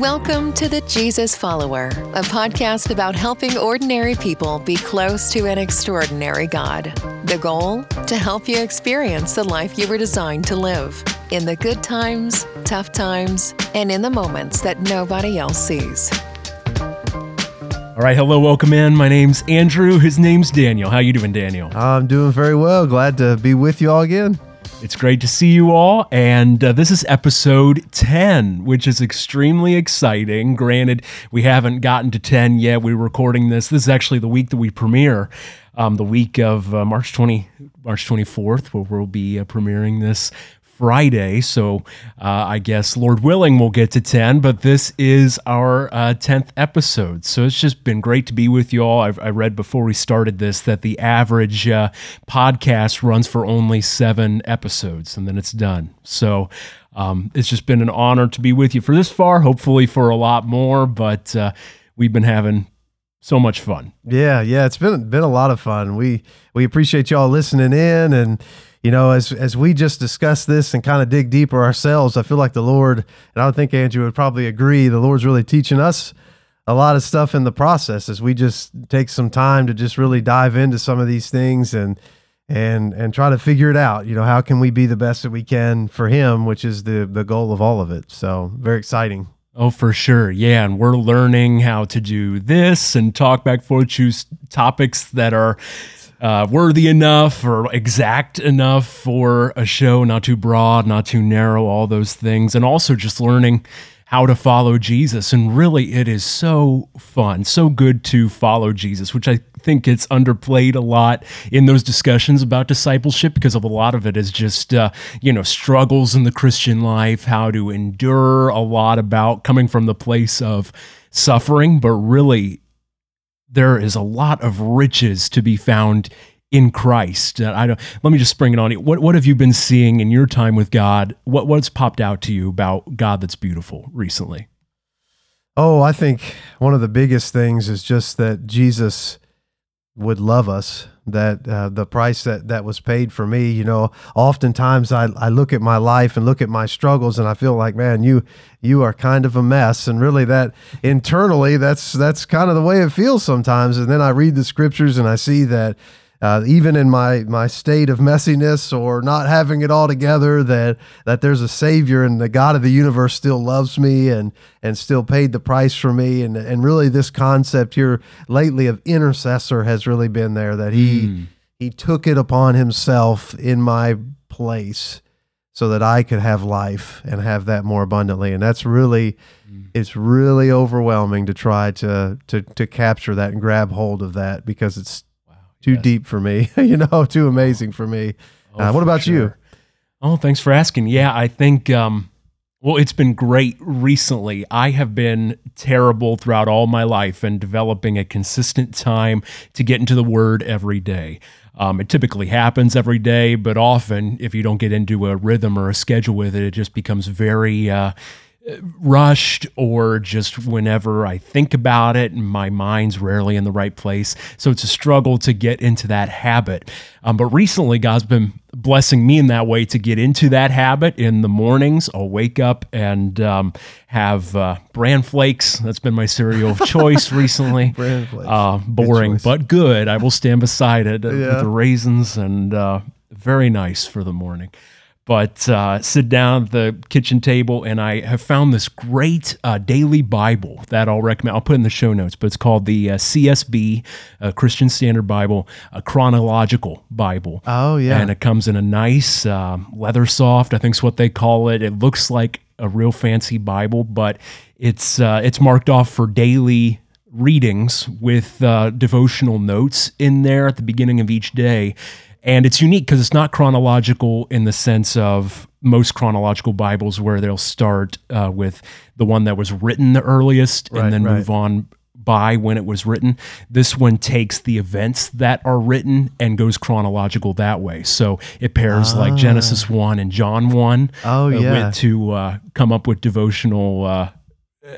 Welcome to The Jesus Follower, a podcast about helping ordinary people be close to an extraordinary God. The goal? To help you experience the life you were designed to live in the good times, tough times, and in the moments that nobody else sees. All right, hello, welcome in. My name's Andrew. His name's Daniel. How you doing, Daniel? I'm doing very well. Glad to be with you all again. It's great to see you all. And uh, this is episode 10, which is extremely exciting. Granted, we haven't gotten to 10 yet. We're recording this. This is actually the week that we premiere, um, the week of uh, March 20, March 24th, where we'll be uh, premiering this Friday. So uh, I guess, Lord willing, we'll get to 10, but this is our uh, 10th episode. So it's just been great to be with you all. I've, i read before we started this that the average uh, podcast runs for only seven episodes and then it's done. So um, it's just been an honor to be with you for this far, hopefully for a lot more, but uh, we've been having so much fun. Yeah, yeah, it's been been a lot of fun. We we appreciate y'all listening in and you know, as as we just discuss this and kind of dig deeper ourselves, I feel like the Lord, and I think Andrew would probably agree, the Lord's really teaching us a lot of stuff in the process as we just take some time to just really dive into some of these things and and and try to figure it out. You know, how can we be the best that we can for him, which is the the goal of all of it. So very exciting. Oh, for sure. Yeah. And we're learning how to do this and talk back forth, choose topics that are uh, worthy enough or exact enough for a show, not too broad, not too narrow, all those things. And also just learning how to follow Jesus. And really, it is so fun, so good to follow Jesus, which I think gets underplayed a lot in those discussions about discipleship because of a lot of it is just, uh, you know, struggles in the Christian life, how to endure a lot about coming from the place of suffering, but really there is a lot of riches to be found in Christ. I don't. Let me just spring it on you. What what have you been seeing in your time with God? What what's popped out to you about God that's beautiful recently? Oh, I think one of the biggest things is just that Jesus would love us that uh, the price that that was paid for me you know. Oftentimes I, I look at my life and look at my struggles and I feel like man you you are kind of a mess. And really that internally that's that's kind of the way it feels sometimes. And then I read the scriptures and I see that uh, even in my my state of messiness or not having it all together, that that there's a Savior and the God of the universe still loves me and and still paid the price for me. And and really, this concept here lately of intercessor has really been there. That he mm. he took it upon himself in my place so that I could have life and have that more abundantly. And that's really, mm. it's really overwhelming to try to to to capture that and grab hold of that because it's too yes. deep for me, you know, too amazing for me. Oh, uh, what about sure. you? Oh, thanks for asking. Yeah, I think, um, well, it's been great recently. I have been terrible throughout all my life and developing a consistent time to get into the Word every day. Um, it typically happens every day, but often, if you don't get into a rhythm or a schedule with it, it just becomes very. Uh, rushed or just whenever I think about it, my mind's rarely in the right place. So it's a struggle to get into that habit. Um, but recently, God's been blessing me in that way to get into that habit in the mornings. I'll wake up and um, have uh, bran flakes. That's been my cereal of choice recently. bran flakes. Uh, boring, good but good. I will stand beside it yeah. with the raisins and uh, very nice for the morning but uh, sit down at the kitchen table and I have found this great uh, daily Bible that I'll recommend. I'll put in the show notes, but it's called the uh, CSB, uh, Christian Standard Bible, a chronological Bible. Oh, yeah. And it comes in a nice um, leather soft, I think is what they call it. It looks like a real fancy Bible, but it's, uh, it's marked off for daily readings with uh, devotional notes in there at the beginning of each day. And it's unique because it's not chronological in the sense of most chronological Bibles where they'll start uh, with the one that was written the earliest right, and then right. move on by when it was written. This one takes the events that are written and goes chronological that way. So it pairs ah. like Genesis 1 and John 1 oh, yeah. Uh, to uh, come up with devotional uh,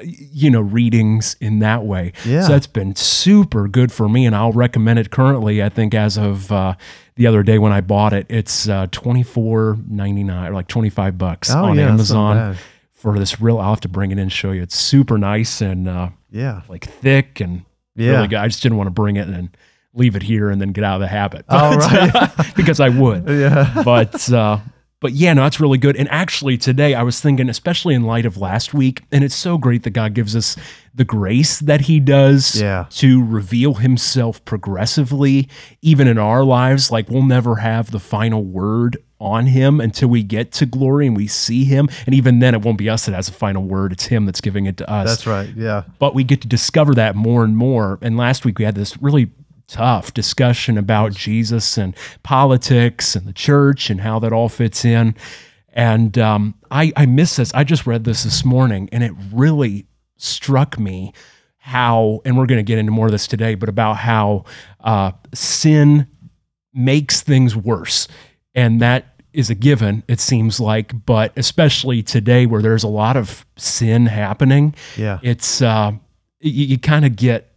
you know readings in that way yeah so that's been super good for me and i'll recommend it currently i think as of uh, the other day when i bought it it's uh, 24.99 or like 25 bucks oh, on yeah, amazon for this real. I'll have to bring it in and show you. It's super nice and uh, Yeah. like thick and Yeah. really good. I just didn't want to bring it and leave it here and then get out of the habit. Oh, But- because I would. Yeah. But uh, but yeah, no, that's really good. And actually, today I was thinking, especially in light of last week, and it's so great that God gives us the grace that He does Yeah. to reveal Himself progressively, even in our lives. Like we'll never have the final word on Him until we get to glory and we see Him. And even then, it won't be us that has the final word; it's Him that's giving it to us That's right. Yeah. but we get to discover that more and more. And last week we had this really tough discussion about Jesus and politics and the church and how that all fits in. And um, I, I miss this. I just read this this morning and it really struck me how, and we're going to get into more of this today, but about how uh, sin makes things worse. And that is a given, it seems like, but especially today where there's a lot of sin happening, Yeah. it's uh, you, you kind of get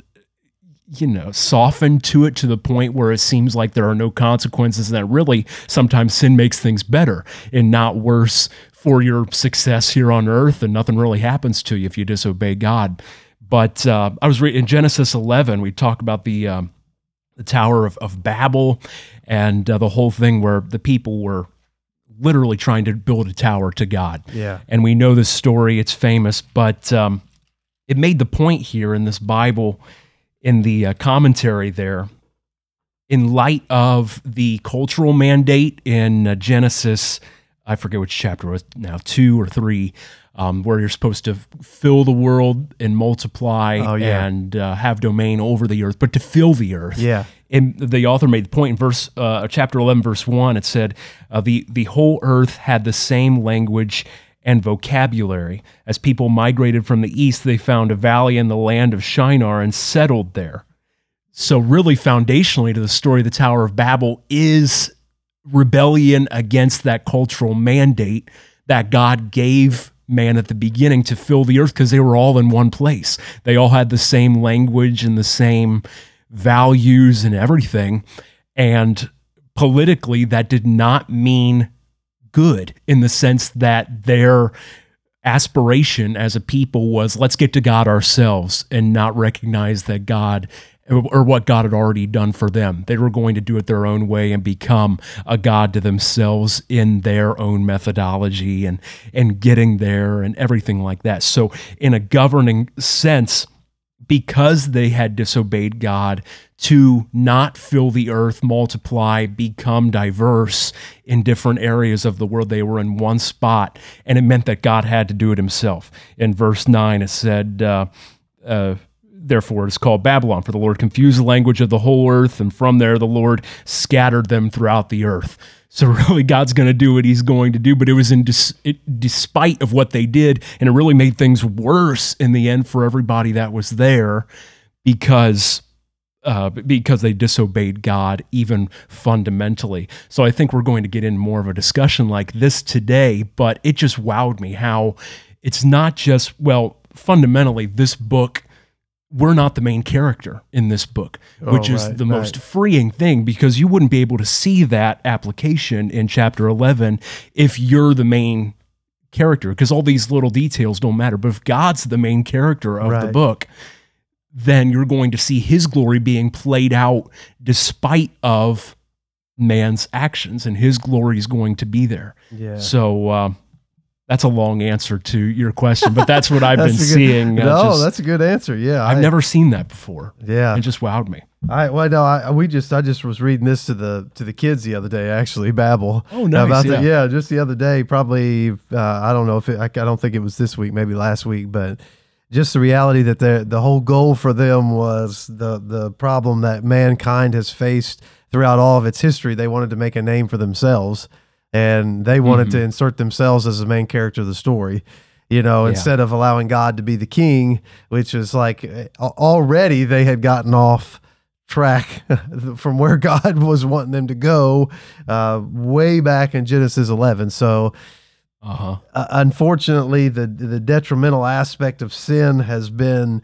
you know softened to it to the point where it seems like there are no consequences and that really sometimes sin makes things better and not worse for your success here on earth and nothing really happens to you if you disobey god but uh, i was reading in genesis 11 we talk about the um, the tower of, of babel and uh, the whole thing where the people were literally trying to build a tower to god Yeah. and we know this story it's famous but um, it made the point here in this bible in the uh, commentary there in light of the cultural mandate in uh, genesis i forget which chapter it was now two or three um, where you're supposed to fill the world and multiply Oh, yeah. and uh, have domain over the earth but to fill the earth Yeah. and the author made the point in verse uh, chapter 11 verse 1 it said uh, the the whole earth had the same language and vocabulary. As people migrated from the east they found a valley in the land of shinar and settled there. So really foundationally to the story of the tower of babel is rebellion against that cultural mandate that god gave man at the beginning to fill the earth because they were all in one place. They all had the same language and the same values and everything. And politically, that did not mean good in the sense that their aspiration as a people was let's get to God ourselves and not recognize that God or what God had already done for them. They were going to do it their own way and become a God to themselves in their own methodology and and getting there and everything like that. So in a governing sense, because they had disobeyed God to not fill the earth, multiply, become diverse in different areas of the world. They were in one spot, and it meant that God had to do it himself. In verse 9, it said, uh, uh, Therefore, it is called Babylon, for the Lord confused the language of the whole earth, and from there the Lord scattered them throughout the earth. So really, God's going to do what He's going to do, but it was in dis- it, despite of what they did, and it really made things worse in the end for everybody that was there, because uh, because they disobeyed God even fundamentally. So I think we're going to get in more of a discussion like this today, but it just wowed me how it's not just well fundamentally this book we're not the main character in this book, which Oh, is right, the most freeing thing because you wouldn't be able to see that application in chapter 11 if you're the main character because all these little details don't matter. But if God's the main character of the book, then you're going to see his glory being played out despite of man's actions and his glory is going to be there. Yeah. So um, that's a long answer to your question, but that's what I've been That's a good- seeing. uh, no, just- that's a good answer. Yeah. I've I- never seen that before. Yeah. It just wowed me. I well no I we just I just was reading this to the to the kids the other day actually Babel Oh, nice, about yeah. the, yeah just the other day probably uh, I don't know if it, I, I don't think it was this week maybe last week but just the reality that the the whole goal for them was the the problem that mankind has faced throughout all of its history they wanted to make a name for themselves and they wanted Mm-hmm. to insert themselves as the main character of the story you know Yeah. instead of allowing God to be the king which is like uh, already they had gotten off track from where God was wanting them to go uh, way back in Genesis 11. So, Uh huh. uh, unfortunately, the the detrimental aspect of sin has been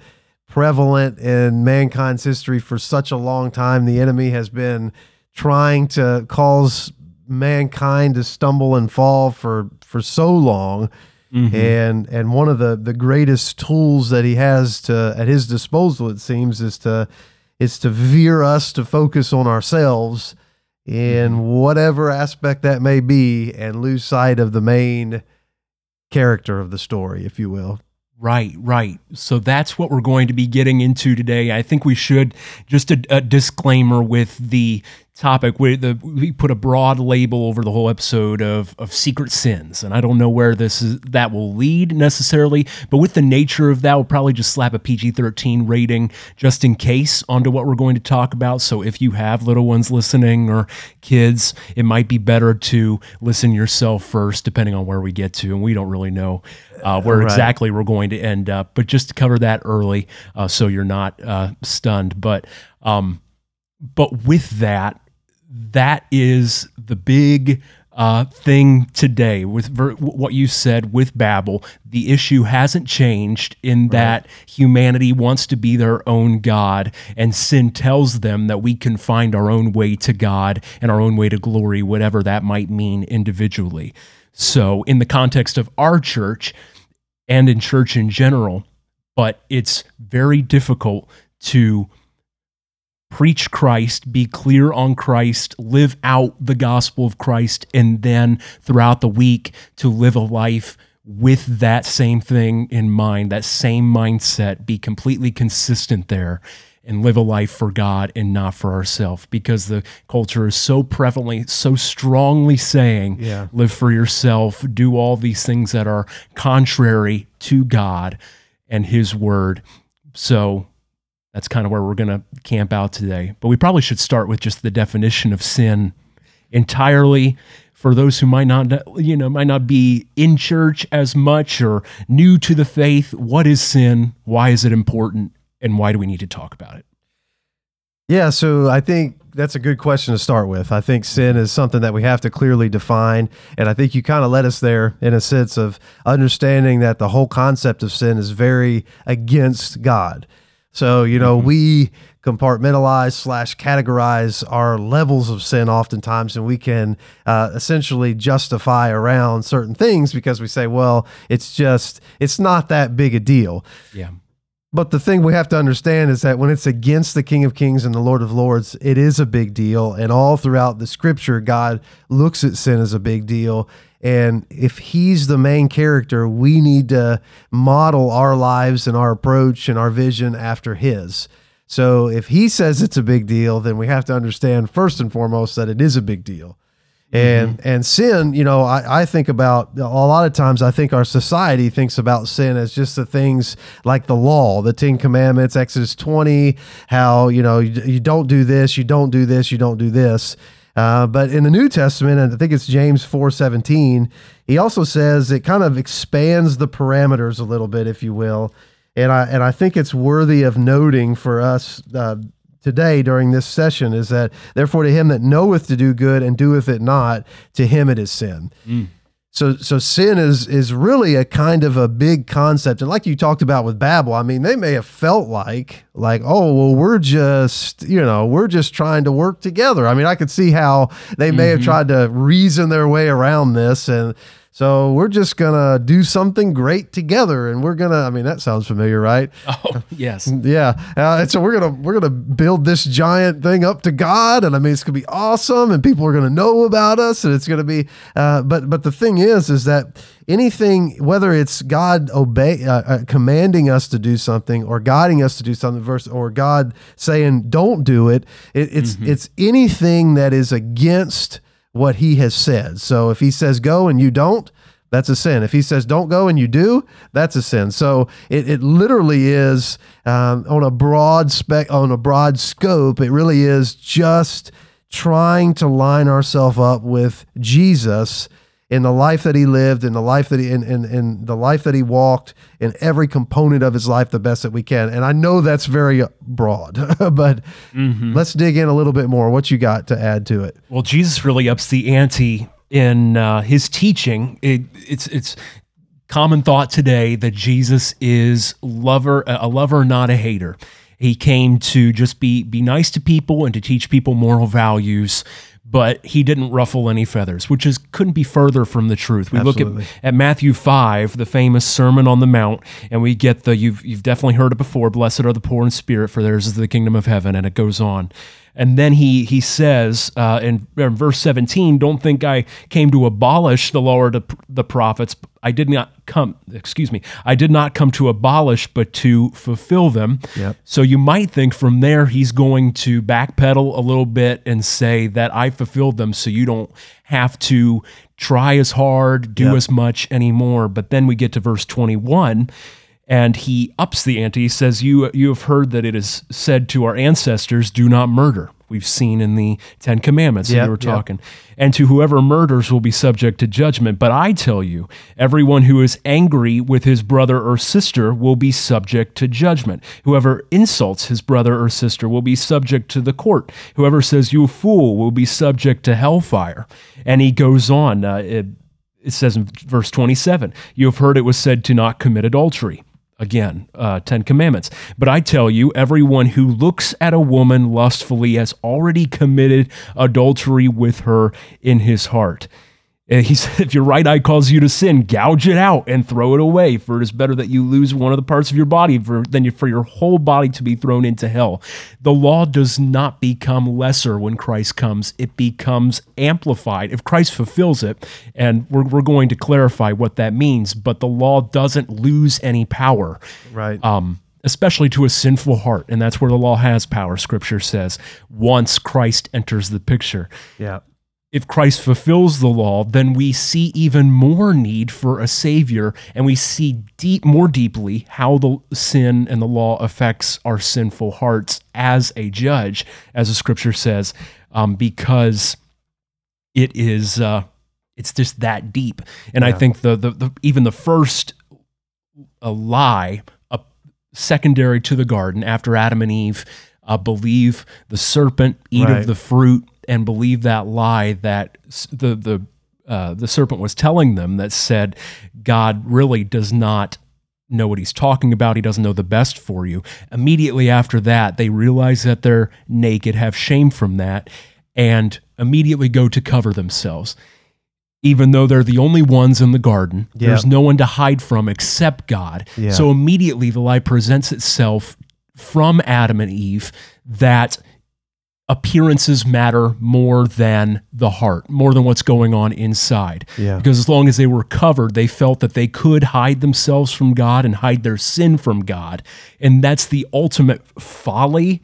prevalent in mankind's history for such a long time. The enemy has been trying to cause mankind to stumble and fall for for so long. Mm-hmm. And and one of the the greatest tools that he has to at his disposal, it seems, is to is to veer us to focus on ourselves in mm-hmm. whatever aspect that may be and lose sight of the main character of the story, if you will. Right, right. So that's what we're going to be getting into today. I think we should just a, a disclaimer with the topic. We, the, we put a broad label over the whole episode of, of secret sins, and I don't know where this is that will lead necessarily. But with the nature of that, we'll probably just slap a PG thirteen rating just in case onto what we're going to talk about. So if you have little ones listening or kids, it might be better to listen yourself first, depending on where we get to, and we don't really know uh, where Right. exactly we're going to end up. But just to cover that early, uh, so you're not uh, stunned. But um, but with that, that is the big uh, thing today with ver- what you said with Babel. The issue hasn't changed in that humanity wants to be their own God, and sin tells them that we can find our own way to God and our own way to glory, whatever that might mean individually. So, in the context of our church and in church in general, but it's very difficult to preach Christ, be clear on Christ, live out the gospel of Christ, and then throughout the week to live a life with that same thing in mind, that same mindset, be completely consistent there and live a life for God and not for ourselves because the culture is so prevalently, so strongly saying, Yeah. live for yourself, do all these things that are contrary to God and His word. So that's kind of where we're going to camp out today. But we probably should start with just the definition of sin entirely for those who might not you know might not be in church as much or new to the faith. What is sin? Why is it important? And why do we need to talk about it? Yeah, so I think that's a good question to start with. I think sin is something that we have to clearly define. And I think you kind of led us there in a sense of understanding that the whole concept of sin is very against God. So, you know, we compartmentalize slash categorize our levels of sin oftentimes, and we can uh, essentially justify around certain things because we say, well, it's just, it's not that big a deal. Yeah. But the thing we have to understand is that when it's against the King of Kings and the Lord of Lords, it is a big deal. And all throughout the scripture, God looks at sin as a big deal. And if he's the main character, we need to model our lives and our approach and our vision after his. So if he says it's a big deal, then we have to understand first and foremost that it is a big deal. Mm-hmm. And and sin, you know, I, I think about a lot of times I think our society thinks about sin as just the things like the law, the Ten Commandments, Exodus 20, how, you know, you, you don't do this, you don't do this, you don't do this. Uh, but in the New Testament, and I think it's James 4:17, he also says it kind of expands the parameters a little bit, if you will. And I and I think it's worthy of noting for us uh, today during this session is that therefore to him that knoweth to do good and doeth it not, to him it is sin. So so sin is is really a kind of a big concept. And like you talked about with Babel, I mean, they may have felt like like, oh, well, we're just, you know, we're just trying to work together. I mean, I could see how they may have mm-hmm. tried to reason their way around this and so we're just gonna do something great together, and we're gonna. I mean, that sounds familiar, right? Oh, yes. Yeah. Uh, and so we're gonna we're gonna build this giant thing up to God, and I mean it's gonna be awesome, and people are gonna know about us, and it's gonna be. Uh, but but the thing is, is that anything, whether it's God obey uh, uh, commanding us to do something, or guiding us to do something, versus or God saying don't do it, it it's it's anything that is against what He has said. So if He says go and you don't, that's a sin. If he says don't go and you do, that's a sin. So it, it literally is um, on a broad spec on a broad scope. It really is just trying to line ourselves up with Jesus in the life that he lived, in the life that he in, in, in the life that he walked, in every component of his life the best that we can. And I know that's very broad, but let's dig in a little bit more. What you got to add to it? Well, Jesus really ups the ante in uh, his teaching. It, it's it's common thought today that Jesus is lover a lover, not a hater. He came to just be be nice to people and to teach people moral values. But he didn't ruffle any feathers, which is couldn't be further from the truth. We Absolutely. look at, at Matthew 5, the famous Sermon on the Mount, and we get the you've you've definitely heard it before, blessed are the poor in spirit, for theirs is the kingdom of heaven, and it goes on. And then he he says uh, in, in verse 17, don't think I came to abolish the law or the, the prophets. I did not come, excuse me, I did not come to abolish, but to fulfill them. Yep. So you might think from there he's going to backpedal a little bit and say that I fulfilled them so you don't have to try as hard, do Yep. as much anymore. But then we get to verse 21 and he ups the ante. He says, "You you have heard that it is said to our ancestors, do not murder." We've seen in the Ten Commandments that Yep, you were yep. talking, and to whoever murders will be subject to judgment. But I tell you, everyone who is angry with his brother or sister will be subject to judgment. Whoever insults his brother or sister will be subject to the court. Whoever says you fool will be subject to hellfire. And he goes on. Uh, it, it says in verse 27 you have heard it was said to not commit adultery again uh, 10 commandments. But i tell you everyone who looks at a woman lustfully has already committed adultery with her in his heart Uh, he said if your right eye calls you to sin gouge it out and throw it away for it is better that you lose one of the parts of your body for, than for your whole body to be thrown into hell the law does not become lesser when christ comes it becomes amplified if christ fulfills it and we're, we're going to clarify what that means but the law doesn't lose any power Right. um, especially to a sinful heart. And that's where the law has power, scripture says, once Christ enters the picture. yeah. If Christ fulfills the law, then we see even more need for a savior, and we see deep, more deeply how the sin and the law affects our sinful hearts as a judge, as the scripture says, um, because it is uh, it's just that deep. And I think the, the the even the first a lie, a secondary to the garden after Adam and Eve uh, believe the serpent, eat Right. of the fruit, and believe that lie that the the uh, the serpent was telling them that said God really does not know what he's talking about. He doesn't know the best for you. Immediately after that, they realize that they're naked, have shame from that, and immediately go to cover themselves. Even though they're the only ones in the garden, Yeah. there's no one to hide from except God. Yeah. So immediately the lie presents itself from Adam and Eve that appearances matter more than the heart, more than what's going on inside. Yeah. Because as long as they were covered, they felt that they could hide themselves from God and hide their sin from God. And that's the ultimate folly.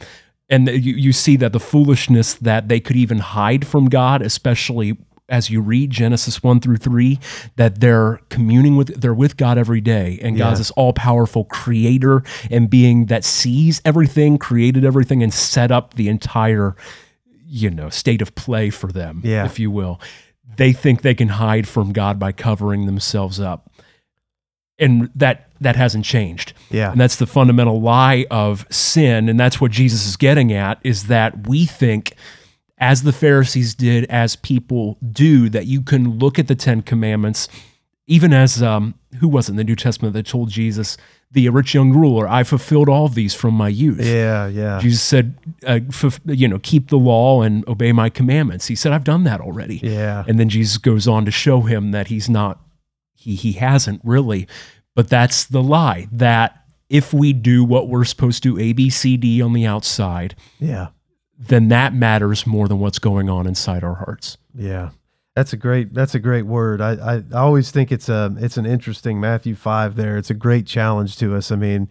And you, you see that the foolishness that they could even hide from God, especially as you read Genesis 1 through 3, that they're communing with, they're with God every day. And God's Yeah. this all powerful creator and being that sees everything, created everything, and set up the entire, you know, state of play for them, Yeah. if you will. They think they can hide from God by covering themselves up. And that that hasn't changed. Yeah. And that's the fundamental lie of sin. And that's what Jesus is getting at is that we think, as the Pharisees did, as people do, that you can look at the Ten Commandments, even as um, who was it in the New Testament that told Jesus, the rich young ruler, I fulfilled all these from my youth. Yeah. Yeah. Jesus said, uh, fulf- you know, keep the law and obey my commandments. He said, I've done that already. Yeah. And then Jesus goes on to show him that he's not, he, he hasn't really. But that's the lie that if we do what we're supposed to, A, B, C, D on the outside, Yeah. Then that matters more than what's going on inside our hearts. Yeah. That's a great that's a great word. I, I, I always think it's a it's an interesting Matthew five there. It's a great challenge to us. I mean,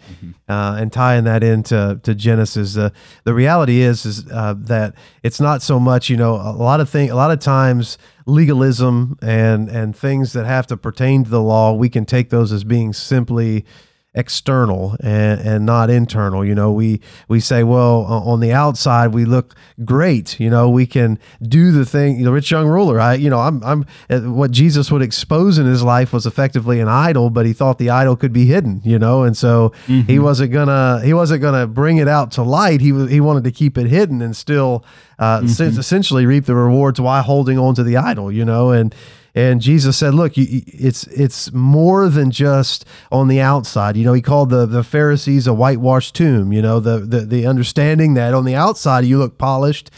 uh, and tying that into to Genesis, uh, the reality is is uh, that it's not so much you know a lot of thing a lot of times legalism and and things that have to pertain to the law we can take those as being simply external and, and not internal. You know we we say well on the outside we look great. You know we can do the thing the rich young ruler. I you know i'm i'm uh, what jesus would expose in his life was effectively an idol but he thought the idol could be hidden you know? And so he wasn't gonna he wasn't gonna bring it out to light. He he wanted to keep it hidden and still uh sen- essentially reap the rewards while holding on to the idol you know? And and Jesus said, "Look, you, it's it's more than just on the outside. You know, he called the the Pharisees a whitewashed tomb. You know, the the the understanding that on the outside you look polished,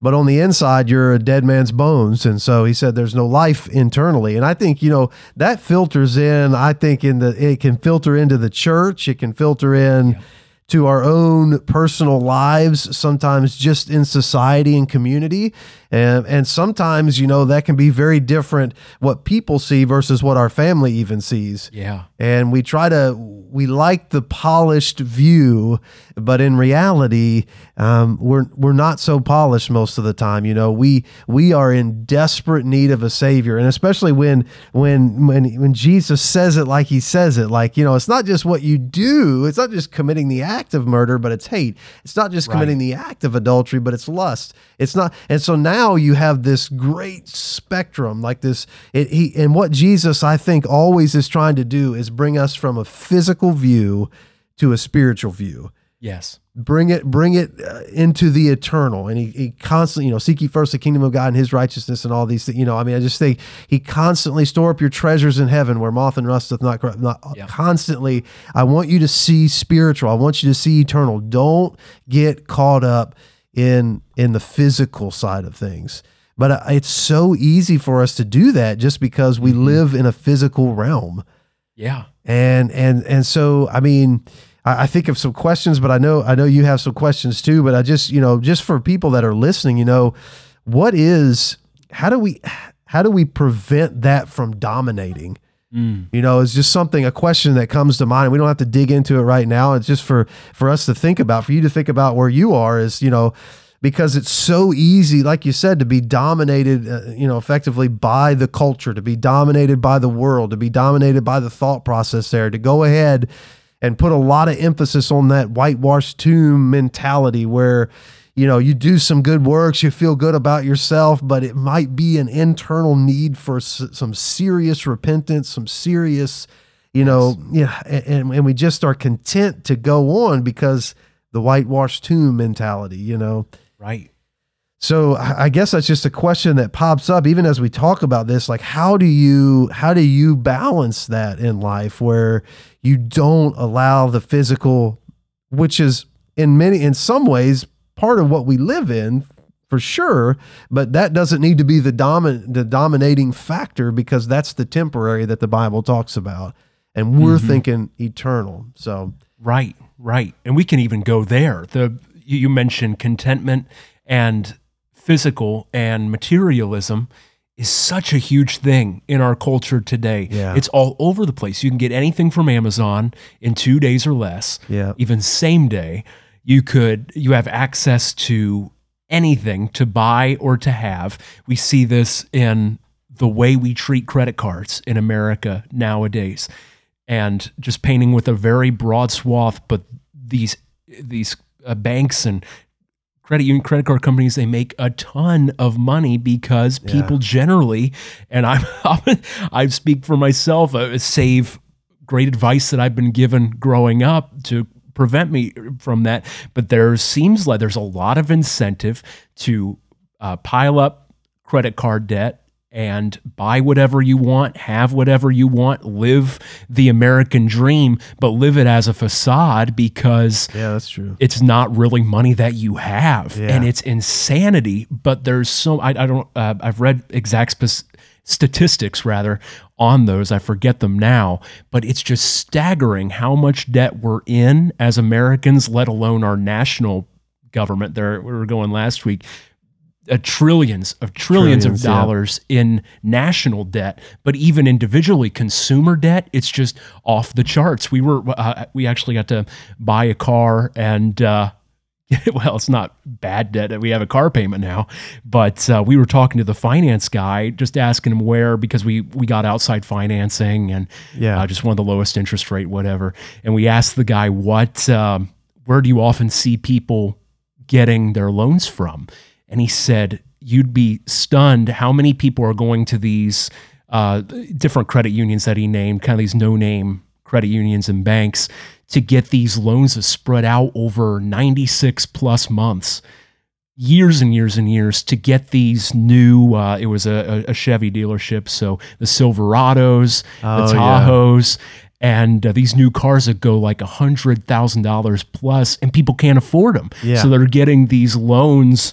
but on the inside you're a dead man's bones and so he said there's no life internally and i think you know that filters in i think in the it can filter into the church it can filter in yeah. To our own personal lives sometimes just in society and community. And, and sometimes you know that can be very different what people see versus what our family even sees. Yeah. And we try to we like the polished view but in reality um, we're we're not so polished most of the time. You know we we are in desperate need of a savior. And especially when when when when Jesus says it like he says it. Like you know it's not just what you do it's not just committing the act of murder but it's hate. It's not just committing right. the act of adultery but it's lust. It's not and so now now you have this great spectrum like this it, he and what jesus i think always is trying to do is bring us from a physical view to a spiritual view yes bring it bring it uh, into the eternal and he, he constantly you know seek ye first the kingdom of god and his righteousness and all these things you know i mean i just think he constantly store up your treasures in heaven where moth and rust doth not, not yeah. constantly i want you to see spiritual i want you to see eternal don't get caught up in in the physical side of things. But uh, it's so easy for us to do that just because we mm-hmm. live in a physical realm. Yeah. And and and so I mean, I, I think of some questions, but I know I know you have some questions too. But I just you know just for people that are listening, you know, what is how do we how do we prevent that from dominating? Mm. You know, it's just something, a question that comes to mind. We don't have to dig into it right now. It's just for for us to think about, for you to think about where you are. Is you know, because it's so easy, like you said, to be dominated, uh, you know, effectively by the culture, to be dominated by the world, to be dominated by the thought process there, to go ahead and put a lot of emphasis on that whitewashed tomb mentality where you know, you do some good works, you feel good about yourself, but it might be an internal need for s- some serious repentance, some serious, you know, yeah, and, and we just are content to go on because the whitewashed tomb mentality, you know. Right. So I guess that's just a question that pops up even as we talk about this like how do you how do you balance that in life where you don't allow the physical which is in many in some ways part of what we live in for sure, but that doesn't need to be the domin- the dominating factor because that's the temporary that the Bible talks about. And we're mm-hmm. thinking eternal. So Right, right. And we can even go there. The you mentioned contentment and physical and materialism is such a huge thing in our culture today. Yeah. It's all over the place. You can get anything from Amazon in 2 days or less, yeah. even same day you could you have access to anything to buy or to have. We see this in the way we treat credit cards in America nowadays. And just painting with a very broad swath, but these these uh, banks and credit union credit card companies they make a ton of money because people yeah. generally and I'm, i speak for myself uh, save great advice that I've been given growing up to prevent me from that. But there seems like there's a lot of incentive to uh, pile up credit card debt and buy whatever you want, have whatever you want, live the American dream, but live it as a facade because yeah, that's true. It's not really money that you have, yeah. and it's insanity. But there's so I, I don't uh, I've read exact spe- statistics rather on those. I forget them now, but it's just staggering how much debt we're in as Americans, let alone our national government. There, we were going last week. Uh, trillions of trillions, trillions of dollars yeah. in national debt, but even individually consumer debt, it's just off the charts. We were uh, we actually got to buy a car and uh, well, it's not bad debt. We have a car payment now, but uh, we were talking to the finance guy, just asking him where because we we got outside financing and yeah, uh, just one of the lowest interest rate, whatever. And we asked the guy what um, where do you often see people getting their loans from, and he said you'd be stunned how many people are going to these uh, different credit unions that he named, kind of these no name credit unions and banks to get these loans spread out over 96 plus months years and years and years to get these new uh, it was a, a, chevy dealership so the silverados oh, the tahoes yeah. and uh, these new cars that go like a hundred thousand dollars plus and people can't afford them yeah. so they're getting these loans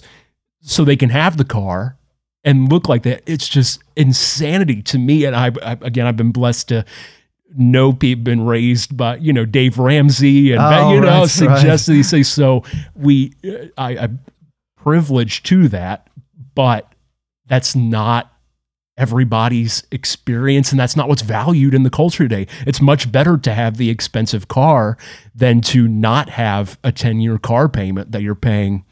so they can have the car and look like that. It's just insanity to me. And I, I again, I've been blessed to know people been raised by you know Dave Ramsey and Oh, you know right, suggest these things. So we, uh, I, I'm privileged to that, but that's not everybody's experience and that's not what's valued in the culture today. It's much better to have the expensive car than to not have a 10-year car payment that you're paying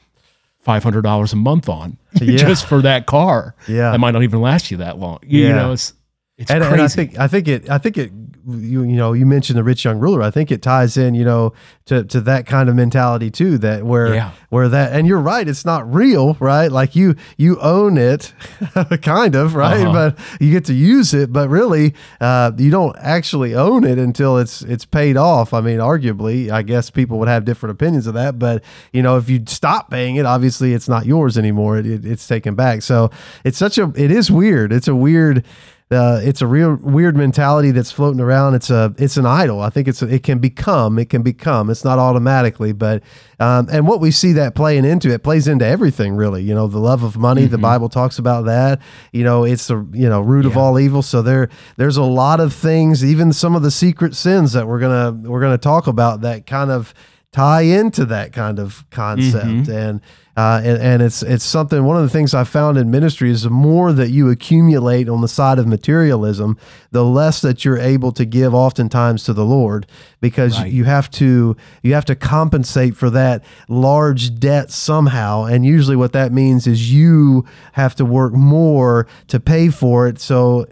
$500 a month on Yeah. just for that car. Yeah. That might not even last you that long. You, you Yeah. know, it's it's and, crazy. and I think I think it I think it you you know you mentioned the rich young ruler. I think it ties in you know to to that kind of mentality too that where Yeah. where that and you're right it's not real right? Like you you own it kind of right? Uh-huh. but you get to use it but really uh, you don't actually own it until it's it's paid off. I mean arguably I guess people would have different opinions of that but you know if you stop paying it obviously it's not yours anymore. It, it, it's taken back. So it's such a it is weird. It's a weird uh, it's a real weird mentality that's floating around. It's a it's an idol. I think it's a, it can become it can become. It's not automatically, but um, and what we see that playing into it plays into everything really. You know, the love of money. The Bible talks about that. You know, it's the you know root of all evil. So there there's a lot of things, even some of the secret sins that we're gonna we're gonna talk about that kind of tie into that kind of concept and uh, and, and it's it's something one of the things I found in ministry is the more that you accumulate on the side of materialism the less that you're able to give oftentimes to the Lord because Right. you have to you have to compensate for that large debt somehow and usually what that means is you have to work more to pay for it so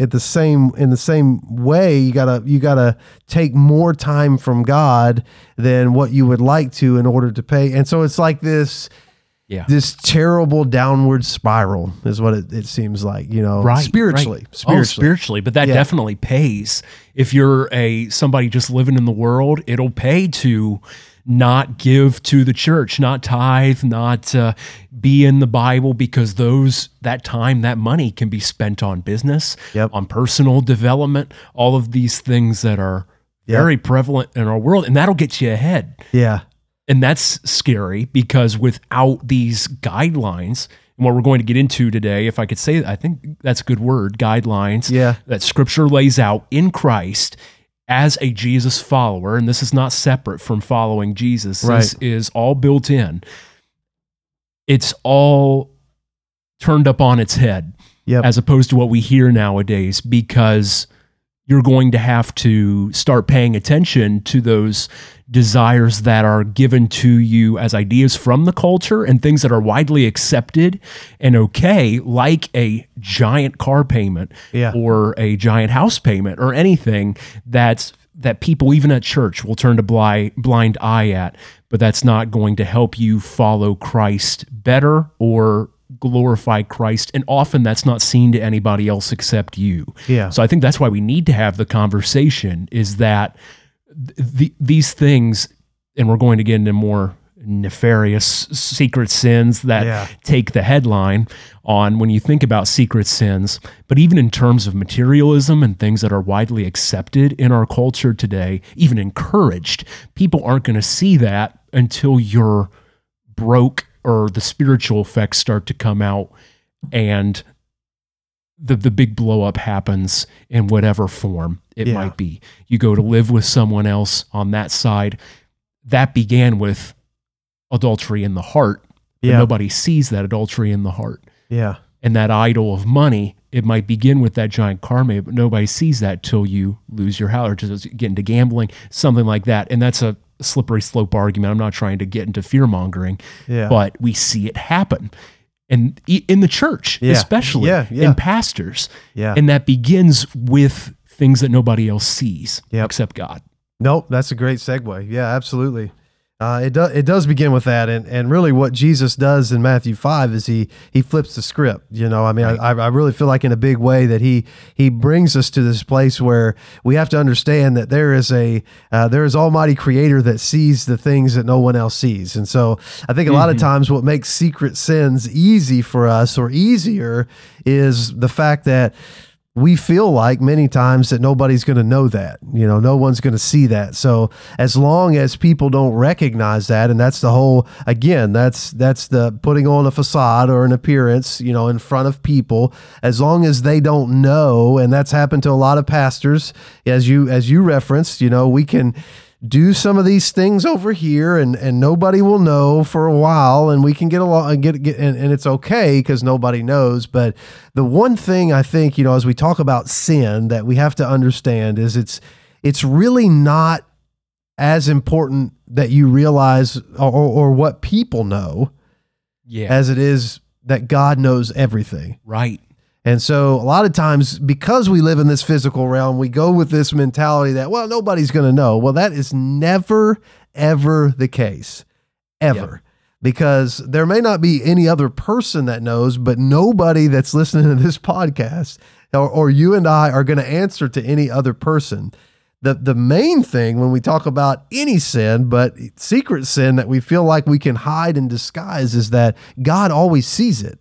at the same in the same way you gotta you gotta take more time from god than what you would like to in order to pay. And so it's like this yeah. this terrible downward spiral is what it, it seems like you know right spiritually right. spiritually oh, spiritually but that Yeah. definitely pays if you're a somebody just living in the world it'll pay to not give to the church not tithe not uh, be in the bible because those that time that money can be spent on business Yep. on personal development all of these things that are Yep. very prevalent in our world and that'll get you ahead yeah and that's scary because without these guidelines, and what we're going to get into today, if I could say, I think that's a good word, guidelines Yeah. that scripture lays out in Christ as a Jesus follower, and this is not separate from following Jesus. This is all built in. It's all turned up on its head Yep. as opposed to what we hear nowadays because you're going to have to start paying attention to those desires that are given to you as ideas from the culture and things that are widely accepted and okay like a giant car payment Yeah. or a giant house payment or anything that's that people even at church will turn a blind blind eye at but that's not going to help you follow Christ better or glorify Christ and often that's not seen to anybody else except you Yeah. so I think that's why we need to have the conversation is that th- the, these things, and we're going to get into more nefarious secret sins that Yeah. take the headline on when you think about secret sins. But even in terms of materialism and things that are widely accepted in our culture today, even encouraged, people aren't going to see that until you're broke or the spiritual effects start to come out and the the big blow up happens in whatever form it Yeah. might be. You go to live with someone else on that side. That began with adultery in the heart. Yeah. nobody sees that adultery in the heart. yeah And that idol of money, it might begin with that giant karma, but nobody sees that till you lose your house or just get into gambling, something like that. And that's a slippery slope argument. I'm not trying to get into fear mongering, Yeah. but we see it happen. And in the church, Yeah. especially Yeah, in pastors. Yeah. And that begins with things that nobody else sees Yep. except God. Nope, that's a great segue. Yeah, absolutely. Uh, it does. It does begin with that, and and really, what Jesus does in Matthew five is he he flips the script. You know, I mean, I, I really feel like in a big way that he he brings us to this place where we have to understand that there is a uh, there is Almighty Creator that sees the things that no one else sees, and so I think a lot of times what makes secret sins easy for us or easier is the fact that we feel like many times that nobody's going to know that. You know, no one's going to see that. So as long as people don't recognize that, and that's the whole again, that's that's the putting on a facade or an appearance, you know, in front of people. As long as they don't know, and that's happened to a lot of pastors, as you as you referenced, you know, we can do some of these things over here and and nobody will know for a while and we can get along and get, get and, and it's okay because nobody knows but the one thing i think you know as we talk about sin that we have to understand is it's it's really not as important that you realize or, or what people know Yeah. as it is that god knows everything right. And so a lot of times, because we live in this physical realm, we go with this mentality that, well, nobody's going to know. Well, that is never, ever the case, ever. Because there may not be any other person that knows, but nobody that's listening to this podcast or, or you and I are going to answer to any other person. The, the main thing when we talk about any sin, but secret sin that we feel like we can hide and disguise, is that God always sees it.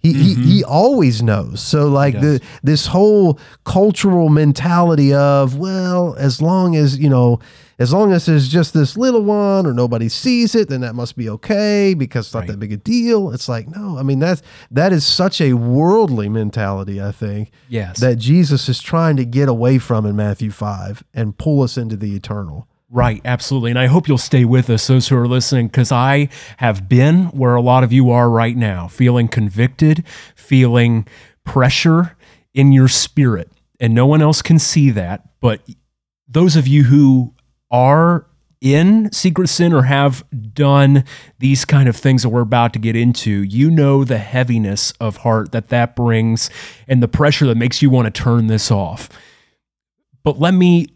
He, he, he mm-hmm. always knows. So like the this whole cultural mentality of well, as long as you know, as long as there's just this little one or nobody sees it, then that must be okay because it's not Right. that big a deal. It's like no, I mean that's that is such a worldly mentality. I think Yes. that Jesus is trying to get away from in Matthew five and pull us into the eternal. Right, absolutely. And I hope you'll stay with us, those who are listening, because I have been where a lot of you are right now, feeling convicted, feeling pressure in your spirit. And no one else can see that. But those of you who are in secret sin or have done these kind of things that we're about to get into, you know the heaviness of heart that that brings and the pressure that makes you want to turn this off. But let me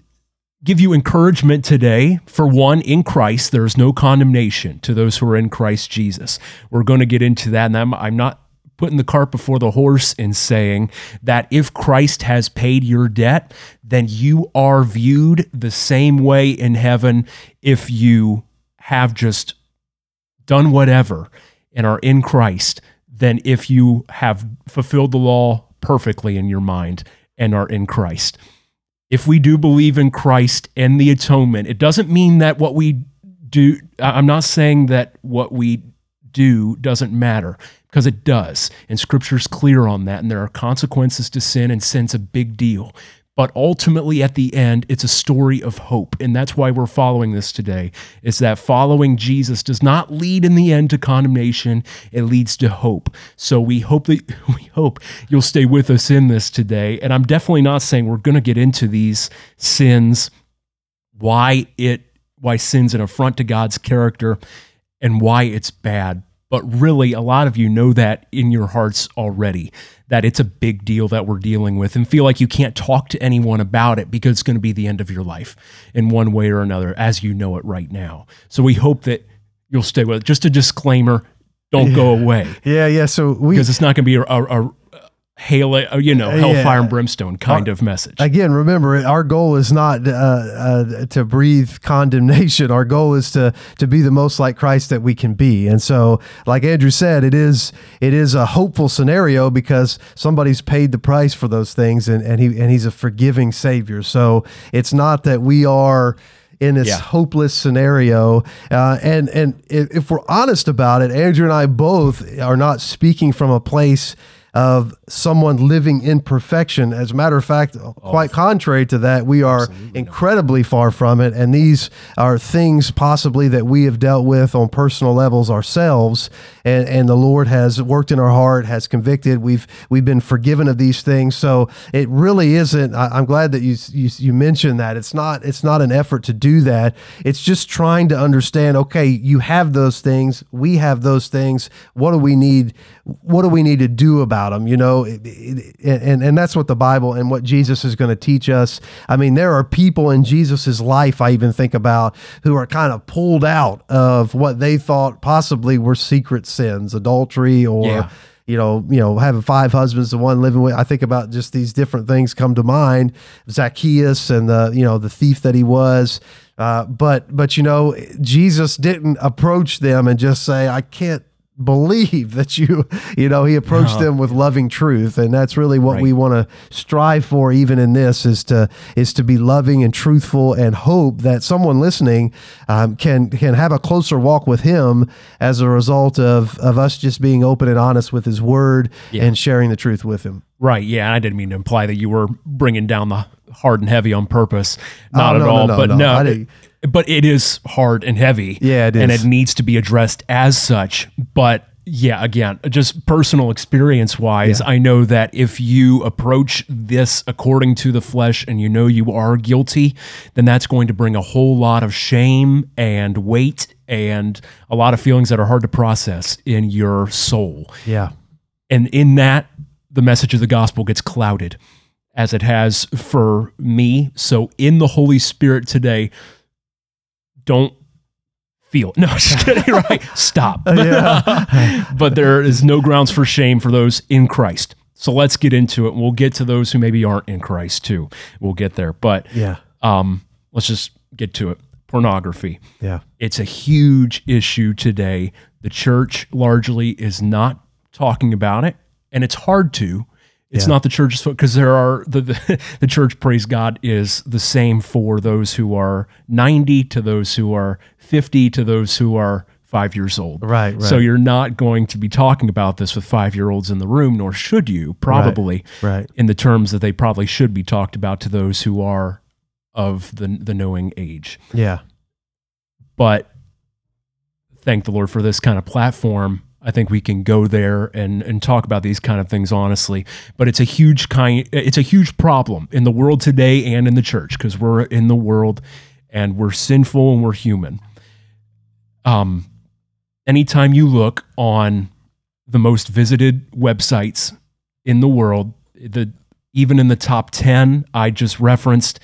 give you encouragement today. For one, in Christ, there is no condemnation to those who are in Christ Jesus. We're going to get into that. And I'm, I'm not putting the cart before the horse in saying that if Christ has paid your debt, then you are viewed the same way in heaven if you have just done whatever and are in Christ than if you have fulfilled the law perfectly in your mind and are in Christ if we do believe in Christ and the atonement, it doesn't mean that what we do, I'm not saying that what we do doesn't matter because it does. And scripture's clear on that. And there are consequences to sin, and sin's a big deal. But ultimately, at the end, it's a story of hope. And that's why we're following this today, is that following Jesus does not lead in the end to condemnation. It leads to hope. So we hope that we hope you'll stay with us in this today. And I'm definitely not saying we're going to get into these sins, why it why sin's an affront to God's character and why it's bad. But really, a lot of you know that in your hearts already, that it's a big deal that we're dealing with and feel like you can't talk to anyone about it because it's going to be the end of your life in one way or another as you know it right now. So we hope that you'll stay with it. Just a disclaimer don't go away Yeah, yeah. So we because it's not going to be a, a, a hail, uh, you know, hellfire and brimstone kind of message. again remember our goal is not uh, uh, to breathe condemnation our goal is to to be the most like christ that we can be and so like andrew said it is it is a hopeful scenario because somebody's paid the price for those things and, and he and he's a forgiving savior so it's not that we are in this Yeah. hopeless scenario. Uh, and and if we're honest about it, Andrew and I both are not speaking from a place of someone living in perfection. As a matter of fact, quite contrary to that, we are incredibly far from it. And these are things possibly that we have dealt with on personal levels ourselves. And, and the Lord has worked in our heart, has convicted. We've we've been forgiven of these things. So it really isn't. I, I'm glad that you, you you mentioned that. It's not it's not an effort to do that. It's just trying to understand. Okay, you have those things. We have those things. What do we need? What do we need to do about them? You know, it- it- and and that's what the Bible and what Jesus is going to teach us. I mean, there are people in Jesus's life. I even think about who are kind of pulled out of what they thought possibly were secret sins, adultery, or Yeah. you know, you know, having five husbands, the one living with. I think about just these different things come to mind. Zacchaeus and the you know the thief that he was. Uh, but but you know, Jesus didn't approach them and just say, "I can't believe that you, you know, he approached them with loving truth, and that's really what Right. we want to strive for, even in this, is to is to be loving and truthful, and hope that someone listening um, can can have a closer walk with him as a result of of us just being open and honest with his word and sharing the truth with him. Right. Yeah. I didn't mean to imply that you were bringing down the hard and heavy on purpose. Not Oh, at no, no, all. no, but no. No. I didn't- but it is hard and heavy. Yeah, it And it needs to be addressed as such. But yeah, again, just personal experience wise, I know that if you approach this according to the flesh and you know you are guilty, then that's going to bring a whole lot of shame and weight and a lot of feelings that are hard to process in your soul. Yeah. And in that, the message of the gospel gets clouded as it has for me. So, in the Holy Spirit today, don't feel. No, just kidding. Right? Stop. but there is no grounds for shame for those in Christ. So let's get into it. We'll get to those who maybe aren't in Christ too. We'll get there. But Yeah. um, let's just get to it. Pornography. Yeah. It's a huge issue today. The church largely is not talking about it, and it's hard to. It's Yeah. not the church's fault because there are the, the the church. Praise God is the same for those who are ninety to those who are fifty to those who are five years old. Right, right. So you're not going to be talking about this with five year olds in the room, nor should you probably Right. in the terms that they probably should be talked about to those who are of the the knowing age Yeah. but thank the Lord for this kind of platform. I think we can go there and and talk about these kind of things honestly. But it's a huge kind it's a huge problem in the world today and in the church because we're in the world and we're sinful and we're human. Um anytime you look on the most visited websites in the world, the even in the top 10 I just referenced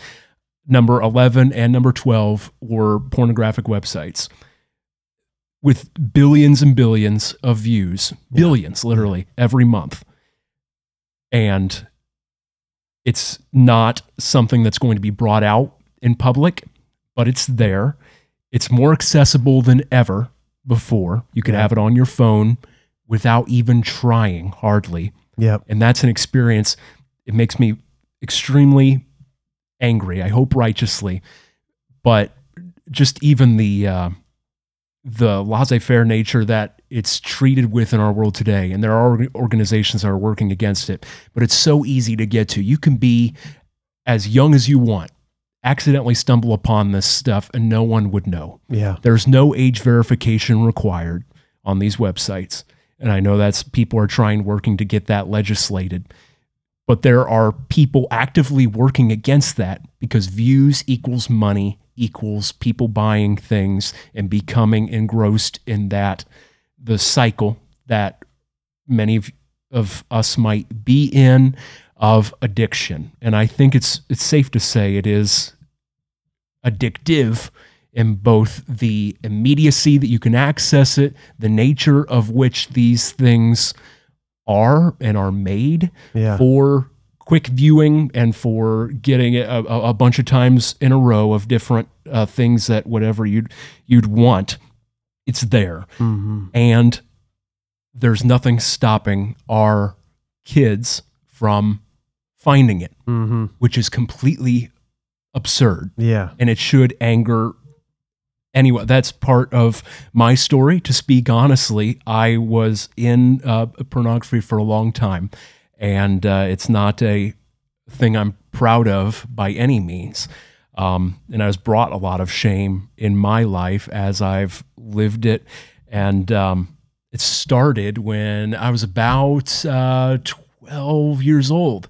number 11 and number 12 were pornographic websites with billions and billions of views, billions literally every month. And it's not something that's going to be brought out in public, but it's there. It's more accessible than ever before. You can Yeah. have it on your phone without even trying hardly Yep. and that's an experience it makes me extremely angry i hope righteously but just even the uh, the laissez-faire nature that it's treated with in our world today and there are organizations that are working against it but it's so easy to get to you can be as young as you want accidentally stumble upon this stuff and no one would know Yeah. there's no age verification required on these websites. And I know that's people are trying working to get that legislated. But there are people actively working against that because views equals money equals people buying things and becoming engrossed in that the cycle that many of, of us might be in of addiction. And I think it's it's safe to say it is addictive in both the immediacy that you can access it, the nature of which these things are and are made Yeah. for quick viewing and for getting a, a, bunch of times in a row of different uh, things that whatever you'd you'd want, it's there, Mm-hmm. and there's nothing stopping our kids from finding it, Mm-hmm. which is completely absurd Yeah. and it should anger anyone. That's part of my story. To speak honestly, I was in uh, pornography for a long time, and uh, it's not a thing I'm proud of by any means. Um, and I was brought a lot of shame in my life as I've lived it. And um, it started when I was about uh, 12 years old,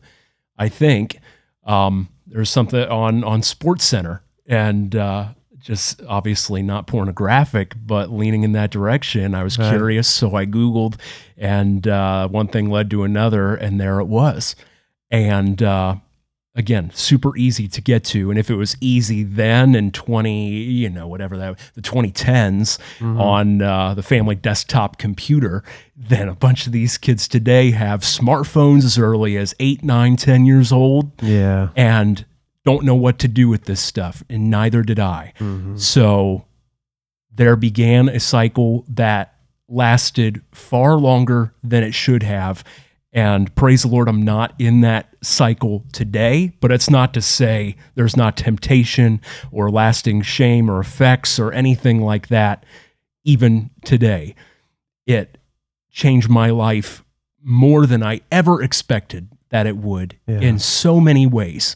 I think. Um, was something on on Sports Center, and uh, just obviously not pornographic, but leaning in that direction. I was Right. curious, so I Googled, and uh, one thing led to another, and there it was. And uh, again, super easy to get to. And if it was easy then in 20, you know, whatever that, the 2010s on uh, the family desktop computer, then a bunch of these kids today have smartphones as early as eight, nine, 10 years old Yeah. and don't know what to do with this stuff. And neither did I. Mm-hmm. So there began a cycle that lasted far longer than it should have. And praise the Lord, I'm not in that cycle today, but it's not to say there's not temptation or lasting shame or effects or anything like that, even today. It changed my life more than I ever expected that it would Yeah. in so many ways.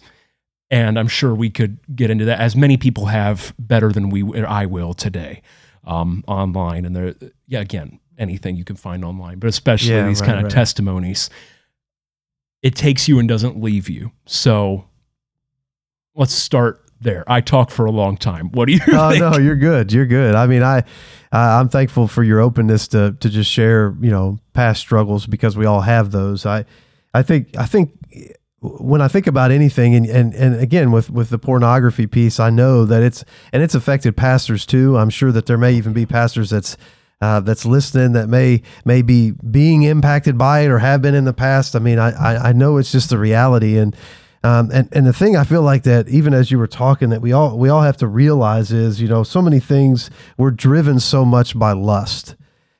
And I'm sure we could get into that as many people have better than we I will today um, online. And there, yeah, again, anything you can find online, but especially Yeah, these right, kind of right. testimonies. It takes you and doesn't leave you. So let's start there. I talk for a long time. What do you Oh think? no, you're good. You're good. I mean, I uh, I'm thankful for your openness to to just share, you know, past struggles because we all have those. I I think I think when I think about anything and and and again with with the pornography piece, I know that it's and it's affected pastors too. I'm sure that there may even be pastors that's uh, that's listening that may may be being impacted by it or have been in the past. I mean, I I, I know it's just the reality and. Um, and and the thing I feel like that even as you were talking that we all we all have to realize is you know so many things we're driven so much by lust,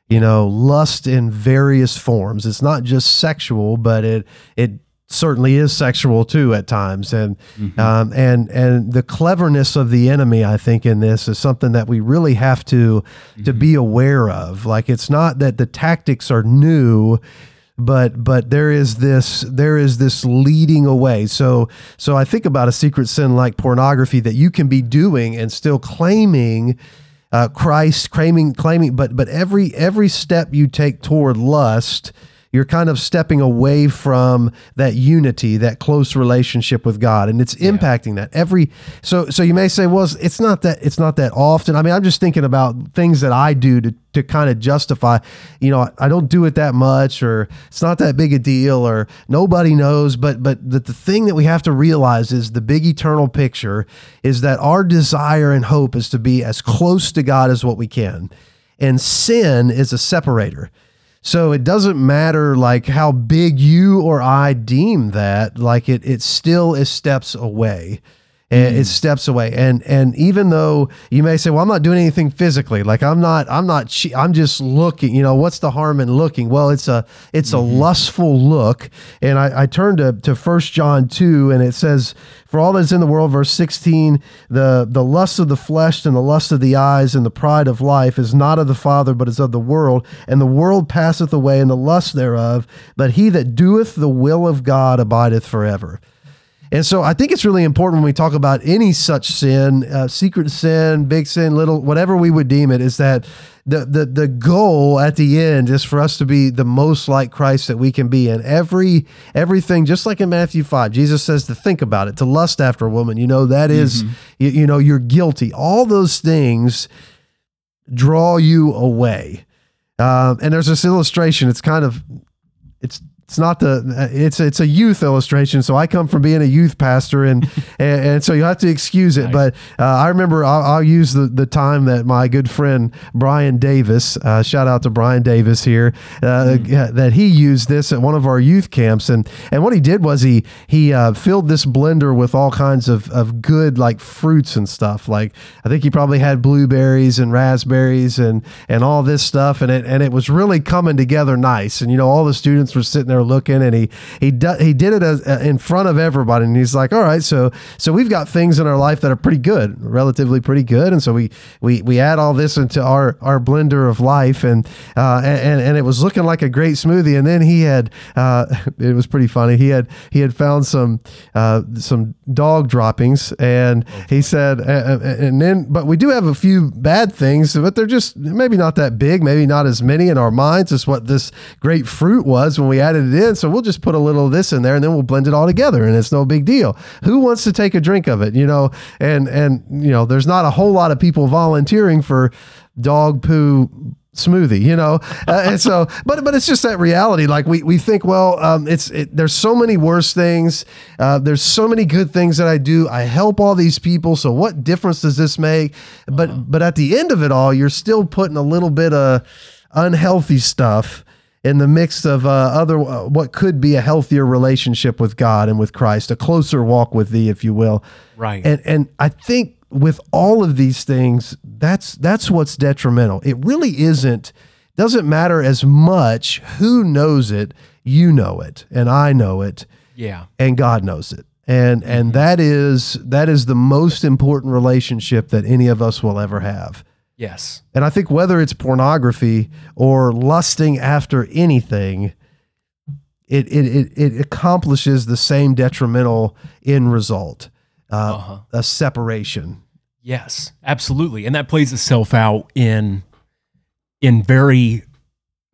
you know lust in various forms. It's not just sexual, but it it certainly is sexual too at times. And um, and and the cleverness of the enemy, I think, in this is something that we really have to to be aware of. Like it's not that the tactics are new but but there is this there is this leading away so so i think about a secret sin like pornography that you can be doing and still claiming uh, christ claiming claiming but but every every step you take toward lust you're kind of stepping away from that unity, that close relationship with God, and it's impacting that every. So, so you may say, well, it's- it's not that it's not that often. I mean, I'm just thinking about things that I do to to kind of justify. You know, I don't do it that much, or it's not that big a deal, or nobody knows. But but the, the thing that we have to realize is the big eternal picture is that our desire and hope is to be as close to God as what we can, and sin is a separator. So it doesn't matter like how big you or I deem that, like it it still is steps away. And hmm. It's steps away, and and even though you may say, "Well, I'm not doing anything physically. Like I'm not, I'm not, che- I'm just looking. You know, what's the harm in looking? Well, it's a, it's a mm-hmm. lustful look. And I, I turn to to First John two, and it says, "For all that is in the world," verse 16, the the lust of the flesh and the lust of the eyes and the pride of life is not of the Father, but is of the world. And the world passeth away, and the lust thereof. But he that doeth the will of God abideth forever. And so I think it's really important when we talk about any such sin, uh, secret sin, big sin, little, whatever we would deem it, is that the, the the goal at the end is for us to be the most like Christ that we can be. And every everything, just like in Matthew five, Jesus says to think about it, to lust after a woman. You know that is, you, you know, you're guilty. All those things draw you away. Um, and there's this illustration. It's kind of it's it's not the it's it's a youth illustration. So I come from being a youth pastor, and and, and so you have to excuse it. But uh, I remember I'll, I'll use the the time that my good friend Brian Davis, uh, shout out to Brian Davis here, uh, that he used this at one of our youth camps, and and what he did was he he uh, filled this blender with all kinds of of good like fruits and stuff. Like I think he probably had blueberries and raspberries and and all this stuff, and it and it was really coming together nice. And you know all the students were sitting there looking, and he he do, he did it as, uh, in front of everybody, and he's like, all right, so so we've got things in our life that are pretty good, relatively pretty good, and so we we we add all this into our our blender of life, and uh, and and it was looking like a great smoothie, and then he had uh, it was pretty funny. He had he had found some uh, some dog droppings, and he said, and then but we do have a few bad things, but they're just maybe not that big, maybe not as many in our minds as what this great fruit was when we added it in. So we'll just put a little of this in there, and then we'll blend it all together, and it's no big deal. Who wants to take a drink of it? You know, and and you know, there's not a whole lot of people volunteering for dog poo smoothie you know uh, and so but but it's just that reality like we we think well um it's it, there's so many worse things uh there's so many good things that i do i help all these people so what difference does this make but but at the end of it all you're still putting a little bit of unhealthy stuff in the mix of uh, other uh, what could be a healthier relationship with God and with Christ, a closer walk with Thee, if you will. Right. And and I think with all of these things, that's that's what's detrimental. It really isn't doesn't matter as much who knows it. You know it, and I know it, Yeah. and God knows it. And and that is that is the most important relationship that any of us will ever have. Yes. And I think whether it's pornography or lusting after anything, it it it, it accomplishes the same detrimental end result, uh, Uh-huh. a separation. Yes, absolutely. And that plays itself out in in very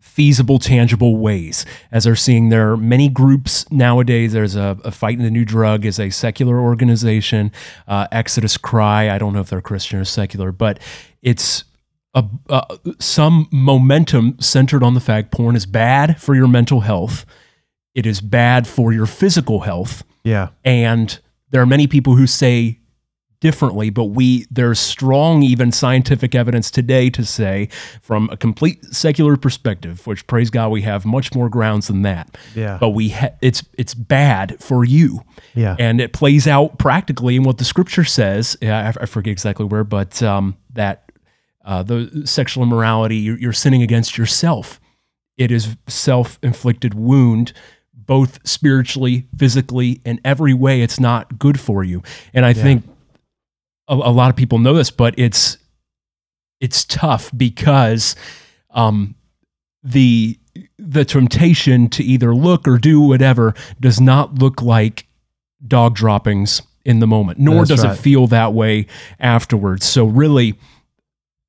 feasible, tangible ways. As they're seeing there are many groups nowadays. There's a, a Fighting the New Drug is a secular organization. Uh, Exodus Cry, I don't know if they're Christian or secular, but it's a, uh, some momentum centered on the fact porn is bad for your mental health. It is bad for your physical health. Yeah. And there are many people who say differently, but we there's strong even scientific evidence today to say from a complete secular perspective, which praise God we have much more grounds than that. Yeah. But we ha- it's it's bad for you. Yeah. And it plays out practically in what the scripture says. Yeah, I, I forget exactly where, but um, that uh, the sexual immorality, you're, you're sinning against yourself. It is self inflicted wound, both spiritually, physically, in every way. It's not good for you. And I think a, a lot of people know this, but it's it's tough because um, the the temptation to either look or do whatever does not look like dog droppings in the moment, nor That's does right. it feel that way afterwards. So really,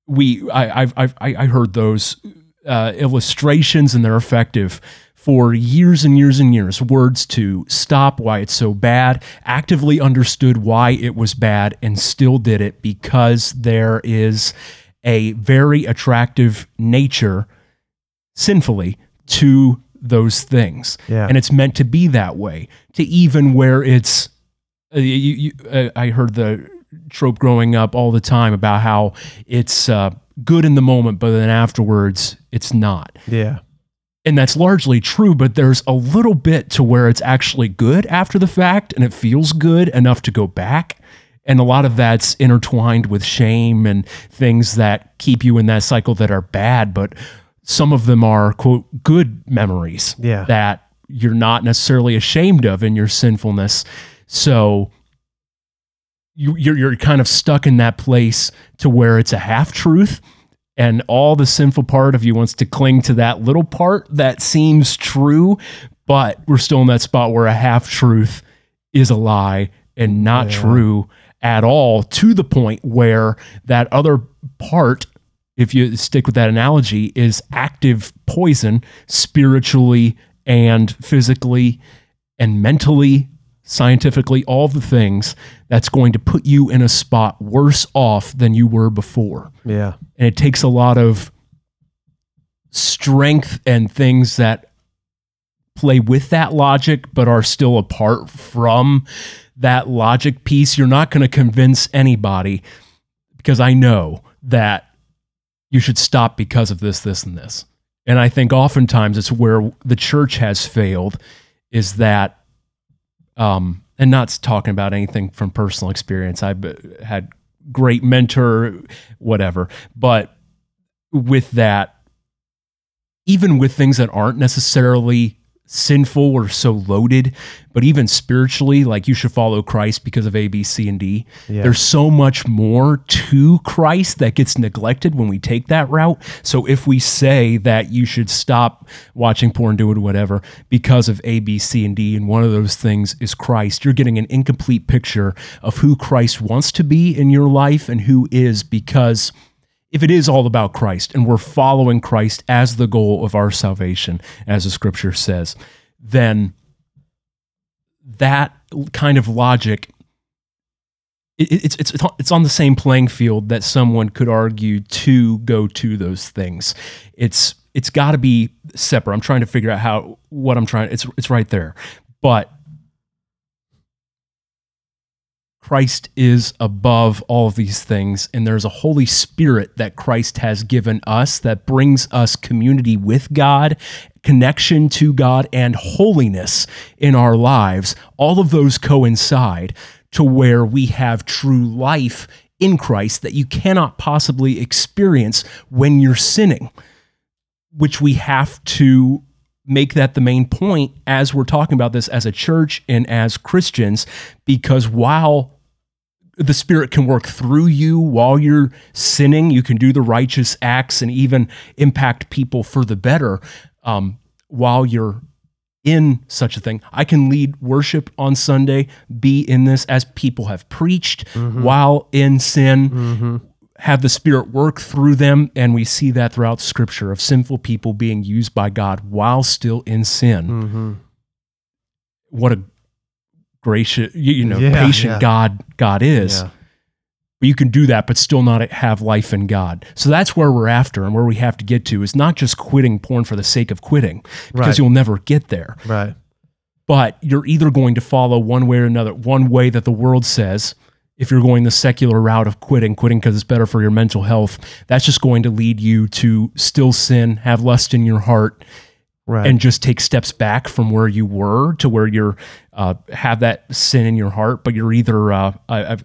we I I've, I've I I heard those uh, illustrations and they're effective for years and years and years. Words to stop why it's so bad, actively understood why it was bad, and still did it because there is a very attractive nature sinfully to those things. Yeah. And it's meant to be that way, to even where it's. Uh, you, you, uh, I heard the trope growing up all the time about how it's uh, good in the moment, but then afterwards it's not. Yeah. And that's largely true, but there's a little bit to where it's actually good after the fact and it feels good enough to go back. And a lot of that's intertwined with shame and things that keep you in that cycle that are bad, but some of them are, quote, good memories Yeah. that you're not necessarily ashamed of in your sinfulness. So you, you're, you're kind of stuck in that place to where it's a half truth and all the sinful part of you wants to cling to that little part that seems true, but we're still in that spot where a half truth is a lie and not Yeah. true at all to the point where that other part if you stick with that analogy is active poison spiritually and physically and mentally scientifically all the things that's going to put you in a spot worse off than you were before. Yeah. and it takes a lot of strength and things that play with that logic but are still apart from that logic piece. You're not going to convince anybody because i know that you should stop because of this this and this. And i think oftentimes it's where the church has failed is that um and not talking about anything from personal experience. I've had great mentor whatever. But with that even with things that aren't necessarily sinful or so loaded. But even spiritually like you should follow christ because of a b c and d. Yeah. there's so much more to christ that gets neglected when we take that route. So if we say that you should stop watching porn do it whatever because of a b c and d and one of those things is christ you're getting an incomplete picture of who christ wants to be in your life and who is because if it is all about Christ and we're following Christ as the goal of our salvation, as the scripture says, then that kind of logic it's it's it's on the same playing field that someone could argue to go to those things. It's it's got to be separate. I'm trying to figure out how what I'm trying. It's it's right there, but Christ is above all of these things, and there's a Holy Spirit that Christ has given us that brings us community with God, connection to God, and holiness in our lives. All of those coincide to where we have true life in Christ that you cannot possibly experience when you're sinning. which we have to make that the main point as we're talking about this as a church and as Christians, because while the Spirit can work through you while you're sinning, you can do the righteous acts and even impact people for the better um, while you're in such a thing. I can lead worship on Sunday, be in this as people have preached while in sin have the Spirit work through them. And we see that throughout Scripture of sinful people being used by God while still in sin. Mm-hmm. What a gracious, you, know, Yeah, patient yeah. God God is. Yeah. But you can do that, but still not have life in God. So that's where we're after and where we have to get to is not just quitting porn for the sake of quitting, because Right. you'll never get there Right. but you're either going to follow one way or another. One way that the world says, if you're going the secular route of quitting, quitting because it's better for your mental health, that's just going to lead you to still sin, have lust in your heart, Right. and just take steps back from where you were to where you're uh, have that sin in your heart. But you're either, uh, I, I've,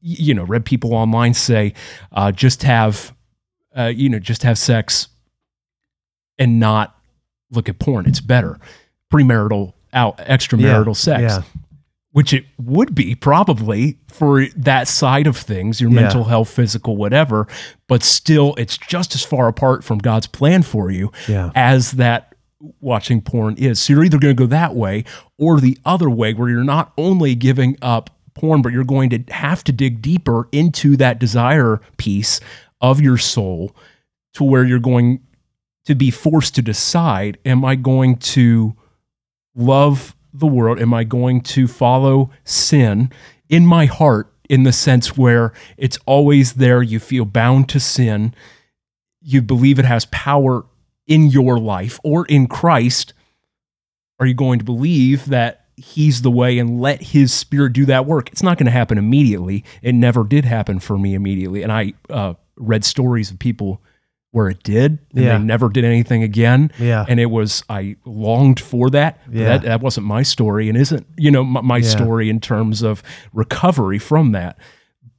you know, read people online say, uh, just have, uh, you know, just have sex and not look at porn. It's better. Premarital out extramarital Yeah, sex. yeah. Which it would be probably for that side of things, your Yeah. mental health, physical, whatever, but still it's just as far apart from God's plan for you Yeah. as that watching porn is. So you're either going to go that way or the other way where you're not only giving up porn, but you're going to have to dig deeper into that desire piece of your soul to where you're going to be forced to decide am I going to love the world? Am I going to follow sin in my heart in the sense where it's always there? You feel bound to sin. You believe it has power in your life or in Christ. Are you going to believe that He's the way and let His Spirit do that work? It's not going to happen immediately. It never did happen for me immediately. And I uh, read stories of people where it did and Yeah. they never did anything again Yeah. and it was i longed for that but Yeah. that, that wasn't my story and isn't you know my, my Yeah. story in terms of recovery from that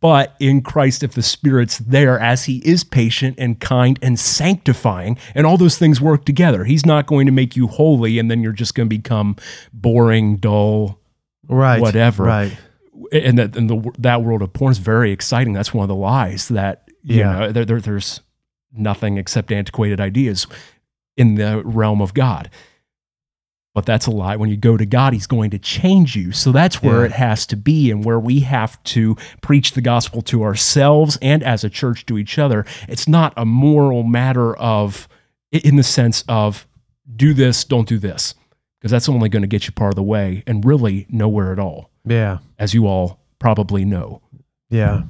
but in christ if the spirit's there as he is patient and kind and sanctifying and all those things work together he's not going to make you holy and then you're just going to become boring dull Right. whatever. Right. and that and the that world of porn is very exciting. That's one of the lies that you Yeah. know there, there there's nothing except antiquated ideas in the realm of God. But that's a lie. When you go to God, He's going to change you. So that's where Yeah. it has to be, and where we have to preach the gospel to ourselves and as a church to each other. It's not a moral matter of, in the sense of, do this, don't do this, because that's only going to get you part of the way and really nowhere at all Yeah. as you all probably know. Yeah.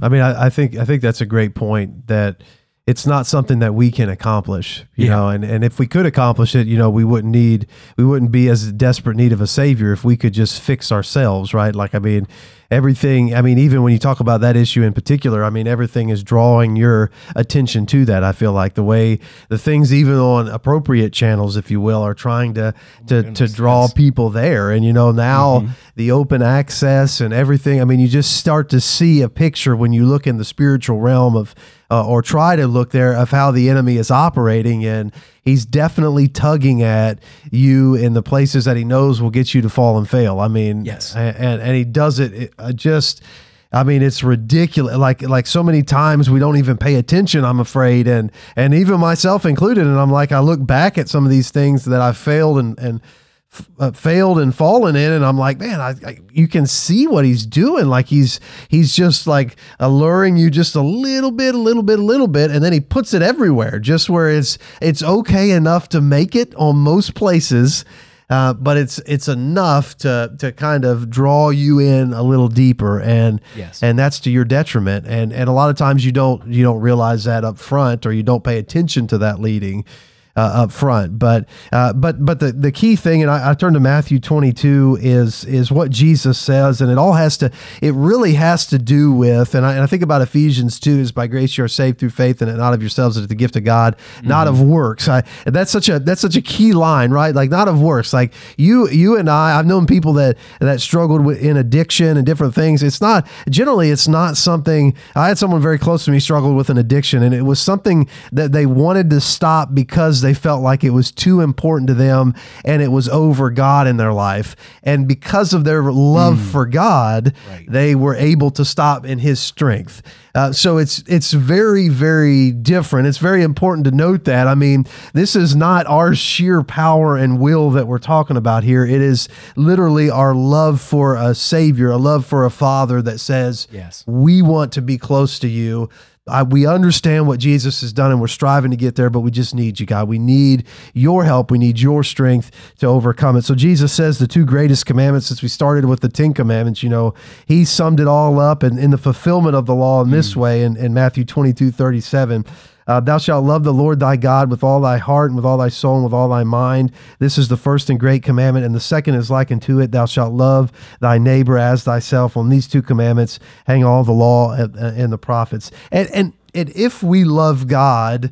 I mean, I, I think I think that's a great point that it's not something that we can accomplish, you Yeah. know, and, and if we could accomplish it, you know, we wouldn't need we wouldn't be as desperate need of a savior if we could just fix ourselves, right? Like I mean, everything I mean, even when you talk about that issue in particular, I mean, everything is drawing your attention to that. I feel like the way the things even on appropriate channels, if you will, are trying to to, to draw people there. And you know, now the open access and everything. I mean, you just start to see a picture when you look in the spiritual realm of, uh, or try to look there of how the enemy is operating, and he's definitely tugging at you in the places that he knows will get you to fall and fail. I mean, Yes. and and he does it, it uh, just. I mean, it's ridiculous. Like like so many times we don't even pay attention. I'm afraid, and and even myself included. And I'm like, I look back at some of these things that I've failed and and uh, failed and fallen in, and I'm like, man, I, I you can see what he's doing. Like he's he's just like alluring you just a little bit, a little bit, a little bit, and then he puts it everywhere, just where it's it's okay enough to make it on most places. Uh, but it's it's enough to to kind of draw you in a little deeper, and Yes. and that's to your detriment. And and a lot of times you don't you don't realize that up front, or you don't pay attention to that leading uh, up front. But uh, but but the, the key thing, and I, I turn to Matthew 22, is is what Jesus says, and it all has to, it really has to do with, and I, and I think about Ephesians 2 is by grace you are saved through faith, and not of yourselves, it's the gift of God, not of works. I, and that's such a that's such a key line, right? Like not of works. Like you you and I, I've known people that that struggled with in addiction and different things. It's not generally it's not something. I had someone very close to me struggled with an addiction, and it was something that they wanted to stop because they felt like it was too important to them and it was over God in their life. And because of their love for God, Right. they were able to stop in His strength. Uh, so it's it's very very different. It's very important to note that. I mean, this is not our sheer power and will that we're talking about here. It is literally our love for a Savior, a love for a Father that says, Yes. we want to be close to you. I, we understand what Jesus has done and we're striving to get there, but we just need you, God. We need your help. We need your strength to overcome it. So Jesus says the two greatest commandments, since we started with the Ten Commandments, you know, he summed it all up and in the fulfillment of the law in this hmm. way in, in Matthew 22, 37. Uh, thou shalt love the Lord thy God with all thy heart and with all thy soul and with all thy mind. This is the first and great commandment. And the second is like unto it. Thou shalt love thy neighbor as thyself. On these two commandments hang all the law and, and the prophets. And, and, and if we love God,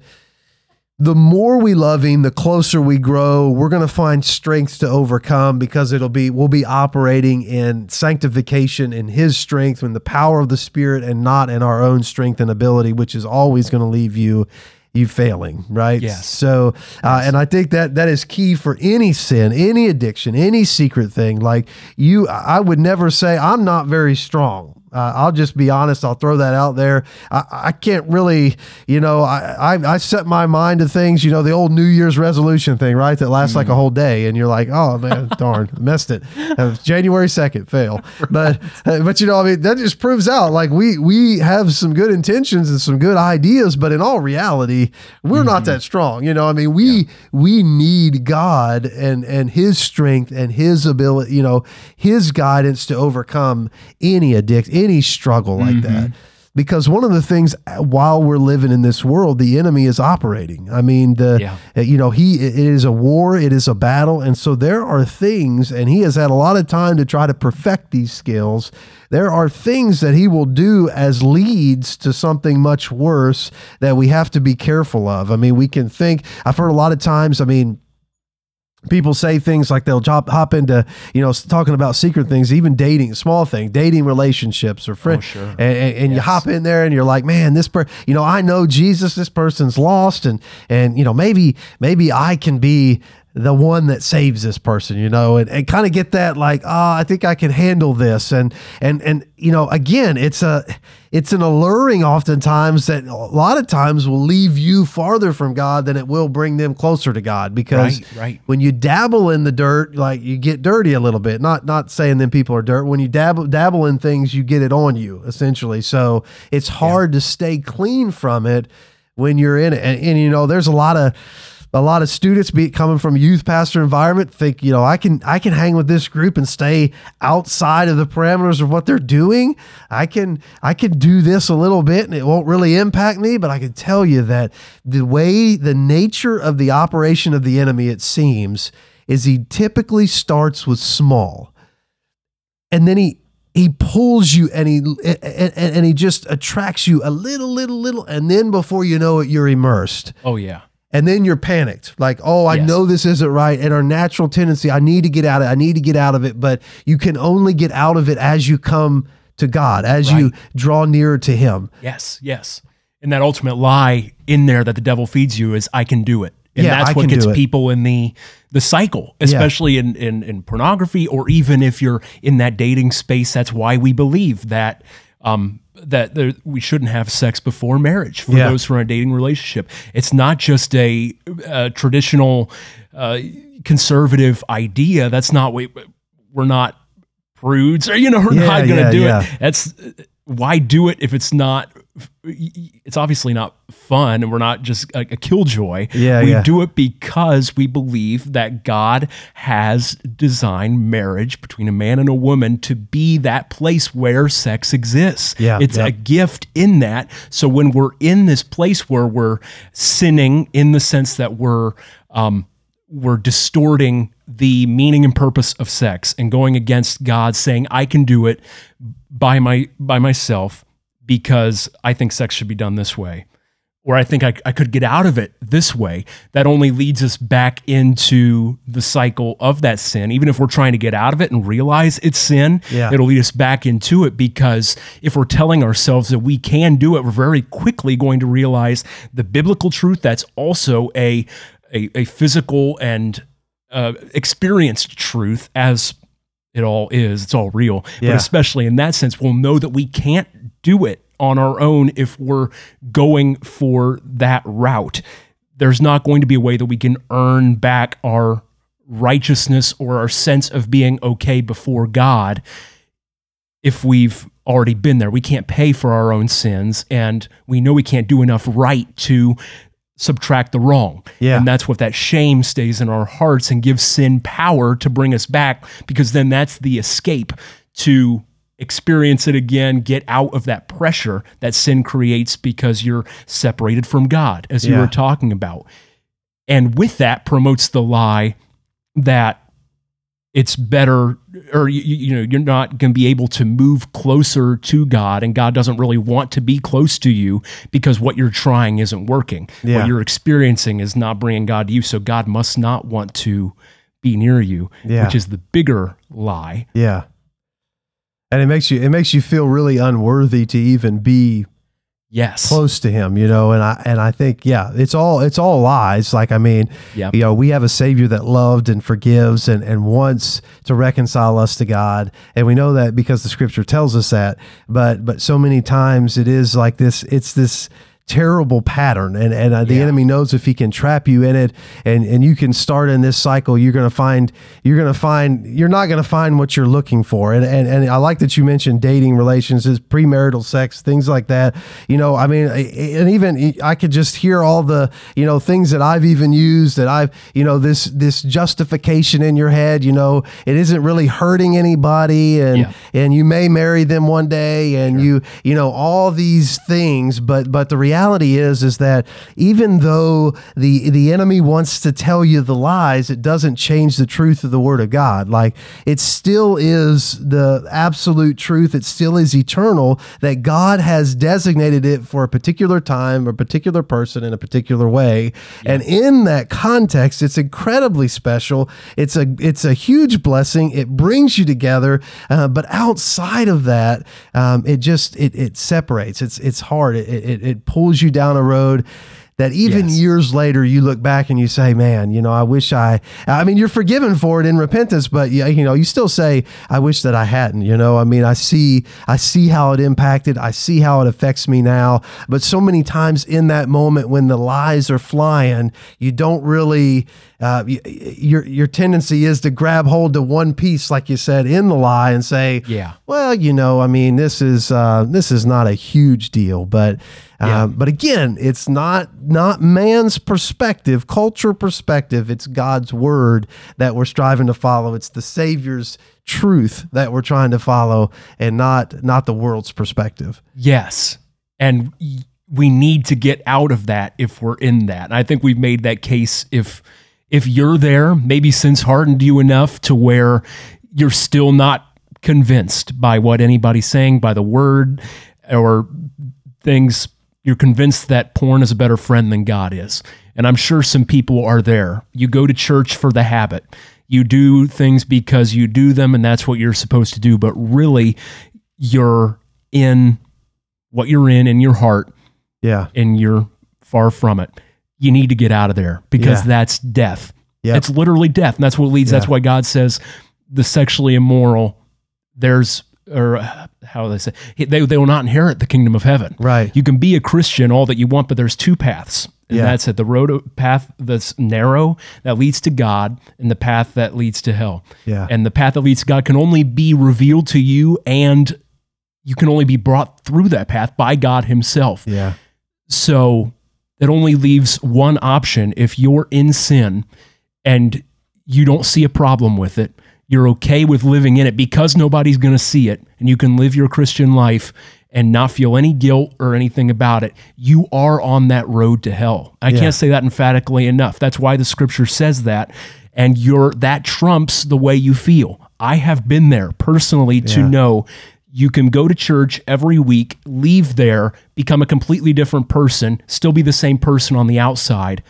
the more we love him, the closer we grow. We're going to find strength to overcome because it'll be we'll be operating in sanctification in his strength in the power of the spirit and not in our own strength and ability, which is always going to leave you you failing, right? Yes. So, uh, and I think that that is key for any sin, any addiction, any secret thing. Like you, I would never say I'm not very strong. Uh, I'll just be honest. I'll throw that out there. I, I can't really, you know, I, I I set my mind to things. You know, the old New Year's resolution thing, right? That lasts like a whole day, and you're like, oh man, darn, missed it. Uh, January second, fail. But uh, but you know, I mean, that just proves out like we we have some good intentions and some good ideas, but in all reality, we're not that strong. You know, I mean, we we need God and and His strength and His ability. You know, His guidance to overcome any addiction, any struggle like that. Because one of the things uh, while we're living in this world, the enemy is operating. I mean, the Yeah. uh, you know he it is a war, it is a battle, and so there are things, and he has had a lot of time to try to perfect these skills. There are things that he will do as leads to something much worse that we have to be careful of. I mean, we can think. I've heard a lot of times. I mean people say things like they'll hop, hop into you know talking about secret things even dating small thing dating relationships or friends Oh, sure. and, and, and you hop in there and you're like man this per you know i know jesus this person's lost and and you know maybe maybe i can be the one that saves this person you know and, and kind of get that like oh i think i can handle this and and and you know again it's a it's an alluring oftentimes that a lot of times will leave you farther from god than it will bring them closer to god because Right, right. when you dabble in the dirt, like you get dirty a little bit. Not not saying them people are dirt. When you dabble dabble in things, you get it on you essentially. So it's hard to stay clean from it when you're in it. And, and you know, there's a lot of a lot of students be coming from youth pastor environment think you know i can i can hang with this group and stay outside of the parameters of what they're doing. I can i can do this a little bit and it won't really impact me but i can tell you that the way the nature of the operation of the enemy it seems is he typically starts with small. And then he he pulls you and he and, and he just attracts you a little little little and then before you know it you're immersed. Oh yeah. And then you're panicked like oh i Yes. know this isn't right and our natural tendency i need to get out of it i need to get out of it but you can only get out of it as you come to god as you draw nearer to him Yes, yes. And that ultimate lie in there that the devil feeds you is I can do it. And Yeah, that's I what gets people in the the cycle, especially in, in in pornography or even if you're in that dating space. That's why we believe that um that there, we shouldn't have sex before marriage for Yeah. those who are in a dating relationship. It's not just a, uh traditional uh, conservative idea. That's not what we're not prudes or you know we're Yeah, not going to yeah, do it. That's why do it if it's not it's obviously not fun and we're not just a, a killjoy. Yeah, we yeah. do it because we believe that God has designed marriage between a man and a woman to be that place where sex exists. Yeah, It's yeah. a gift in that. So when we're in this place where we're sinning in the sense that we're um we're distorting the meaning and purpose of sex and going against God saying I can do it by my by myself because I think sex should be done this way. Or I think I, I could get out of it this way. That only leads us back into the cycle of that sin. Even if we're trying to get out of it and realize it's sin Yeah. it'll lead us back into it because if we're telling ourselves that we can do it we're very quickly going to realize the biblical truth that's also a a, a physical and uh, experienced truth as it all is. It's all real. Yeah. But especially in that sense, we'll know that we can't do it on our own if we're going for that route. There's not going to be a way that we can earn back our righteousness or our sense of being okay before God if we've already been there. We can't pay for our own sins, and we know we can't do enough right to subtract the wrong. Yeah. And that's what that shame stays in our hearts and gives sin power to bring us back because then that's the escape to experience it again, get out of that pressure that sin creates because you're separated from God, as you were talking about. And with that promotes the lie that it's better or you, you know you're not going to be able to move closer to God and God doesn't really want to be close to you because what you're trying isn't working. Yeah. What you're experiencing is not bringing God to you so God must not want to be near you, Yeah. which is the bigger lie. Yeah. And it makes you it makes you feel really unworthy to even be Yes. close to him, you know, and I and I think yeah, it's all it's all lies. Like I mean, Yep. you know, we have a savior that loved and forgives and and wants to reconcile us to God, and we know that because the scripture tells us that. But but so many times it is like this. It's this terrible pattern and and uh, the Yeah. enemy knows if he can trap you in it and and you can start in this cycle you're going to find you're going to find you're not going to find what you're looking for and and and I like that you mentioned dating relations premarital sex things like that you know I mean and even I could just hear all the you know things that I've even used that I've you know this this justification in your head you know it isn't really hurting anybody and Yeah. and you may marry them one day and you you know all these things but but the reality is is that even though the the enemy wants to tell you the lies it doesn't change the truth of the word of god. Like it still is the absolute truth. It still is eternal that god has designated it for a particular time a particular person in a particular way. And in that context it's incredibly special. It's a it's a huge blessing. It brings you together. Uh, but outside of that um, it just it, it separates. It's it's hard. It, it, it pulls you down a road that even Yes. years later you look back and you say man you know i wish i i mean you're forgiven for it in repentance but you, you know you still say i wish that i hadn't you know i mean i see i see how it impacted i see how it affects me now but so many times in that moment when the lies are flying you don't really uh, y- your your tendency is to grab hold to one piece like you said in the lie and say Yeah. well you know i mean this is uh, this is not a huge deal but uh, Yeah. but again it's not not man's perspective culture perspective it's god's word that we're striving to follow it's the savior's truth that we're trying to follow and not not the world's perspective Yes. And y- we need to get out of that if we're in that. And I think we've made that case if if you're there, maybe since hardened you enough to where you're still not convinced by what anybody's saying, by the word or things you're convinced that porn is a better friend than God is. And I'm sure some people are there. You go to church for the habit. You do things because you do them and that's what you're supposed to do, but really you're in what you're in in your heart yeah and you're far from it. You need to get out of there because Yeah. that's death. Yep. It's literally death. And that's what leads. That's Yeah. why God says the sexually immoral, there's, or uh, how do they say, they, they will not inherit the kingdom of heaven. Right. You can be a Christian all that you want, but there's two paths. And Yeah. that's it. The road path that's narrow that leads to God and the path that leads to hell. Yeah. And the path that leads to God can only be revealed to you and you can only be brought through that path by God himself. yeah So it only leaves one option. If you're in sin and you don't see a problem with it, you're okay with living in it because nobody's going to see it, and you can live your Christian life and not feel any guilt or anything about it, you are on that road to hell. I Yeah. can't say that emphatically enough. That's why the scripture says that. And you're that trumps the way you feel. I have been there personally to Yeah. know you can go to church every week, leave there, become a completely different person, still be the same person on the outside,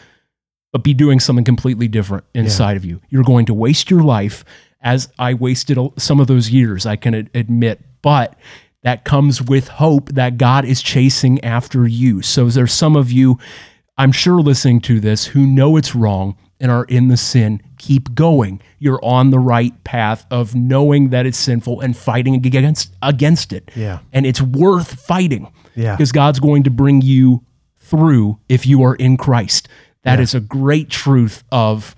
but be doing something completely different inside of you. You're going to waste your life as I wasted some of those years, I can admit, but that comes with hope that God is chasing after you. So there's some of you I'm sure listening to this who know it's wrong and are in the sin, keep going. You're on the right path of knowing that it's sinful and fighting against against it. Yeah. And it's worth fighting. Yeah. Because God's going to bring you through if you are in Christ. That is a great truth of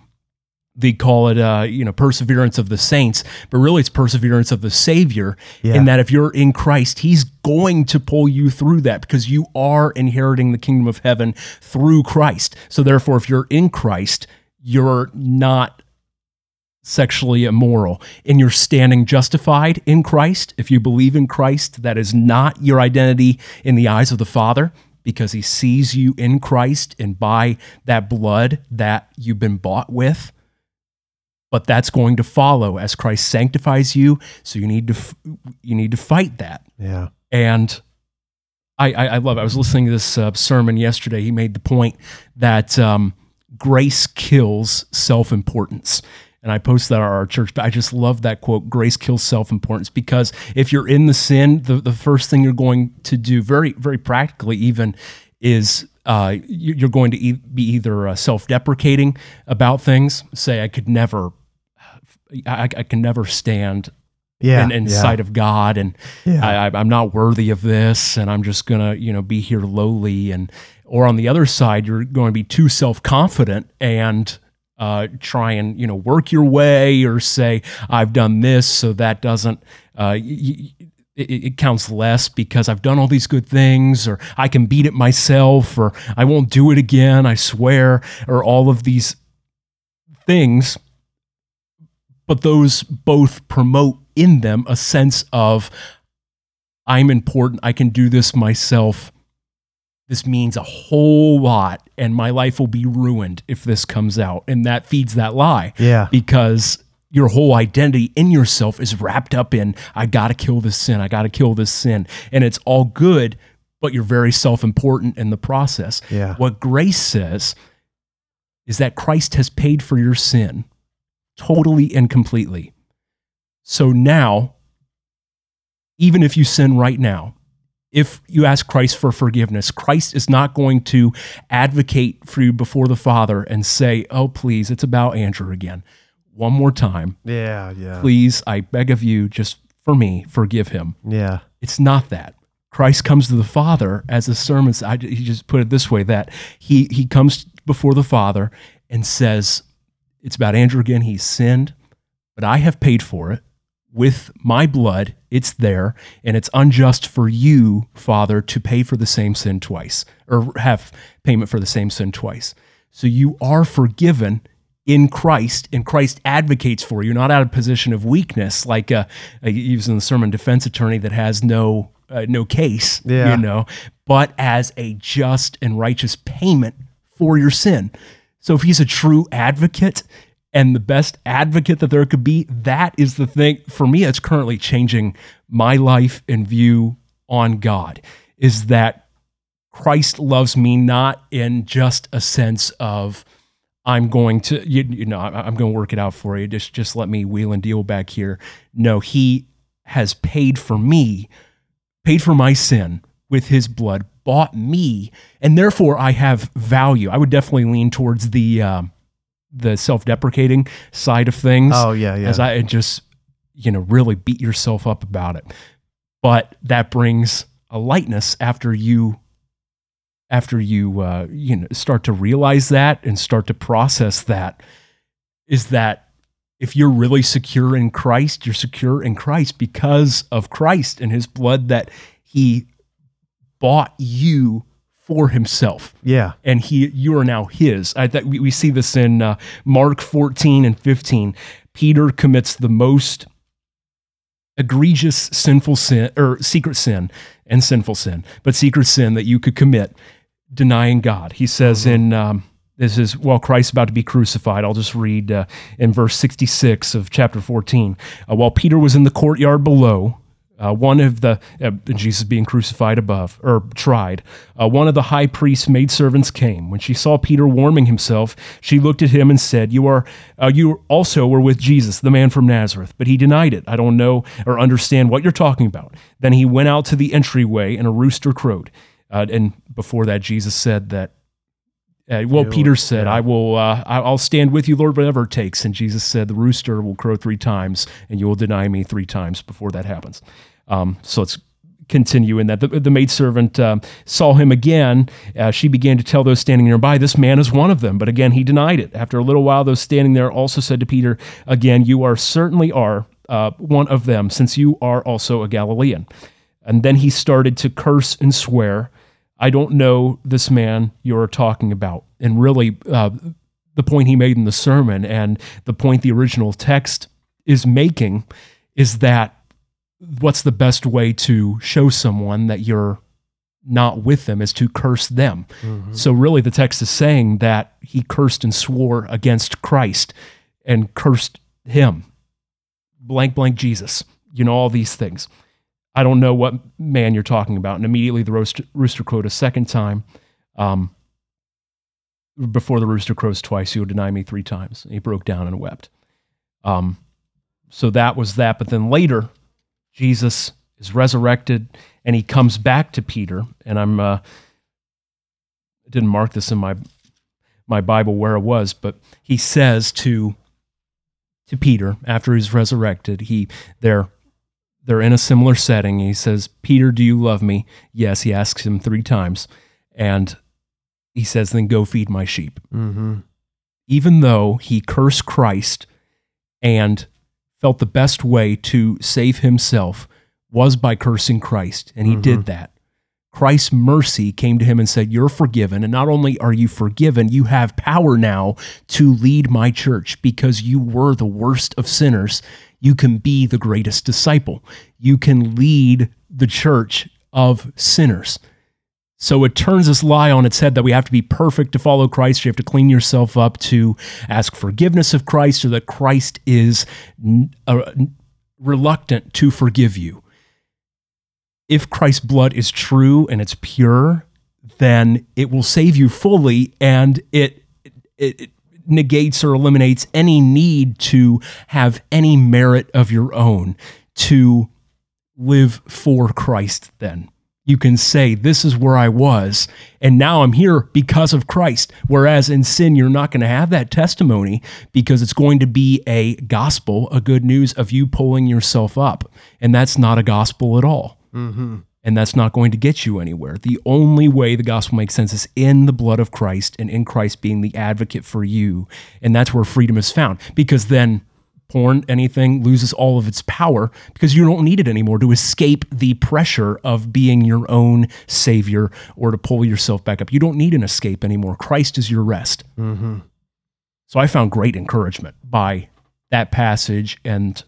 they call it uh, you know perseverance of the saints but really it's perseverance of the savior Yeah. in that if you're in christ he's going to pull you through that because you are inheriting the kingdom of heaven through christ so therefore if you're in christ you're not sexually immoral and you're standing justified in christ if you believe in christ that is not your identity in the eyes of the father because he sees you in christ and by that blood that you've been bought with but that's going to follow as Christ sanctifies you. So you need to you need to fight that. Yeah. And I I, I love. It. I was listening to this uh, sermon yesterday. He made the point that um, grace kills self importance. And I posted that on our church, but I just love that quote grace kills self importance because if you're in the sin, the, the first thing you're going to do, very, very practically, even, is uh, you- you're going to be either uh, self deprecating about things, say, I could never, I, I can never stand Yeah. in, in yeah. sight of God, and Yeah. I, I, I'm not worthy of this, and I'm just gonna, you know, be here lowly, and or on the other side, you're going to be too self confident and uh, try and you know work your way, or say I've done this, so that doesn't. Uh, y- y- it, it counts less because I've done all these good things, or I can beat it myself, or I won't do it again, I swear, or all of these things but those both promote in them a sense of I'm important, I can do this myself. This means a whole lot, and my life will be ruined if this comes out. And that feeds that lie Yeah. because your whole identity in yourself is wrapped up in I got to kill this sin, I got to kill this sin. And it's all good, but you're very self important in the process. Yeah. What grace says is that Christ has paid for your sin totally and completely. So now, even if you sin right now, if you ask Christ for forgiveness, Christ is not going to advocate for you before the Father and say, Oh, please, it's about Andrew again. One more time. Yeah. Yeah. Please, I beg of you, just for me, forgive him. Yeah. It's not that. Christ comes to the Father as a sermon. I, he just put it this way that he, he comes before the Father and says, It's about Andrew again. He's sinned, but I have paid for it with my blood. It's there, and it's unjust for you, Father, to pay for the same sin twice or have payment for the same sin twice. So you are forgiven in Christ, and Christ advocates for you, not out of position of weakness, like uh, uh, using the sermon defense attorney that has no uh, no case, Yeah. you know, but as a just and righteous payment for your sin. So if he's a true advocate and the best advocate that there could be, that is the thing for me. It's currently changing my life and view on God. Is that Christ loves me not in just a sense of I'm going to you, you know I'm going to work it out for you. Just just let me wheel and deal back here. No, he has paid for me, paid for my sin with his blood, bought me, and therefore I have value. I would definitely lean towards the um, the self-deprecating side of things Oh yeah. Yeah. as I and just you know really beat yourself up about it. But that brings a lightness after you after you uh, you know start to realize that and start to process that is that if you're really secure in Christ, you're secure in Christ because of Christ and his blood that he bought you for himself yeah. and he you are now his I, that we, we see this in uh, mark 14 and 15 peter commits the most egregious sinful sin or secret sin and sinful sin but secret sin that you could commit denying god he says in um, this is while Christ's about to be crucified. I'll just read uh, in verse 66 of chapter 14. Uh, while Peter was in the courtyard below, uh, one of the uh, Jesus being crucified above or tried. Uh, one of the high priest's maidservants came. When she saw Peter warming himself, she looked at him and said, "You are uh, you also were with Jesus, the man from Nazareth." But he denied it. I don't know or understand what you're talking about. Then he went out to the entryway, and a rooster crowed. Uh, and before that, Jesus said that Uh, well, Peter said. "I will. Uh, I'll stand with you, Lord, whatever it takes." And Jesus said, "The rooster will crow three times, and you will deny me three times before that happens." Um, so let's continue in that. The, the maidservant um, saw him again. Uh, she began to tell those standing nearby, "This man is one of them." But again, he denied it. After a little while, those standing there also said to Peter, "Again, you are certainly are uh, one of them, since you are also a Galilean." And then he started to curse and swear. I don't know this man you're talking about. And really, uh, the point he made in the sermon and the point the original text is making is that what's the best way to show someone that you're not with them is to curse them. So, really, the text is saying that he cursed and swore against Christ and cursed him, blank, blank Jesus, you know, all these things. I don't know what man you're talking about. And immediately the rooster, rooster crowed a second time. Um, before the rooster crows twice, you'll deny me three times. And he broke down and wept. Um, so that was that. But then later, Jesus is resurrected and he comes back to Peter. And I'm, uh, I didn't mark this in my, my Bible where it was, but he says to, to Peter after he's resurrected, he, they're, they're in a similar setting. He says, Peter, do you love me? Yes. He asks him three times. And he says, then go feed my sheep. Mm-hmm. Even though he cursed Christ and felt the best way to save himself was by cursing Christ, and he did mm-hmm. that. Christ's mercy came to him and said, You're forgiven. And not only are you forgiven, you have power now to lead my church because you were the worst of sinners. You can be the greatest disciple. You can lead the church of sinners. So it turns this lie on its head that we have to be perfect to follow Christ. You have to clean yourself up to ask forgiveness of Christ, or that Christ is uh, reluctant to forgive you. If Christ's blood is true and it's pure, then it will save you fully, and it it, it negates or eliminates any need to have any merit of your own to live for Christ. Then you can say, This is where I was, and now I'm here because of Christ. Whereas in sin, you're not going to have that testimony because it's going to be a gospel, a good news of you pulling yourself up. And that's not a gospel at all. Mm-hmm. And that's not going to get you anywhere. The only way the gospel makes sense is in the blood of Christ and in Christ being the advocate for you. And that's where freedom is found because then porn, anything loses all of its power because you don't need it anymore to escape the pressure of being your own savior or to pull yourself back up. You don't need an escape anymore. Christ is your rest. Mm-hmm. So I found great encouragement by that passage and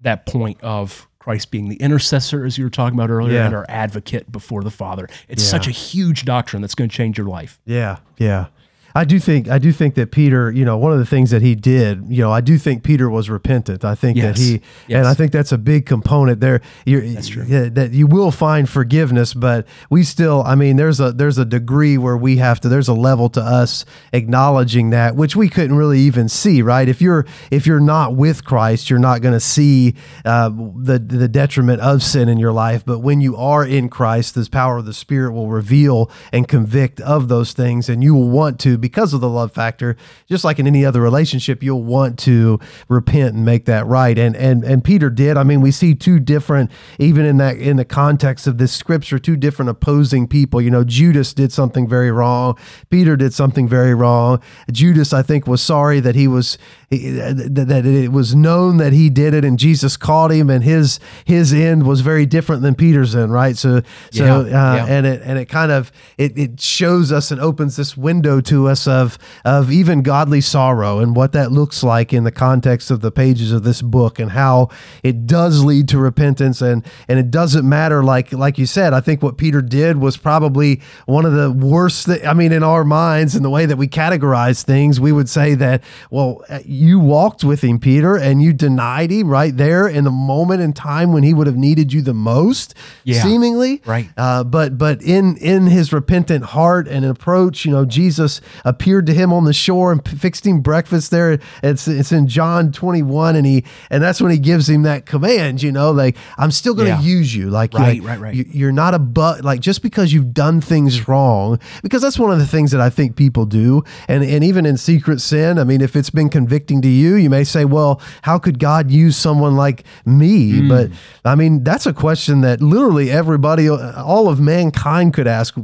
that point of Christ being the intercessor, as you were talking about earlier, Yeah. and our advocate before the Father. It's Yeah. such a huge doctrine that's going to change your life. Yeah, yeah. I do think I do think that Peter, you know, one of the things that he did, you know, I do think Peter was repentant. I think that he, Yes. and I think that's a big component there. You're, That's true. that you will find forgiveness, but we still, I mean, there's a there's a degree where we have to. There's a level to us acknowledging that, which we couldn't really even see, right? If you're if you're not with Christ, you're not going to see uh, the the detriment of sin in your life. But when you are in Christ, this power of the Spirit will reveal and convict of those things, and you will want to because of the love factor. Just like in any other relationship, you'll want to repent and make that right. And and and Peter did. I mean, we see two different, even in that in the context of this scripture, two different opposing people. You know, Judas did something very wrong. Peter did something very wrong. Judas, I think, was sorry that he was that it was known that he did it, and Jesus caught him, and his his end was very different than Peter's end, right? So so Yeah, uh, yeah. and it and it kind of it, it shows us and opens this window to us of of even godly sorrow and what that looks like in the context of the pages of this book and how it does lead to repentance and and it doesn't matter like like you said I think what Peter did was probably one of the worst I mean in our minds in the way that we categorize things we would say that well uh, you walked with him Peter and you denied him right there in the moment in time when he would have needed you the most Yeah. seemingly Right. uh, but but in in his repentant heart and approach, you know, Jesus appeared to him on the shore and fixed him breakfast there. It's it's in John 21, and he and that's when he gives him that command. You know, like I'm still going to Yeah. use you. Like Right, like, right, right. you- You're not a but. Like just because you've done things wrong, because that's one of the things that I think people do, and and even in secret sin. I mean, if it's been convicting to you, you may say, well, how could God use someone like me? Hmm. But I mean, that's a question that literally everybody, all of mankind could ask.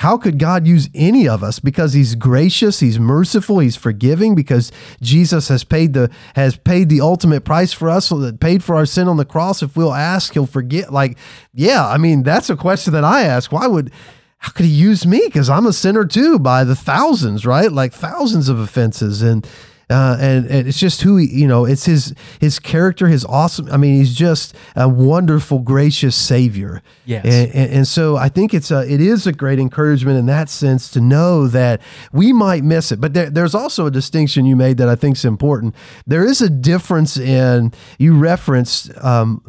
How could God use any of us? Because He's gracious, He's merciful, He's forgiving. Because Jesus has paid the has paid the ultimate price for us, that paid for our sin on the cross. If we'll ask, He'll forget. Like, yeah, I mean, that's a question that I ask. Why would how could he use me? Because I'm a sinner too, by the thousands, right? Like thousands of offenses, and uh, and, and it's just who he, you know, it's his his character, his awesome. I mean, he's just a wonderful, gracious Savior. Yes. and, and, and so I think it's a it is a great encouragement in that sense to know that we might miss it, but there, there's also a distinction you made that I think is important. There is a difference in you referenced um,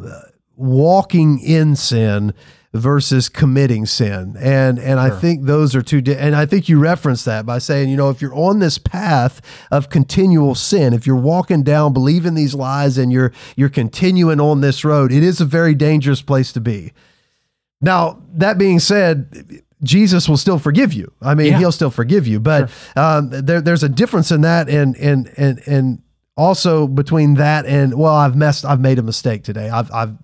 walking in sin versus committing sin. And and I think those are two di- and I think you reference that by saying you know if you're on this path of continual sin if you're walking down believing these lies and you're you're continuing on this road it is a very dangerous place to be. Now that being said Jesus will still forgive you. I mean Yeah. he'll still forgive you but um, there, there's a difference in that and and and and also between that and well I've messed I've made a mistake today. I've I've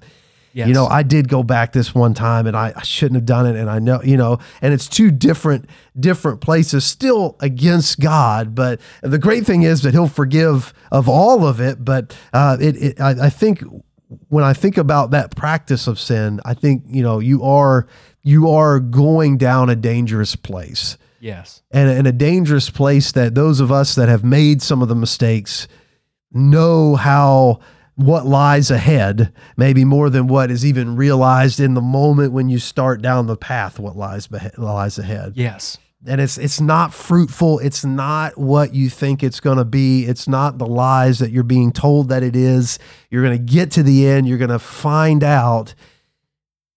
Yes. you know, I did go back this one time and I, I shouldn't have done it. And I know, you know, and it's two different, different places still against God. But the great thing is that he'll forgive of all of it. But uh, it, it I, I think when I think about that practice of sin, I think, you know, you are, you are going down a dangerous place yes. and, and a dangerous place that those of us that have made some of the mistakes know how what lies ahead maybe more than what is even realized in the moment when you start down the path what lies behe- lies ahead. Yes. and it's it's not fruitful. It's not what you think it's going to be. It's not the lies that you're being told that it is. You're going to get to the end. You're going to find out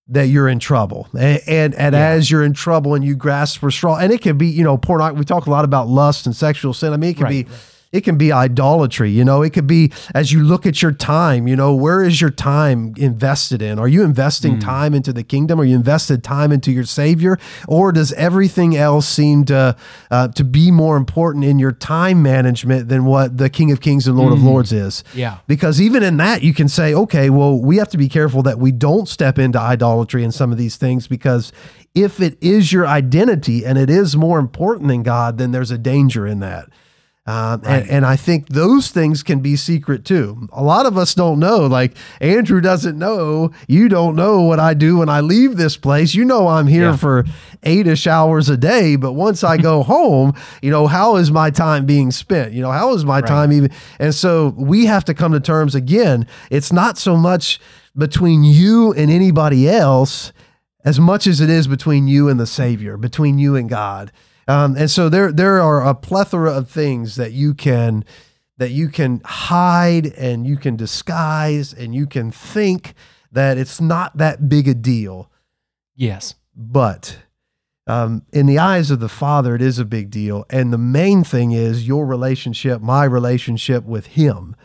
that you're in trouble. And and, and Yeah. as you're in trouble and you grasp for straw and it can be you know porn we talk a lot about lust and sexual sin. I mean it can Right, be. It can be idolatry you know it could be as you look at your time you know where is your time invested in are you investing Hmm. time into the kingdom are you invested time into your savior or does everything else seem to uh, to be more important in your time management than what the king of kings and lord of lords is Hmm. Yeah. because even in that you can say okay well we have to be careful that we don't step into idolatry and some of these things because if it is your identity and it is more important than god then there's a danger in that um, and, and I think those things can be secret too. A lot of us don't know. Like Andrew doesn't know. You don't know what I do when I leave this place. You know, I'm here Yeah. for eight ish hours a day. But once I go home, you know, how is my time being spent? You know, how is my time even? And so we have to come to terms again. It's not so much between you and anybody else as much as it is between you and the Savior, between you and God. Um, and so there there are a plethora of things that you can that you can hide and you can disguise and you can think that it's not that big a deal. Yes. But um, in the eyes of the Father, it is a big deal. And the main thing is your relationship, my relationship with Him.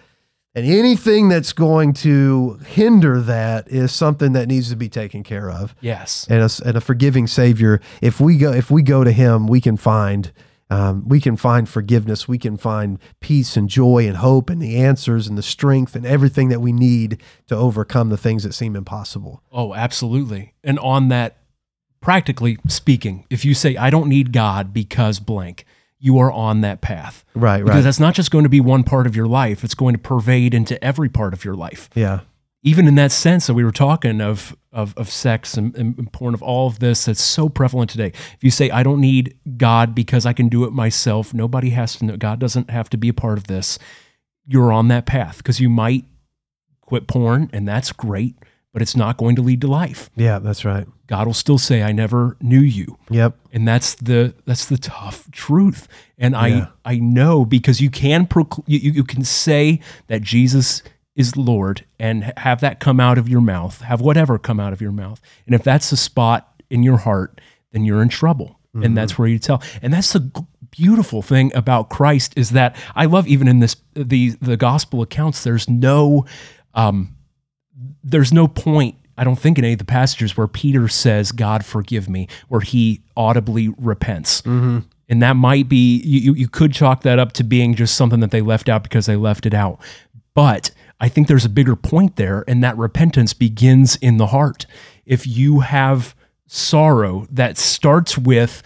And anything that's going to hinder that is something that needs to be taken care of Yes. and a, and a forgiving Savior. If we go, if we go to Him, we can find, um, we can find forgiveness. We can find peace and joy and hope and the answers and the strength and everything that we need to overcome the things that seem impossible. Oh, absolutely. And on that, practically speaking, if you say, I don't need God because blank, you are on that path. Right, Because right, that's not just going to be one part of your life, it's going to pervade into every part of your life. yeah, Even in that sense that we were talking of, of, of sex and, and porn, of all of this that's so prevalent today. If you say, I don't need God because I can do it myself, nobody has to know, God doesn't have to be a part of this, you're on that path because you might quit porn, and that's great, but it's not going to lead to life. yeah. That's right. God will still say, I never knew you. Yep. And that's the that's the tough truth. And Yeah. I I know because you can procl- you, you you can say that Jesus is Lord and have that come out of your mouth, have whatever come out of your mouth. And if that's a spot in your heart, then you're in trouble. Mm-hmm. And that's where you tell. And that's the beautiful thing about Christ is that I love even in this the the gospel accounts there's no um there's no point I don't think in any of the passages where Peter says God forgive me where he audibly repents. Mm-hmm. And that might be you you could chalk that up to being just something that they left out because they left it out. But I think there's a bigger point there and that repentance begins in the heart. If you have sorrow that starts with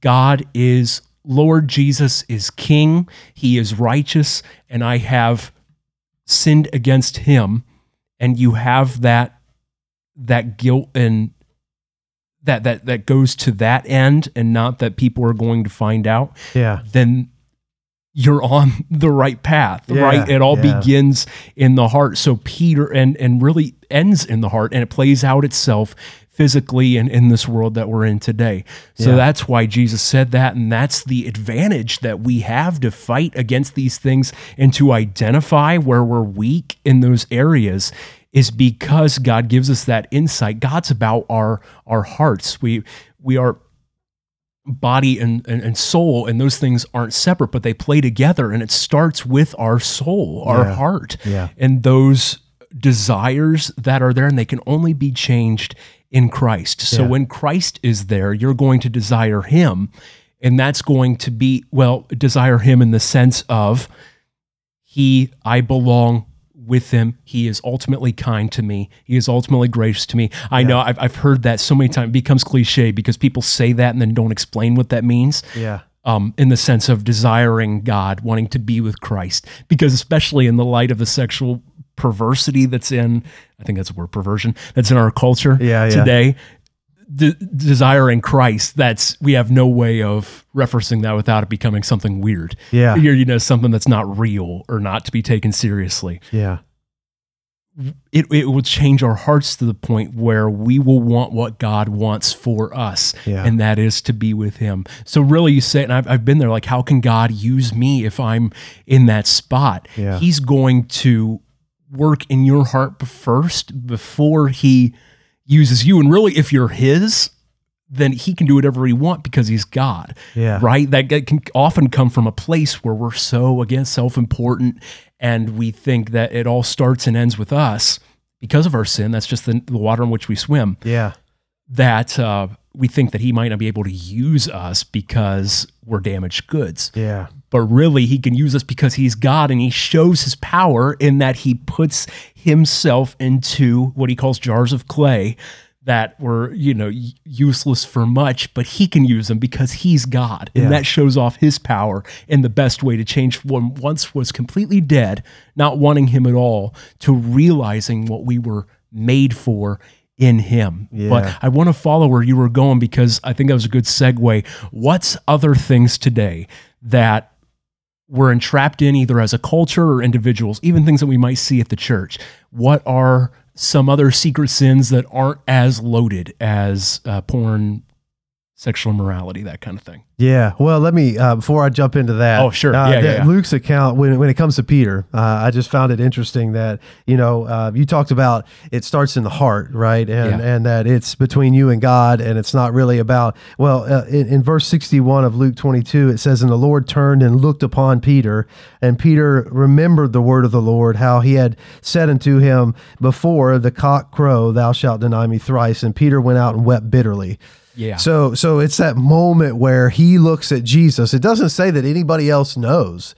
God is Lord Jesus is king, he is righteous, and I have sinned against him, and you have that that guilt and that that that goes to that end and not that people are going to find out, Yeah. then you're on the right path, Yeah, right? It all yeah. begins in the heart. So Peter and and really ends in the heart and it plays out itself physically and in this world that we're in today. So Yeah. that's why Jesus said that and that's the advantage that we have to fight against these things and to identify where we're weak in those areas is because God gives us that insight. God's about our our hearts. We we are body and, and, and soul and those things aren't separate but they play together and it starts with our soul our Yeah. heart Yeah. and those desires that are there and they can only be changed in christ. So Yeah. when christ is there you're going to desire him and that's going to be well desire him in the sense of he i belong with him. He is ultimately kind to me. He is ultimately gracious to me. I know I've, I've heard that so many times. It becomes cliche because people say that and then don't explain what that means. Yeah. um, in the sense of desiring God, wanting to be with Christ, because especially in the light of the sexual perversity that's in, I think that's the word perversion, that's in our culture Yeah, today, de- desiring Christ, that's, we have no way of referencing that without it becoming something weird. Yeah. You're, you know, something that's not real or not to be taken seriously Yeah. it, it will change our hearts to the point where we will want what God wants for us, Yeah. and that is to be with Him. So, really, you say, and I've, I've been there, like, how can God use me if I'm in that spot? Yeah. He's going to work in your heart first before He uses you. And really, if you're His, then He can do whatever He wants because He's God Yeah. right? That that can often come from a place where we're so again self-important, and we think that it all starts and ends with us because of our sin. That's just the, the water in which we swim. Yeah. That uh, we think that He might not be able to use us because we're damaged goods, Yeah. but really He can use us because He's God, and He shows His power in that He puts Himself into what He calls jars of clay. That were, you know, useless for much, but he can use them because he's God. And Yeah. that shows off his power in the best way to change what once was completely dead, not wanting him at all, to realizing what we were made for in him. Yeah. But I want to follow where you were going because I think that was a good segue. What's other things today that we're entrapped in either as a culture or individuals, even things that we might see at the church? What are some other secret sins that aren't as loaded as uh, porn, sexual morality, that kind of thing? Yeah. Well, let me uh, before I jump into that. Oh, sure. uh, Yeah, yeah, yeah. Luke's account when when it comes to Peter, uh, I just found it interesting that you know uh, you talked about it starts in the heart, right? And Yeah. and that it's between you and God, and it's not really about. Well, uh, in, in verse sixty one of Luke twenty two, it says, "And the Lord turned and looked upon Peter, and Peter remembered the word of the Lord, how he had said unto him before the cock crow, Thou shalt deny me thrice. And Peter went out and wept bitterly." Yeah. So so it's that moment where he looks at Jesus. It doesn't say that anybody else knows.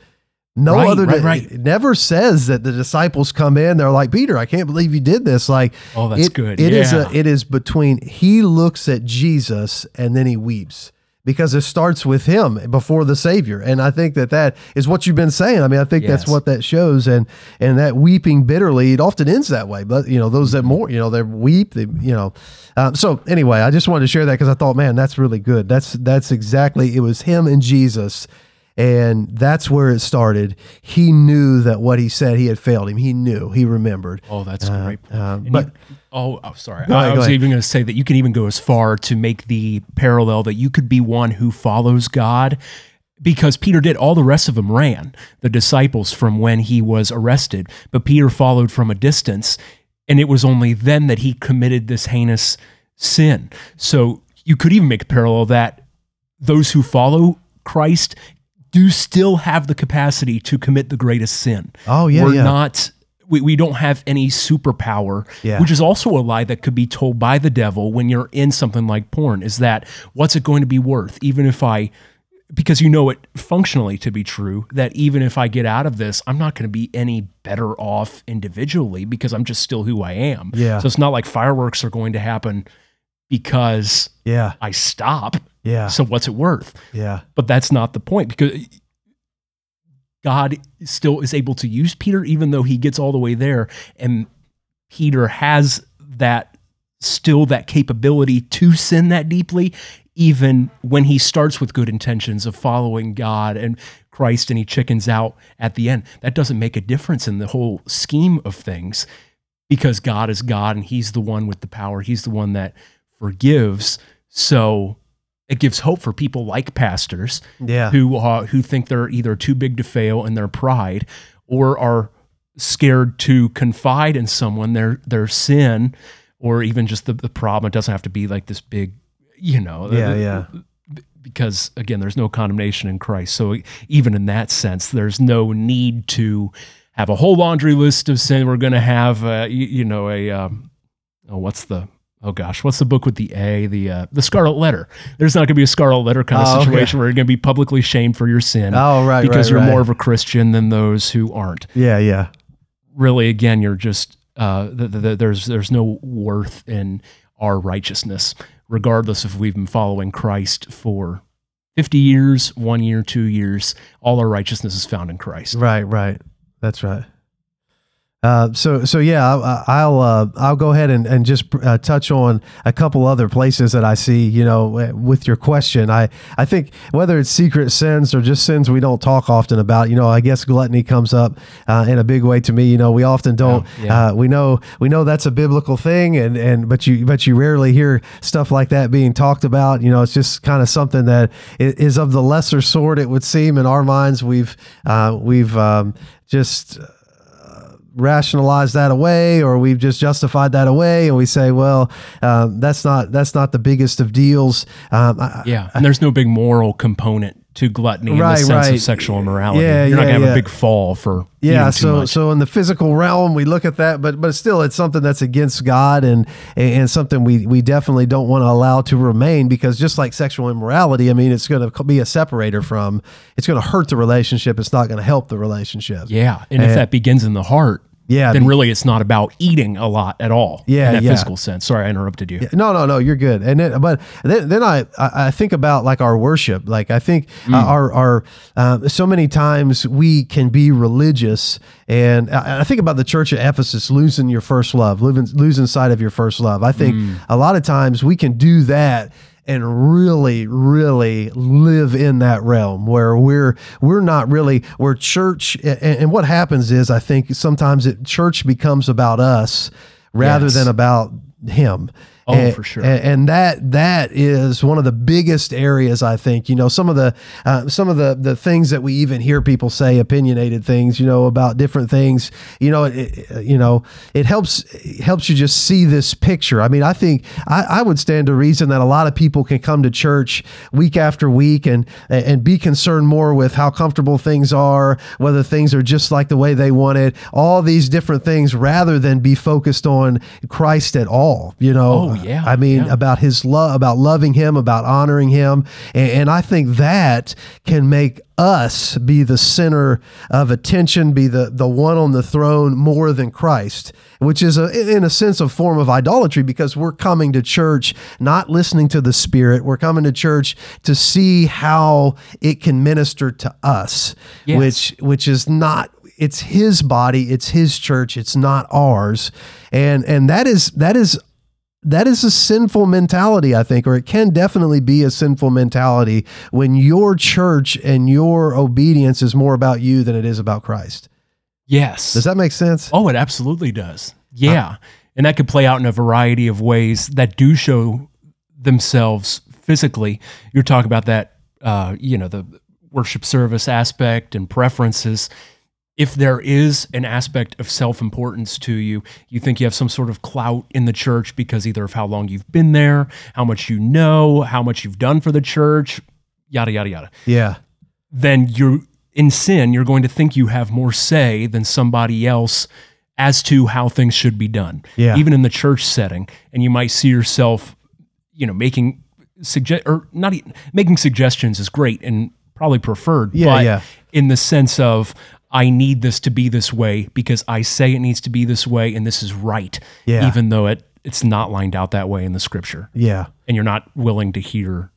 No Right, other right, right. it never says that the disciples come in. They're like, Peter, I can't believe you did this. Like, Oh, that's it- good. It is Yeah. a it is between he looks at Jesus and then he weeps because it starts with him before the Savior. And I think that that is what you've been saying. I mean, I think that's what that shows. And and that weeping bitterly, it often ends that way. But you know, those Mm-hmm. that more, you know, they weep. They you know. Um, so anyway, I just wanted to share that because I thought, man, that's really good. That's that's exactly it was him and Jesus. And that's where it started. He knew that what he said, he had failed him. He knew. He remembered. Oh, that's a great point. uh, but- you- oh, oh, sorry. I, ahead, I go was ahead. even going to say that you can even go as far to make the parallel that you could be one who follows God because Peter did. All the rest of them ran, the disciples, from when he was arrested. But Peter followed from a distance. And it was only then that he committed this heinous sin. So you could even make a parallel that those who follow Christ do still have the capacity to commit the greatest sin. Oh, yeah, We're yeah. not we, we don't have any superpower, Yeah. which is also a lie that could be told by the devil when you're in something like porn, is that what's it going to be worth? Even if I because you know it functionally to be true that even if I get out of this, I'm not going to be any better off individually because I'm just still who I am. Yeah. So it's not like fireworks are going to happen because Yeah. I stop. Yeah. So what's it worth? Yeah. But that's not the point because God still is able to use Peter even though he gets all the way there. And Peter has that still that capability to sin that deeply even when he starts with good intentions of following God and Christ and he chickens out at the end. That doesn't make a difference in the whole scheme of things because God is God and he's the one with the power. He's the one that forgives. So it gives hope for people like pastors Yeah. who uh, who think they're either too big to fail in their pride or are scared to confide in someone their their sin or even just the, the problem it doesn't have to be like this big you know Yeah. Yeah. because again there's no condemnation in christ so even in that sense there's no need to have a whole laundry list of sin we're going to have uh, you, you know a um, oh what's the oh gosh what's the book with the a the uh, the scarlet letter there's not going to be a scarlet letter kind of Oh, okay. situation where you're going to be publicly shamed for your sin Oh, right. because right, you're right. more of a christian than those who aren't Yeah. Yeah. really again you're just uh, th- th- th- there's there's no worth in our righteousness regardless if we've been following christ for 50 years one year two years all our righteousness is found in christ Right, right. That's right. Uh, so, so yeah, I- I'll uh, I'll go ahead and, and just uh, touch on a couple other places that I see. You know, with your question, I I think whether it's secret sins or just sins we don't talk often about. You know, I guess gluttony comes up uh, in a big way to me. You know, we often don't. Yeah, yeah. Uh, we know we know that's a biblical thing, and and but you but you rarely hear stuff like that being talked about. You know, it's just kind of something that is of the lesser sort. It would seem in our minds, we've uh, we've um, just rationalize that away or we've just justified that away and we say well um, that's not that's not the biggest of deals. Um, I, yeah and there's no big moral component to gluttony in Right, the sense right. of sexual immorality Yeah, you're not yeah, gonna have yeah. a big fall for yeah so so in the physical realm we look at that but but still it's something that's against god and and something we we definitely don't want to allow to remain because just like sexual immorality i mean it's going to be a separator from it's going to hurt the relationship it's not going to help the relationship yeah and if that begins in the heart yeah then be- really it's not about eating a lot at all Yeah, in that yeah. physical sense sorry i interrupted you No, no, no. You're good. And then, but then, then I, I think about like our worship. Like I think Mm. uh, our our uh, so many times we can be religious, and I, I think about the church at Ephesus losing your first love, losing losing sight of your first love. I think Mm. a lot of times we can do that and really really live in that realm where we're we're not really we're church and, and what happens is i think sometimes it church becomes about us rather Yes. than about him Oh, and, for sure. and, and that that is one of the biggest areas I think. You know, some of the uh, some of the the things that we even hear people say, opinionated things, you know, about different things. You know, it, it- you know, it helps it helps you just see this picture. I mean, I think I, I would stand to reason that a lot of people can come to church week after week and and be concerned more with how comfortable things are, whether things are just like the way they want it, all these different things, rather than be focused on Christ at all. You know, Oh, yeah, I mean, yeah. about his love, about loving him, about honoring him. And, and I think that can make us be the center of attention, be the, the one on the throne more than Christ, which is a, in a sense a form of idolatry because we're coming to church not listening to the Spirit. We're coming to church to see how it can minister to us, Yes. which which is not it's his body, it's his church, it's not ours. And and that is that is that is a sinful mentality, I think, or it can definitely be a sinful mentality when your church and your obedience is more about you than it is about Christ. yes Does that make sense? Oh, it absolutely does. Yeah. and that could play out in a variety of ways that do show themselves physically. You're talking about that, uh, you know, the worship service aspect and preferences. If there is an aspect of self importance to you, you think you have some sort of clout in the church because either of how long you've been there, how much you know, how much you've done for the church, yada yada yada. Yeah. Then you're in sin. You're going to think you have more say than somebody else as to how things should be done. Yeah. Even in the church setting, and you might see yourself, you know, making suggest or not e- making suggestions is great and probably preferred. Yeah, but yeah. in the sense of I need this to be this way because I say it needs to be this way and this is right. Yeah. Even though it it's not lined out that way in the scripture. Yeah. And you're not willing to hear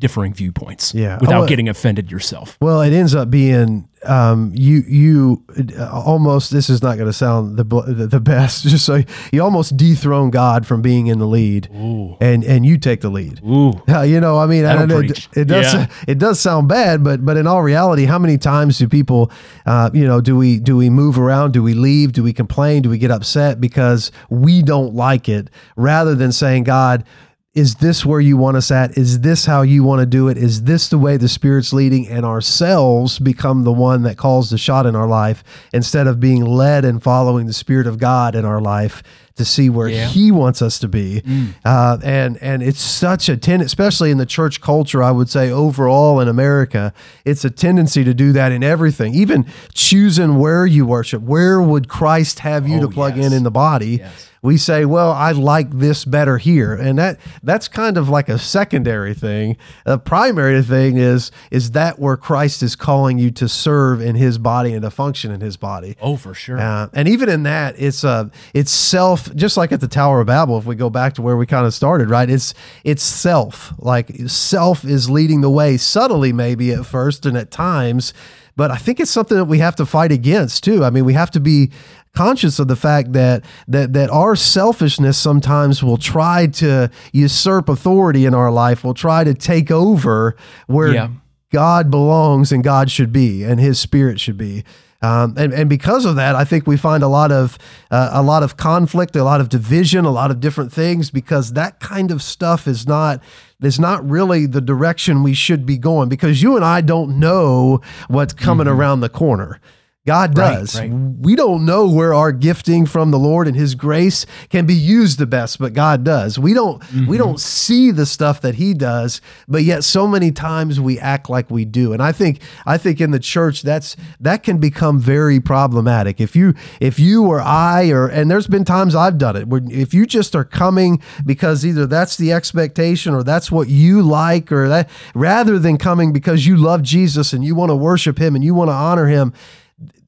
differing viewpoints Yeah. without Oh, getting offended yourself. Well, it ends up being um, you you uh, almost. This is not going to sound the the the best. Just so you almost dethrone God from being in the lead, Ooh. and and you take the lead. Ooh. You know, I mean, I don't know, it, it does Yeah. it does sound bad, but but in all reality, how many times do people, uh, you know, do we do we move around? Do we leave? Do we complain? Do we get upset because we don't like it? Rather than saying, God. Is this where you want us at? Is this how you want to do it? Is this the way the Spirit's leading? And ourselves become the one that calls the shot in our life instead of being led and following the Spirit of God in our life to see where Yeah. He wants us to be. Uh, and and it's such a ten, especially in the church culture. I would say overall in America, it's a tendency to do that in everything, even choosing where you worship. Where would Christ have you Oh, to plug yes. in in the body? Yes. We say, well, I like this better here. And that that's kind of like a secondary thing. The primary thing is is that where Christ is calling you to serve in his body and to function in his body. Oh, for sure. Uh, and even in that, it's uh, it's self. Just like at the Tower of Babel, if we go back to where we kind of started, right? It's it's self. Like self is leading the way subtly, maybe at first and at times, but I think it's something that we have to fight against too. I mean, we have to be conscious of the fact that that that our selfishness sometimes will try to usurp authority in our life. Will try to take over where Yeah. God belongs and God should be and His Spirit should be. Um, and, and because of that, I think we find a lot of uh, a lot of conflict, a lot of division, a lot of different things because that kind of stuff is not is not really the direction we should be going because you and I don't know what's coming around the corner. God does. right. We don't know where our gifting from the Lord and His grace can be used the best, but God does. We don't we mm-hmm. don't see the stuff that He does, but yet so many times we act like we do. And I think I think in the church that's that can become very problematic. If you if you or I or and there's been times I've done it where if you just are coming because either that's the expectation or that's what you like or that rather than coming because you love Jesus and you want to worship Him and you want to honor Him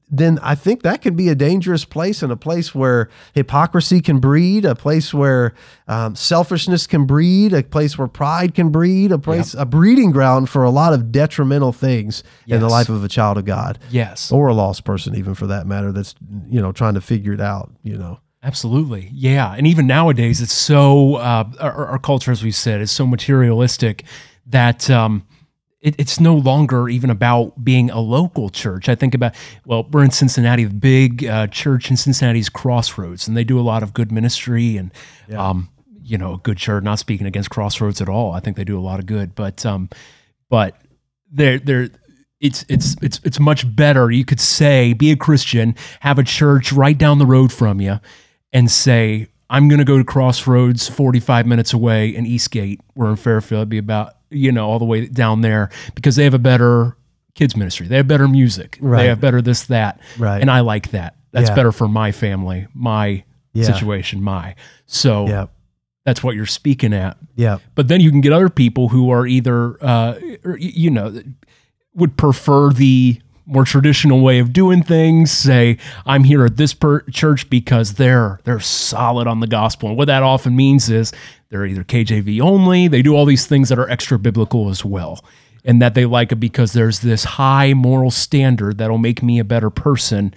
then I think that can be a dangerous place and a place where hypocrisy can breed, a place where um, selfishness can breed, a place where pride can breed, a place, a breeding ground for a lot of detrimental things in the life of a child of God yes. or a lost person, even for that matter, that's, you know, trying to figure it out, you know. Absolutely. Yeah. And even nowadays, it's so, uh, our, our culture, as we said, is so materialistic that um, it, it's no longer even about being a local church. I think about, well, we're in Cincinnati, the big uh, church in Cincinnati is Crossroads, and they do a lot of good ministry and, um, you know, a good church, not speaking against Crossroads at all. I think they do a lot of good, but, um, but they're, they're, it's it's it's it's much better. You could say, be a Christian, have a church right down the road from you, and say, I'm going to go to Crossroads, 45 minutes away in Eastgate. We're in Fairfield. It'd be about you know all the way down there because they have a better kids ministry. They have better music. Right. They have better this that. Right. And I like that. That's Yeah. better for my family, my Yeah. situation, my. So Yeah. that's what you're speaking at. Yeah. But then you can get other people who are either, uh, you know, would prefer the more traditional way of doing things. Say, I'm here at this per- church because they're they're solid on the gospel, and what that often means is they're either KJV only. They do all these things that are extra biblical as well, and that they like it because there's this high moral standard that'll make me a better person,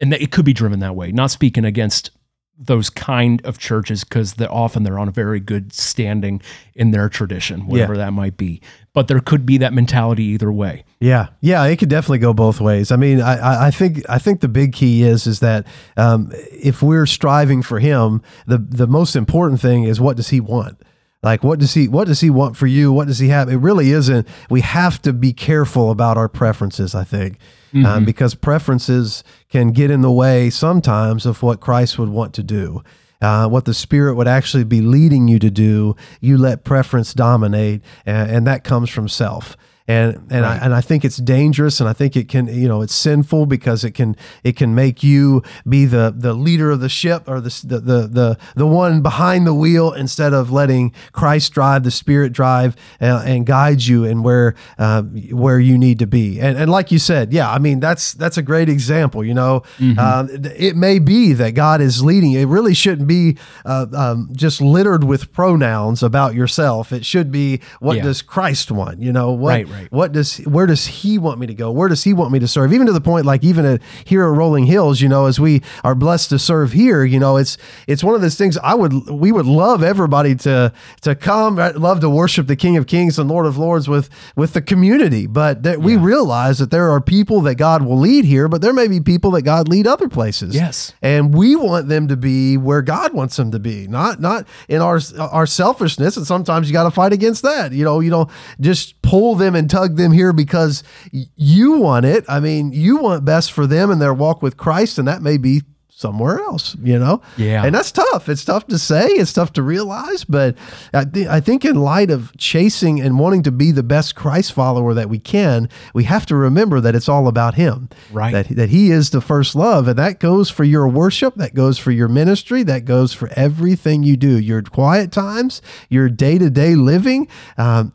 and that it could be driven that way. Not speaking against those kind of churches because they're often they're on a very good standing in their tradition, whatever that might be. But there could be that mentality either way. Yeah, yeah, it could definitely go both ways. I mean, I, I- I think I think the big key is is that um, if we're striving for Him, the the most important thing is what does He want. Like what does he what does he want for you? What does he have? It really isn't. We have to be careful about our preferences. I think um, because preferences can get in the way sometimes of what Christ would want to do. uh, what the Spirit would actually be leading you to do, you let preference dominate, and, and that comes from self and and right. I and I think it's dangerous, and I think it can you know it's sinful because it can it can make you be the the leader of the ship or the the the the, the one behind the wheel instead of letting Christ drive, the Spirit drive, uh, and guide you in where uh, where you need to be. And and like you said, yeah, I mean that's that's a great example. You know, mm-hmm. uh, it may be that God is leading. It really shouldn't be uh, um, just littered with pronouns about yourself. It should be what yeah. does Christ want? You know what. Right Right. What does where does he want me to go? Where does he want me to serve? Even to the point like even at here at Rolling Hills, you know, as we are blessed to serve here, you know, it's it's one of those things I would we would love everybody to to come, I'd love to worship the King of Kings and Lord of Lords with with the community, but that we realize that there are people that God will lead here, but there may be people that God lead other places. Yes. And we want them to be where God wants them to be, not not in our our selfishness and sometimes you got to fight against that. You know, you don't just pull them and tug them here because you want it. I mean, you want best for them and their walk with Christ, and that may be somewhere else, you know? Yeah. And that's tough. It's tough to say, it's tough to realize, but I, th- I think in light of chasing and wanting to be the best Christ follower that we can, we have to remember that it's all about Him. Right. That, that He is the first love. And that goes for your worship, that goes for your ministry, that goes for everything you do, your quiet times, your day to day living. Um,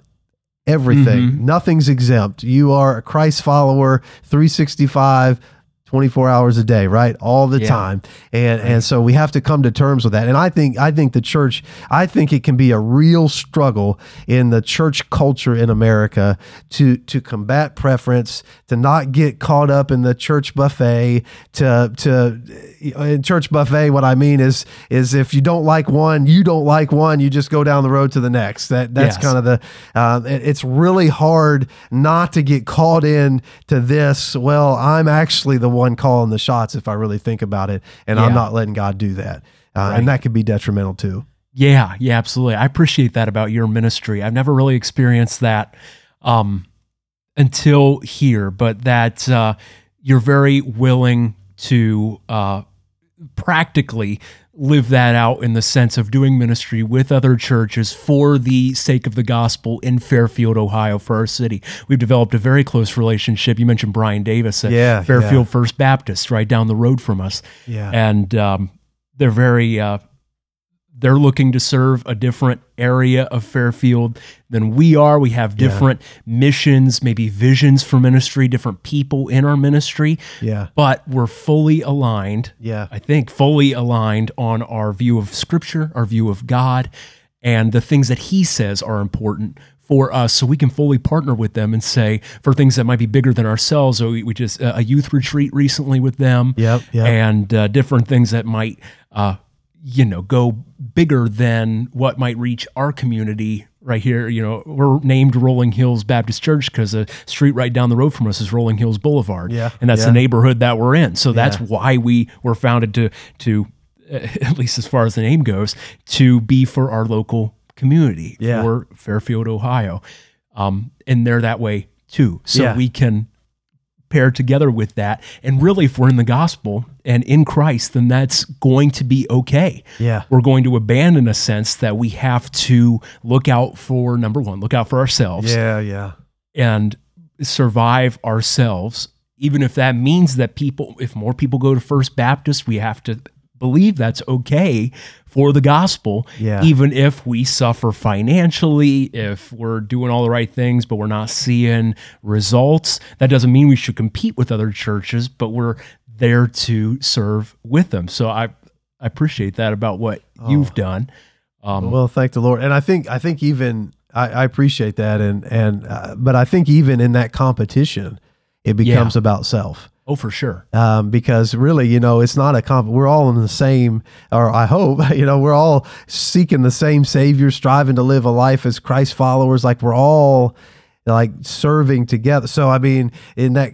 everything. Mm-hmm. Nothing's exempt. You are a Christ follower, 365 24 hours a day, right? All the yeah. time. And and so we have to come to terms with that. And I think I think the church I think it can be a real struggle in the church culture in America to to combat preference, to not get caught up in the church buffet, to to in church buffet what I mean is is if you don't like one, you don't like one, you just go down the road to the next. That that's yes. kind of the uh, it's really hard not to get caught in to this, well, I'm actually the one calling the shots if I really think about it, and yeah. I'm not letting God do that, uh, right. and that could be detrimental too. Yeah, yeah, absolutely. I appreciate that about your ministry. I've never really experienced that um, until here, but that uh, you're very willing to uh, practically live that out in the sense of doing ministry with other churches for the sake of the gospel in Fairfield, Ohio, for our city. We've developed a very close relationship. You mentioned Brian Davis at yeah, Fairfield yeah. First Baptist, right down the road from us. Yeah. And um, they're very uh, they're looking to serve a different area of Fairfield than we are. We have different yeah. missions, maybe visions for ministry, different people in our ministry. Yeah. But we're fully aligned. Yeah. I think fully aligned on our view of scripture, our view of God, and the things that he says are important for us so we can fully partner with them and say for things that might be bigger than ourselves so we, we just uh, a youth retreat recently with them yep, yep. and uh, different things that might uh, you know, go bigger than what might reach our community right here. You know, we're named Rolling Hills Baptist Church because the street right down the road from us is Rolling Hills Boulevard. Yeah. And that's yeah. the neighborhood that we're in. So that's yeah. why we were founded to, to, at least as far as the name goes, to be for our local community yeah. for Fairfield, Ohio. Um, and they're that way too. So yeah. we can pair together with that. And really, if we're in the gospel and in Christ, then that's going to be okay. Yeah. We're going to abandon a sense that we have to look out for number one, look out for ourselves. Yeah, yeah. And survive ourselves. Even if that means that people, if more people go to First Baptist, we have to believe that's okay for the gospel, yeah. even if we suffer financially, if we're doing all the right things, but we're not seeing results. That doesn't mean we should compete with other churches, but we're there to serve with them. So I, I appreciate that about what oh. you've done. Um, well, thank the Lord. And I think, I think even, I, I appreciate that. And, and, uh, but I think even in that competition, it becomes yeah. about self. Oh, for sure. Um, because really, you know, it's not a comp. We're all in the same, or I hope, you know, we're all seeking the same Savior, striving to live a life as Christ followers. Like we're all like serving together. So, I mean, in that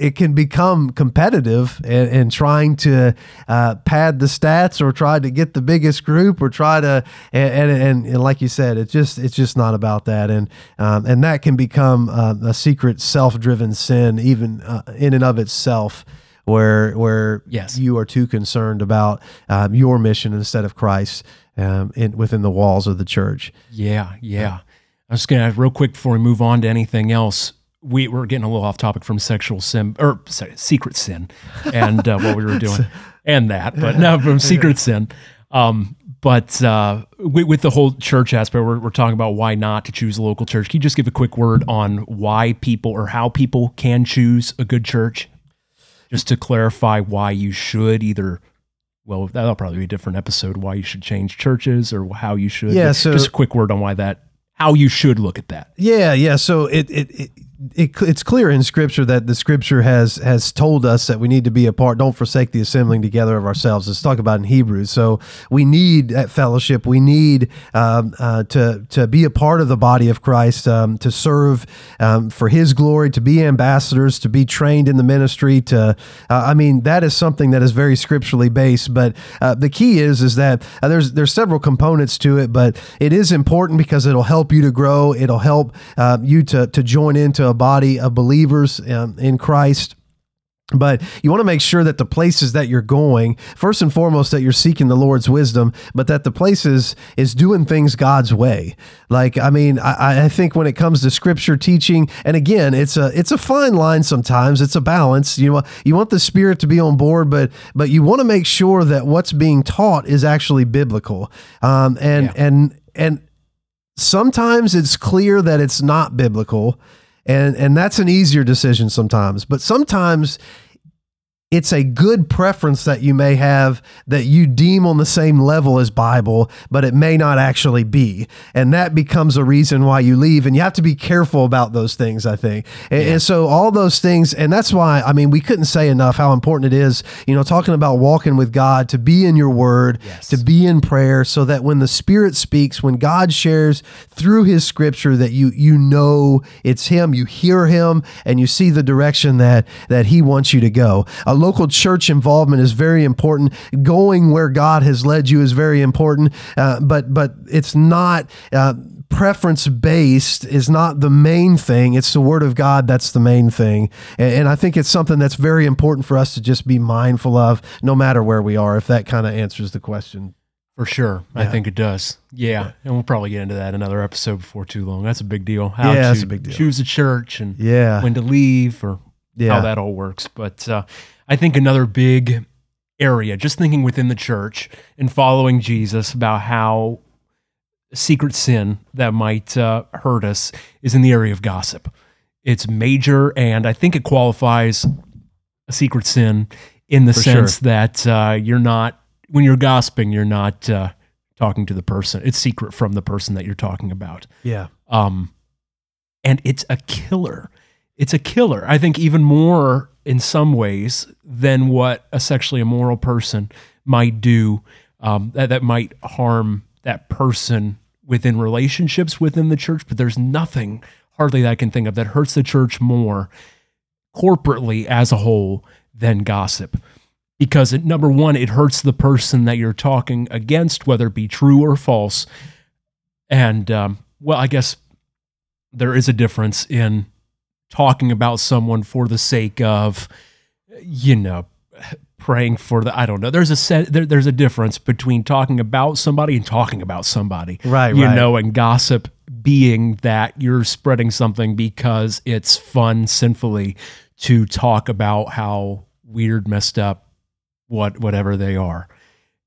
it can become competitive and, and trying to uh, pad the stats or try to get the biggest group or try to and, and, and like you said it's just it's just not about that and um, and that can become uh, a secret self-driven sin even uh, in and of itself where where Yes. you are too concerned about um, your mission instead of Christ um, in, within the walls of the church. Yeah, yeah. I was gonna real quick before we move on to anything else. We we're getting a little off topic from sexual sin or sorry, secret sin, and uh, what we were doing, and that, but no, from secret sin. Um, but uh, with, with the whole church aspect, we're, we're talking about why not to choose a local church. Can you just give a quick word on why people or how people can choose a good church? Just to clarify why you should either. Well, that'll probably be a different episode. Why you should change churches or how you should. Yeah, so- just a quick word on why that, how you should look at that. Yeah, yeah. So it it, it it it's clear in Scripture that the Scripture has has told us that we need to be a part. Don't forsake the assembling together of ourselves. Let's talk about in Hebrews. So we need that fellowship. We need um, uh, to to be a part of the body of Christ, um, to serve um, for His glory, to be ambassadors, to be trained in the ministry. To uh, I mean, that is something that is very scripturally based. But uh, the key is is that uh, there's there's several components to it, but it is important because it'll help you to grow. It'll help uh, you to to join into a body of believers um, in Christ. But you want to make sure that the places that you're going, first and foremost, that you're seeking the Lord's wisdom, but that the places is doing things God's way. Like, I mean, I, I think when it comes to scripture teaching, and again, it's a it's a fine line sometimes. It's a balance. You know, you want the spirit to be on board, but but you want to make sure that what's being taught is actually biblical. Um, and Yeah. and and sometimes it's clear that it's not biblical and and that's an easier decision sometimes. But sometimes it's a good preference that you may have that you deem on the same level as Bible, but it may not actually be. And that becomes a reason why you leave. And you have to be careful about those things, I think. And, and so, all those things, and that's why, I mean, we couldn't say enough how important it is, you know, talking about walking with God, to be in your word, Yes. to be in prayer, so that when the Spirit speaks, when God shares through his scripture, that you, you know it's him, you hear him, and you see the direction that, that he wants you to go. A local church involvement is very important. Going where God has led you is very important, uh, but but it's not. Uh, preference based is not the main thing it's the word of god that's the main thing and, and i think it's something that's very important for us to just be mindful of no matter where we are if that kind of answers the question For sure. I think it does. Yeah. And we'll probably get into that another episode before too long. That's a big deal. How Yeah, to that's a big deal. choose a church and yeah when to leave or yeah how that all works. But uh, I think another big area, just thinking within the church and following Jesus about how secret sin that might uh, hurt us is in the area of gossip. It's major, and I think it qualifies a secret sin in the For sense sure. that uh, you're not, when you're gossiping, you're not uh, talking to the person. It's secret from the person that you're talking about. yeah Um, and it's a killer. It's a killer. I think even more in some ways than what a sexually immoral person might do. Um, that that might harm that person within relationships within the church. But there's nothing hardly that I can think of that hurts the church more corporately as a whole than gossip. Because it, number one, it hurts the person that you're talking against, whether it be true or false. And um, well, I guess there is a difference in talking about someone for the sake of, you know, praying for the. I don't know. There's a set. There, there's a difference between talking about somebody and talking about somebody. Right, You right. know, and gossip being that you're spreading something because it's fun sinfully to talk about how weird, messed up, what whatever they are.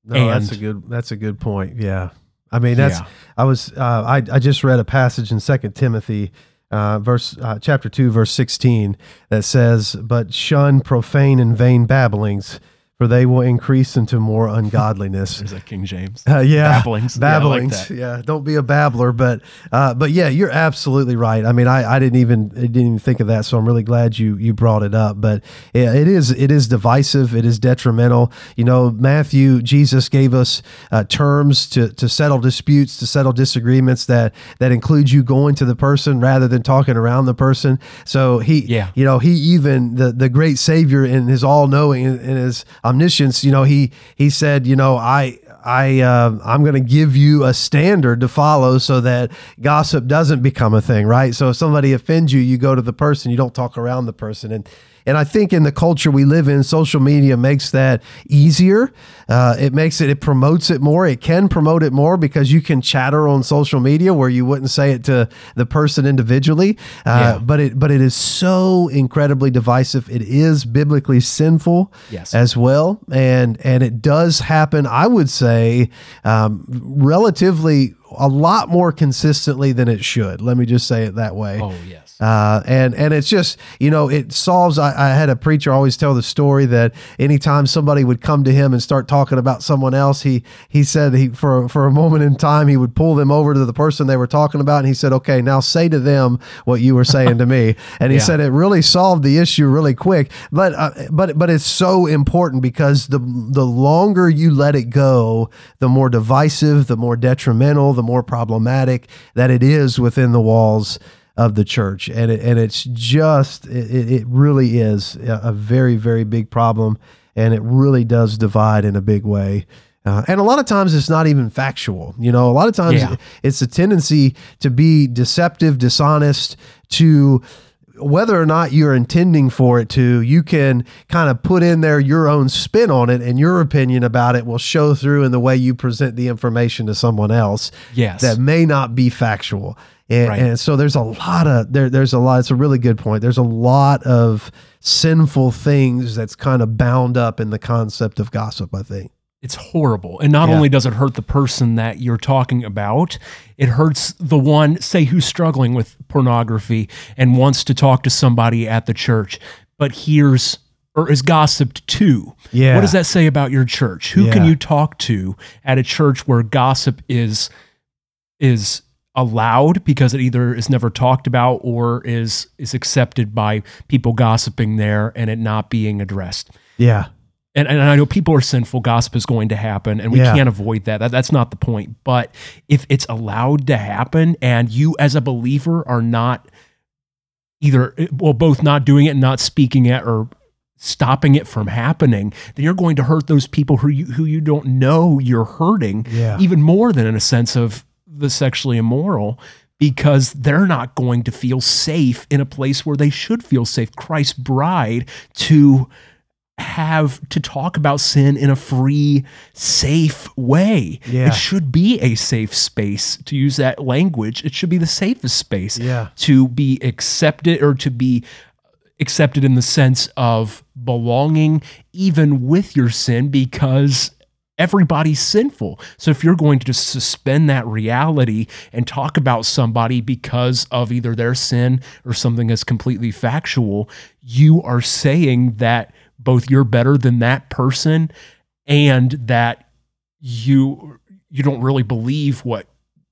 No, that's a good. That's a good point. Yeah, I mean that's. Yeah. I was. Uh, I I just read a passage in Second Timothy, uh, verse uh, chapter two, verse sixteen, that says, "But shun profane and vain babblings, for they will increase into more ungodliness." There's that King James. Uh, yeah, Babblings. Yeah, like babblings. Yeah, don't be a babbler, but uh, but yeah, you're absolutely right. I mean, I, I didn't even I didn't even think of that, so I'm really glad you you brought it up. But yeah, it is it is divisive. It is detrimental. You know, Matthew Jesus gave us uh, terms to to settle disputes, to settle disagreements that that includes you going to the person rather than talking around the person. So he Yeah. you know he even the the great savior in his all knowing and his omniscience you know he he said you know i I uh, I'm going to give you a standard to follow so that gossip doesn't become a thing, right? So if somebody offends you, you go to the person, you don't talk around the person, and and I think in the culture we live in, social media makes that easier. Uh, it makes it, it promotes it more. It can promote it more because you can chatter on social media where you wouldn't say it to the person individually. Uh, Yeah. But it, but it is so incredibly divisive. It is biblically sinful Yes. as well, and and it does happen. I would say um, relatively a lot more consistently than it should. Let me just say it that way. Oh yes. Uh, and and it's just you know it solves. I, I had a preacher always tell the story that anytime somebody would come to him and start talking about someone else, he he said he for for a moment in time he would pull them over to the person they were talking about, and he said, "Okay, now say to them what you were saying to me." And he Yeah. said it really solved the issue really quick. But uh, but but it's so important because the the longer you let it go, the more divisive, the more detrimental, the more problematic that it is within the walls of the church. And it, and it's just it, it really is a very very big problem. And it really does divide in a big way. Uh, and a lot of times it's not even factual. You know a lot of times Yeah. it's a tendency to be deceptive dishonest to whether or not you're intending for it to, you can kind of put in there your own spin on it, and your opinion about it will show through in the way you present the information to someone else Yes. that may not be factual. And, Right. and so there's a lot of there. There's a lot. It's a really good point. There's a lot of sinful things that's kind of bound up in the concept of gossip. I think. It's horrible. And not Yeah. only does it hurt the person that you're talking about, it hurts the one, say, who's struggling with pornography and wants to talk to somebody at the church, but hears or is gossiped to. Yeah. What does that say about your church? Who can you talk to at a church where gossip is is allowed because it either is never talked about or is is accepted by people gossiping there and it not being addressed? Yeah. And, and I know people are sinful. Gossip is going to happen, and we Yeah. can't avoid that. that. That's not the point. But if it's allowed to happen, and you as a believer are not either, well, both not doing it and not speaking it or stopping it from happening, then you're going to hurt those people who you who you don't know you're hurting, Yeah. even more than in a sense of the sexually immoral. Because they're not going to feel safe in a place where they should feel safe. Christ's bride to have to talk about sin in a free, safe way. Yeah. It should be a safe space to use that language. It should be the safest space Yeah. to be accepted or to be accepted in the sense of belonging even with your sin because everybody's sinful. So if you're going to just suspend that reality and talk about somebody because of either their sin or something that's completely factual, you are saying that both you're better than that person and that you you don't really believe what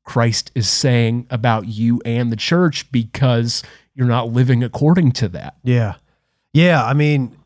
Christ is saying about you and the church because you're not living according to that. Yeah, yeah. I mean,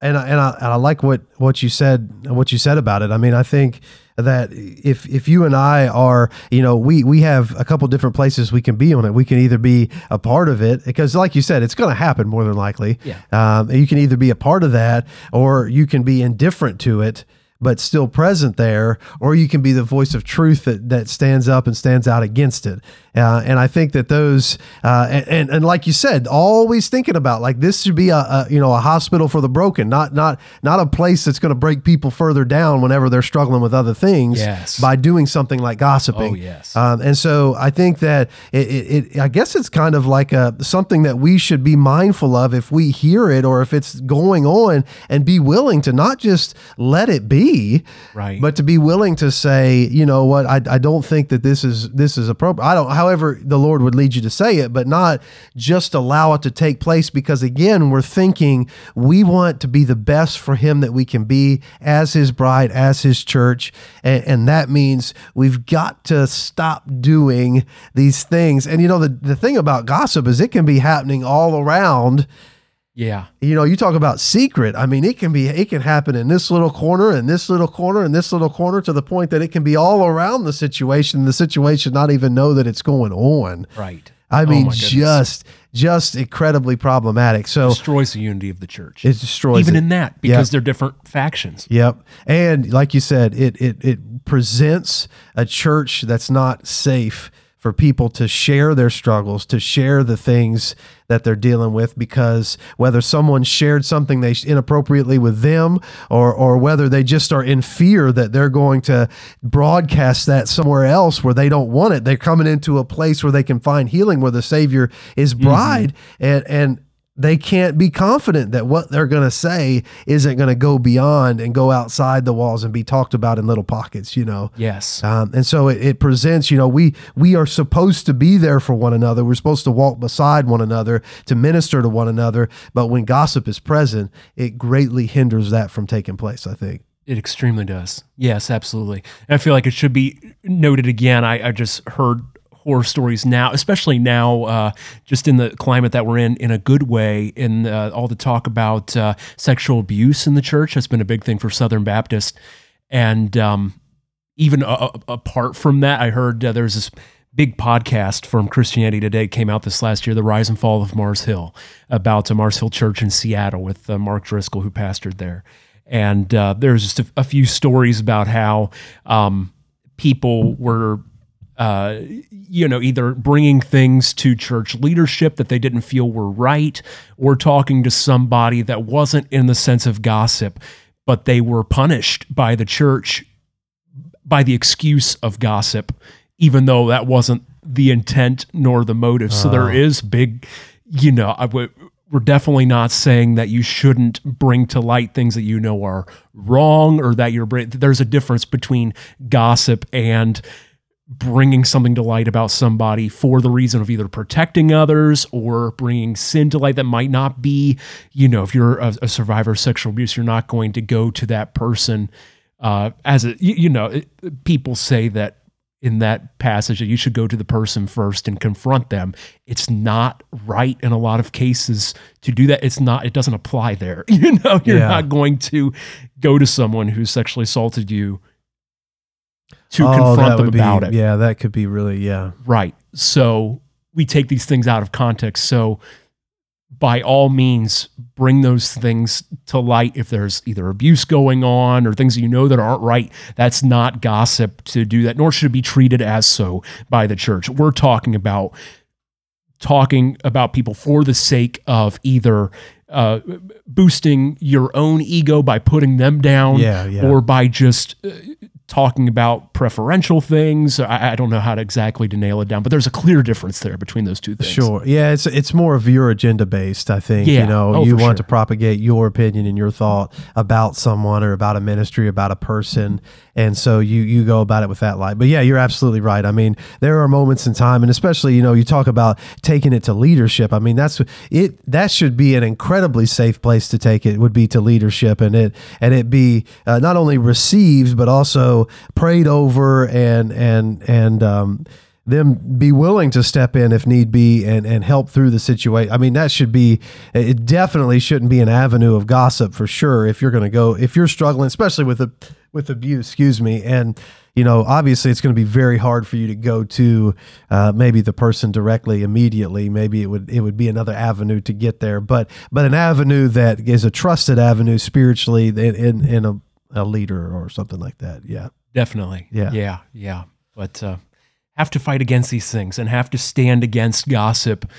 and I, and I, and I like what what you said what you said about it. I mean, I think that if if you and I are, you know, we we have a couple different places we can be on it. We can either be a part of it because, like you said, it's going to happen more than likely. Yeah. Um, you can either be a part of that, or you can be indifferent to it but still present there, or you can be the voice of truth that, that stands up and stands out against it. Uh, and I think that those, uh, and, and and like you said, always thinking about like this should be a, a you know a hospital for the broken, not not not a place that's going to break people further down whenever they're struggling with other things. Yes. By doing something like gossiping. Oh, yes. Um, and so I think that it, it, it, I guess it's kind of like a something that we should be mindful of if we hear it or if it's going on, and be willing to not just let it be, Right. but to be willing to say, you know what, I, I don't think that this is this is appropriate. I don't, however, the Lord would lead you to say it, but not just allow it to take place because again, we're thinking we want to be the best for Him that we can be as His bride, as His church, and, and that means we've got to stop doing these things. And you know, the the thing about gossip is it can be happening all around yeah. you know, you talk about secret. I mean, it can be, it can happen in this little corner, and this little corner, and this little corner, to the point that it can be all around the situation. The situation not even know that it's going on. Right. I Oh mean, just just incredibly problematic. So destroys the unity of the church. it destroys even it. in that because they're different factions. Yep. And like you said, it it it presents a church that's not safe for people to share their struggles, to share the things that they're dealing with because whether someone shared something they inappropriately with them or or whether they just are in fear that they're going to broadcast that somewhere else where they don't want it. They're coming into a place where they can find healing where the savior is mm-hmm. bride and and they can't be confident that what they're going to say isn't going to go beyond and go outside the walls and be talked about in little pockets, you know. Yes. Um, and so it, it presents, you know, we we are supposed to be there for one another. We're supposed to walk beside one another to minister to one another. But when gossip is present, it greatly hinders that from taking place. I think. It extremely does. Yes, absolutely. And I feel like it should be noted again. I, I just heard horror stories now, especially now, uh, just in the climate that we're in, in a good way. In uh, all the talk about uh, sexual abuse in the church has been a big thing for Southern Baptist, and um, even a- a- apart from that, I heard uh, there's this big podcast from Christianity Today came out this last year, "The Rise and Fall of Mars Hill," about uh, Mars Hill Church in Seattle with uh, Mark Driscoll, who pastored there. And uh, there's just a, a few stories about how um, people were uh, you know, either bringing things to church leadership that they didn't feel were right, or talking to somebody that wasn't in the sense of gossip, but they were punished by the church by the excuse of gossip, even though that wasn't the intent nor the motive. So there is big, you know, I would. We're definitely not saying that you shouldn't bring to light things that you know are wrong or that you're. There's a difference between gossip and bringing something to light about somebody for the reason of either protecting others or bringing sin to light that might not be, you know, if you're a, a survivor of sexual abuse, you're not going to go to that person uh, as a, you, you know, it, people say that in that passage that you should go to the person first and confront them. It's not right in a lot of cases to do that. It's not, it doesn't apply there. You know, you're Yeah. not going to go to someone who sexually assaulted you to Oh, confront them would be- about it. Yeah, that could be really yeah. Right. So we take these things out of context. So by all means, bring those things to light if there's either abuse going on or things that you know that aren't right. That's not gossip to do that, nor should it be treated as so by the church. We're talking about talking about people for the sake of either uh, boosting your own ego by putting them down Yeah, yeah. or by just uh, talking about preferential things. I, I don't know how to exactly to nail it down, but there's a clear difference there between those two things. Sure. Yeah, it's it's more of your agenda based, I think. Yeah. You know, Oh, you want sure. to propagate your opinion and your thought about someone or about a ministry, about a person. And so you you go about it with that light. But yeah, you're absolutely right. I mean, there are moments in time and especially, you know, you talk about taking it to leadership. I mean, that's it that should be an incredibly safe place to take it would be to leadership and it and it be uh, not only received but also prayed over and and and um them be willing to step in if need be and, and help through the situation. I mean, that should be, it definitely shouldn't be an avenue of gossip for sure. If you're going to go, if you're struggling, especially with the, with abuse, excuse me. And, you know, obviously it's going to be very hard for you to go to uh, maybe the person directly immediately. Maybe it would, it would be another avenue to get there, but, but an avenue that is a trusted avenue spiritually in, in, in a, a leader or something like that. Yeah. Definitely. Yeah. Yeah. Yeah. But uh, have to fight against these things and have to stand against gossip,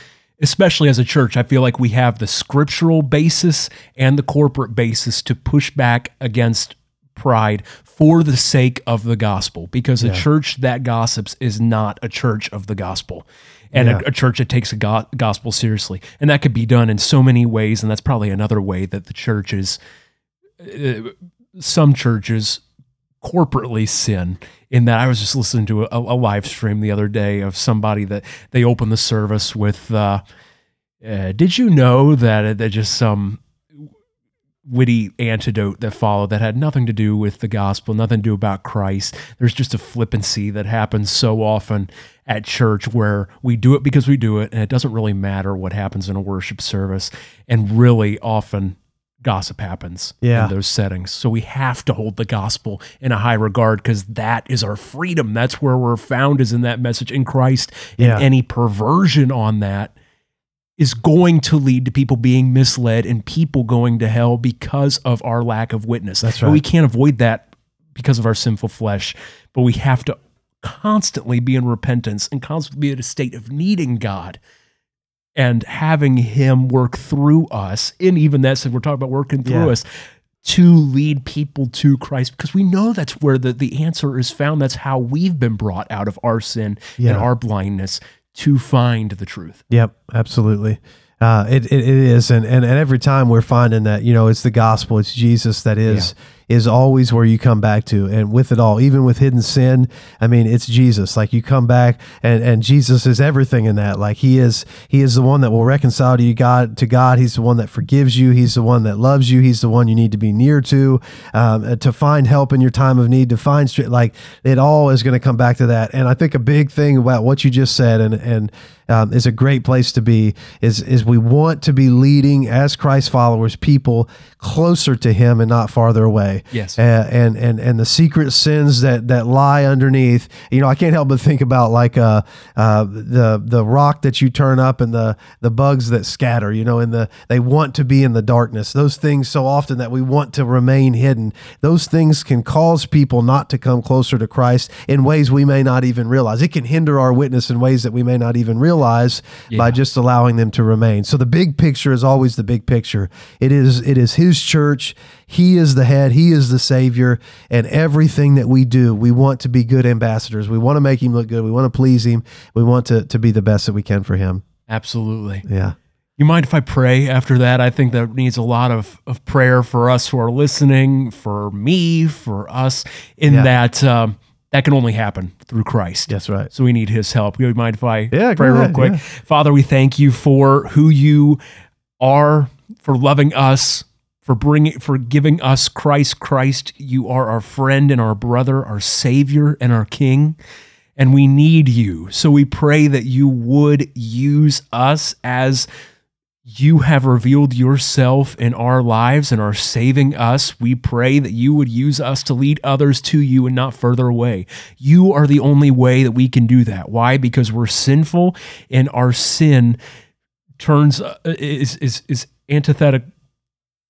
especially as a church. I feel like we have the scriptural basis and the corporate basis to push back against pride for the sake of the gospel because a church that gossips is not a church of the gospel and Yeah. a, a church that takes a go- gospel seriously and that could be done in so many ways and that's probably another way that the church is uh, some churches corporately sin in that I was just listening to a, a live stream the other day of somebody that they opened the service with uh, uh, did you know that that just some witty antidote that followed that had nothing to do with the gospel, nothing to do about Christ. There's just a flippancy that happens so often at church where we do it because we do it, and it doesn't really matter what happens in a worship service. And really often, gossip happens Yeah. in those settings. So we have to hold the gospel in a high regard because that is our freedom. That's where we're found, is in that message in Christ. Yeah. And any perversion on that is going to lead to people being misled and people going to hell because of our lack of witness. That's But we can't avoid that because of our sinful flesh, but we have to constantly be in repentance and constantly be in a state of needing God and having Him work through us. in even that said, we're talking about working through Yeah. us to lead people to Christ because we know that's where the, the answer is found. That's how we've been brought out of our sin Yeah. and our blindness to find the truth. Yep, absolutely. Uh, it, it, it is, and, and and every time we're finding that you know it's the gospel, it's Jesus that is is always where you come back to, and with it all, even with hidden sin, I mean it's Jesus. Like you come back, and and Jesus is everything in that. Like he is he is the one that will reconcile to you God to God. He's the one that forgives you. He's the one that loves you. He's the one you need to be near to, um, uh, to find help in your time of need. To find like it all is going to come back to that. And I think a big thing about what you just said, and and um, is a great place to be. Is is we want to be leading as Christ followers people closer to Him and not farther away. Yes. Uh, and and and the secret sins that that lie underneath. You know, I can't help but think about like uh, uh the the rock that you turn up and the the bugs that scatter. You know, in the they want to be in the darkness. Those things so often that we want to remain hidden. Those things can cause people not to come closer to Christ in ways we may not even realize. It can hinder our witness in ways that we may not even realize by just allowing them to remain. So the big picture is always the big picture. It is it is his church. He is the head, he is the savior, and everything that we do, we want to be good ambassadors. We want to make him look good. We want to please him. We want to to be the best that we can for him. Absolutely. Yeah. You mind if I pray after that? I think that needs a lot of, of prayer for us who are listening, for me, for us, in Yeah. that um, that can only happen through Christ. That's right. So we need his help. You mind if I Yeah, pray real quick? yeah. Father, we thank you for who you are, for loving us, for bringing, for giving us Christ. Christ, you are our friend and our brother, our Savior and our King, and we need you. So we pray that you would use us as you have revealed yourself in our lives and are saving us. We pray that you would use us to lead others to you and not further away. You are the only way that we can do that. Why? Because we're sinful and our sin turns uh, is is is antithetical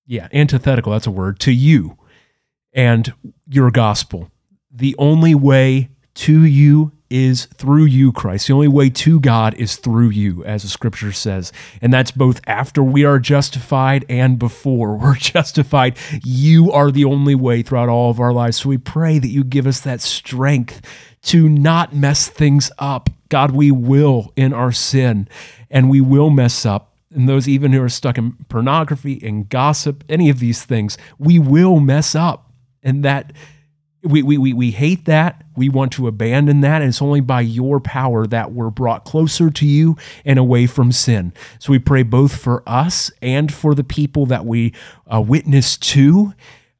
yeah, antithetical, that's a word, to you and your gospel. The only way to you is through you, Christ. The only way to God is through you, as the scripture says. And that's both after we are justified and before we're justified. You are the only way throughout all of our lives. So we pray that you give us that strength to not mess things up. God, we will in our sin, and we will mess up and those even who are stuck in pornography and gossip, any of these things, we will mess up. And that we, we, we, we hate that. We want to abandon that. And it's only by your power that we're brought closer to you and away from sin. So we pray both for us and for the people that we uh, witness to.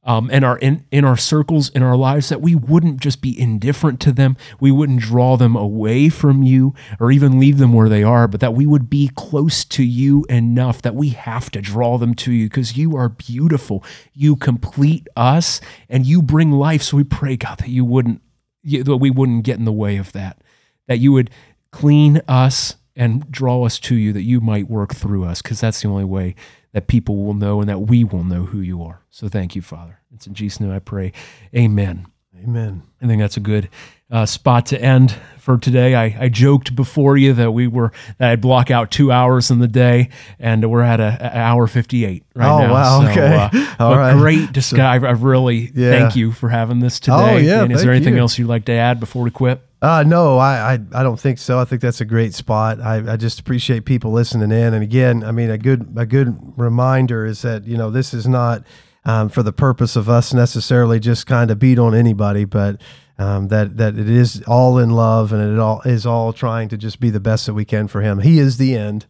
Um, and our in, in our circles in our lives that we wouldn't just be indifferent to them. We wouldn't draw them away from you or even leave them where they are but that we would be close to you enough that we have to draw them to you because you are beautiful. You complete us and you bring life. So we pray god that you wouldn't that we wouldn't get in the way of that that you would clean us and draw us to you that you might work through us because that's the only way that people will know and that we will know who you are. So thank you, Father. It's in Jesus' name I pray. Amen. Amen. I think that's a good uh, spot to end for today. I, I joked before you that we were that I'd block out two hours in the day, and we're at a, a hour fifty eight right Oh, now. wow, So, okay. uh, All right. great discussion. I, I really Yeah. thank you for having this today. Oh, yeah, And is there anything you. else you'd like to add before we quit? Uh, no, I, I, I don't think so. I think that's a great spot. I, I just appreciate people listening in. And again, I mean, a good, a good reminder is that, you know, this is not, um, for the purpose of us necessarily just kind of beat on anybody, but, um, that, that it is all in love and it all is all trying to just be the best that we can for him. He is the end.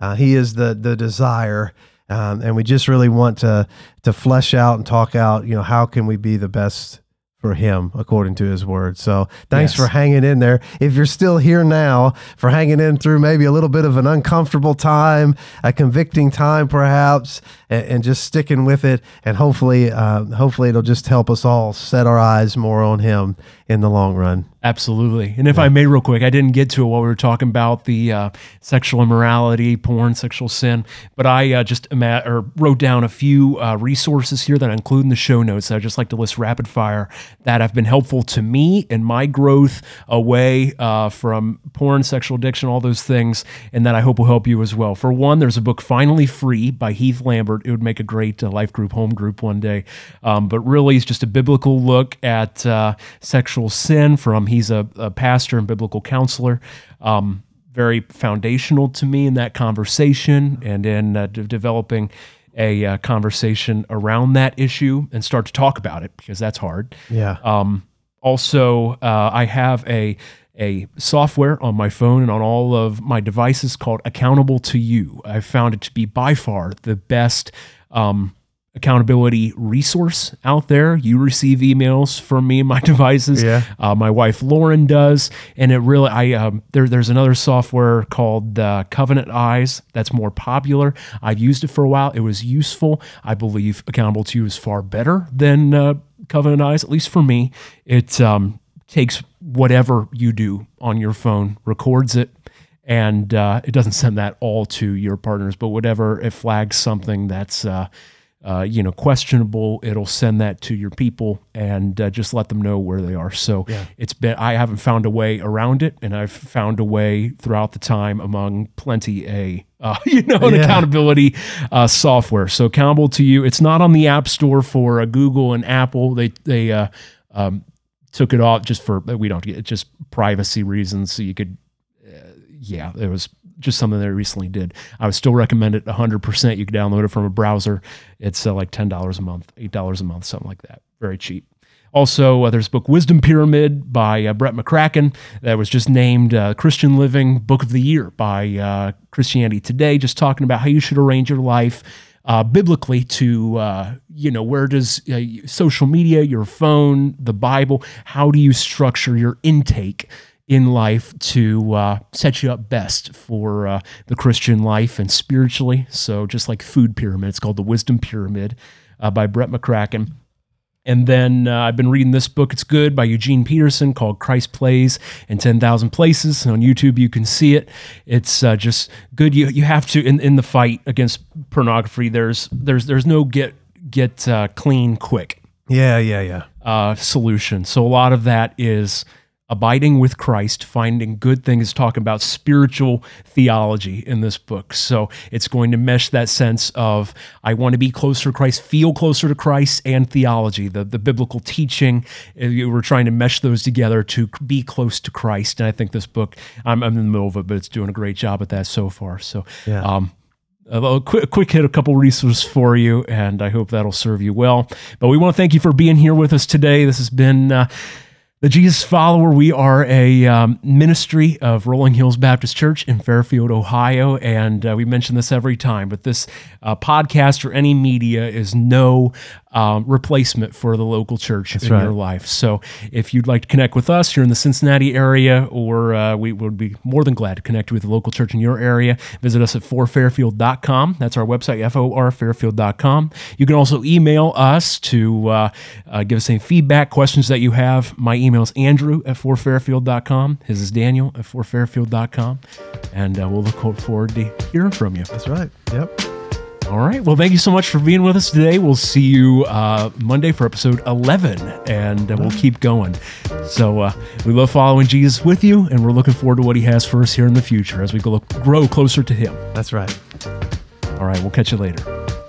Uh, he is the, the desire. Um, and we just really want to, to flesh out and talk out, you know, how can we be the best for him according to his word. So thanks Yes. for hanging in there. If you're still here now, for hanging in through maybe a little bit of an uncomfortable time, a convicting time perhaps, and, and just sticking with it. And hopefully, uh, hopefully it'll just help us all set our eyes more on him in the long run. Absolutely. And if I may, real quick, I didn't get to it while we were talking about the uh, sexual immorality, porn, sexual sin, but I uh, just ima- or wrote down a few uh, resources here that I include in the show notes. that I just like to list rapid fire that have been helpful to me in my growth away uh, from porn, sexual addiction, all those things, and that I hope will help you as well. For one, there's a book, Finally Free by Heath Lambert. It would make a great uh, life group, home group one day. Um, but really, it's just a biblical look at uh, sexual sin from He's a, a pastor and biblical counselor. Um, very foundational to me in that conversation and in uh, de- developing a uh, conversation around that issue and start to talk about it because that's hard. Yeah. Um, also, uh, I have a a software on my phone and on all of my devices called Accountable2You. I found it to be by far the best um, accountability resource out there. You receive emails from me and my devices. Yeah. Uh, my wife Lauren does, and it really I um, there there's another software called uh, Covenant Eyes that's more popular. I've used it for a while. It was useful. I believe Accountable2You is far better than uh, Covenant Eyes, at least for me. It um, takes whatever you do on your phone, records it. And uh, it doesn't send that all to your partners, but whatever it flags something that's uh, you know, questionable, it'll send that to your people and uh, just let them know where they are. So it's been, I haven't found a way around it, and I've found a way throughout the time among plenty a, uh, you know, an Yeah. accountability uh, software. So Accountable2You. It's not on the App Store for uh, Google and Apple. They they uh, um, took it off just for we don't get just privacy reasons. So you could yeah, it was just something that I recently did. I would still recommend it 100%. You can download it from a browser. It's uh, like $10 a month, $8 a month, something like that. Very cheap. Also, uh, there's book Wisdom Pyramid by uh, Brett McCracken that was just named uh, Christian Living Book of the Year by uh, Christianity Today, just talking about how you should arrange your life uh, biblically to, uh, you know, where does social media, your phone, the Bible, how do you structure your intake? In life to uh, set you up best for uh, the Christian life and spiritually. So, just like food pyramid, it's called the Wisdom Pyramid uh, by Brett McCracken. And then uh, I've been reading this book. It's good by Eugene Peterson called Christ Plays in 10,000 Places. And On YouTube, you can see it. It's uh, just good. You, you have to, in, in the fight against pornography, there's, there's, there's no get, get uh, clean quick Yeah, yeah, yeah. uh, solution. So a lot of that is abiding with Christ, finding good things, talking about spiritual theology in this book. So it's going to mesh that sense of I want to be closer to Christ, feel closer to Christ, and theology, the, the biblical teaching. Uh, We're trying to mesh those together to be close to Christ. And I think this book, I'm, I'm in the middle of it, but it's doing a great job at that so far. So, Yeah. um, a a quick, quick hit, a couple resources for you, and I hope that'll serve you well. But we want to thank you for being here with us today. This has been uh, the Jesus Follower. We are a um, ministry of Rolling Hills Baptist Church in Fairfield, Ohio, and uh, we mention this every time. But this uh, podcast or any media is no um, replacement for the local church in right. your life. So if you'd like to connect with us, you're in the Cincinnati area, or uh, we would be more than glad to connect with the local church in your area. Visit us at forfairfield.com. That's our website, forfairfield.com. You can also email us to uh, uh, give us any feedback, questions that you have. My email is andrew at forfairfield.com. His is daniel at forfairfield.com. And uh, we'll look forward to hearing from you. That's right. Yep. All right. Well, thank you so much for being with us today. We'll see you uh, Monday for episode 11, and uh, we'll keep going. So, uh, we love following Jesus with you, and we're looking forward to what he has for us here in the future as we go, grow closer to him. That's right. All right. We'll catch you later.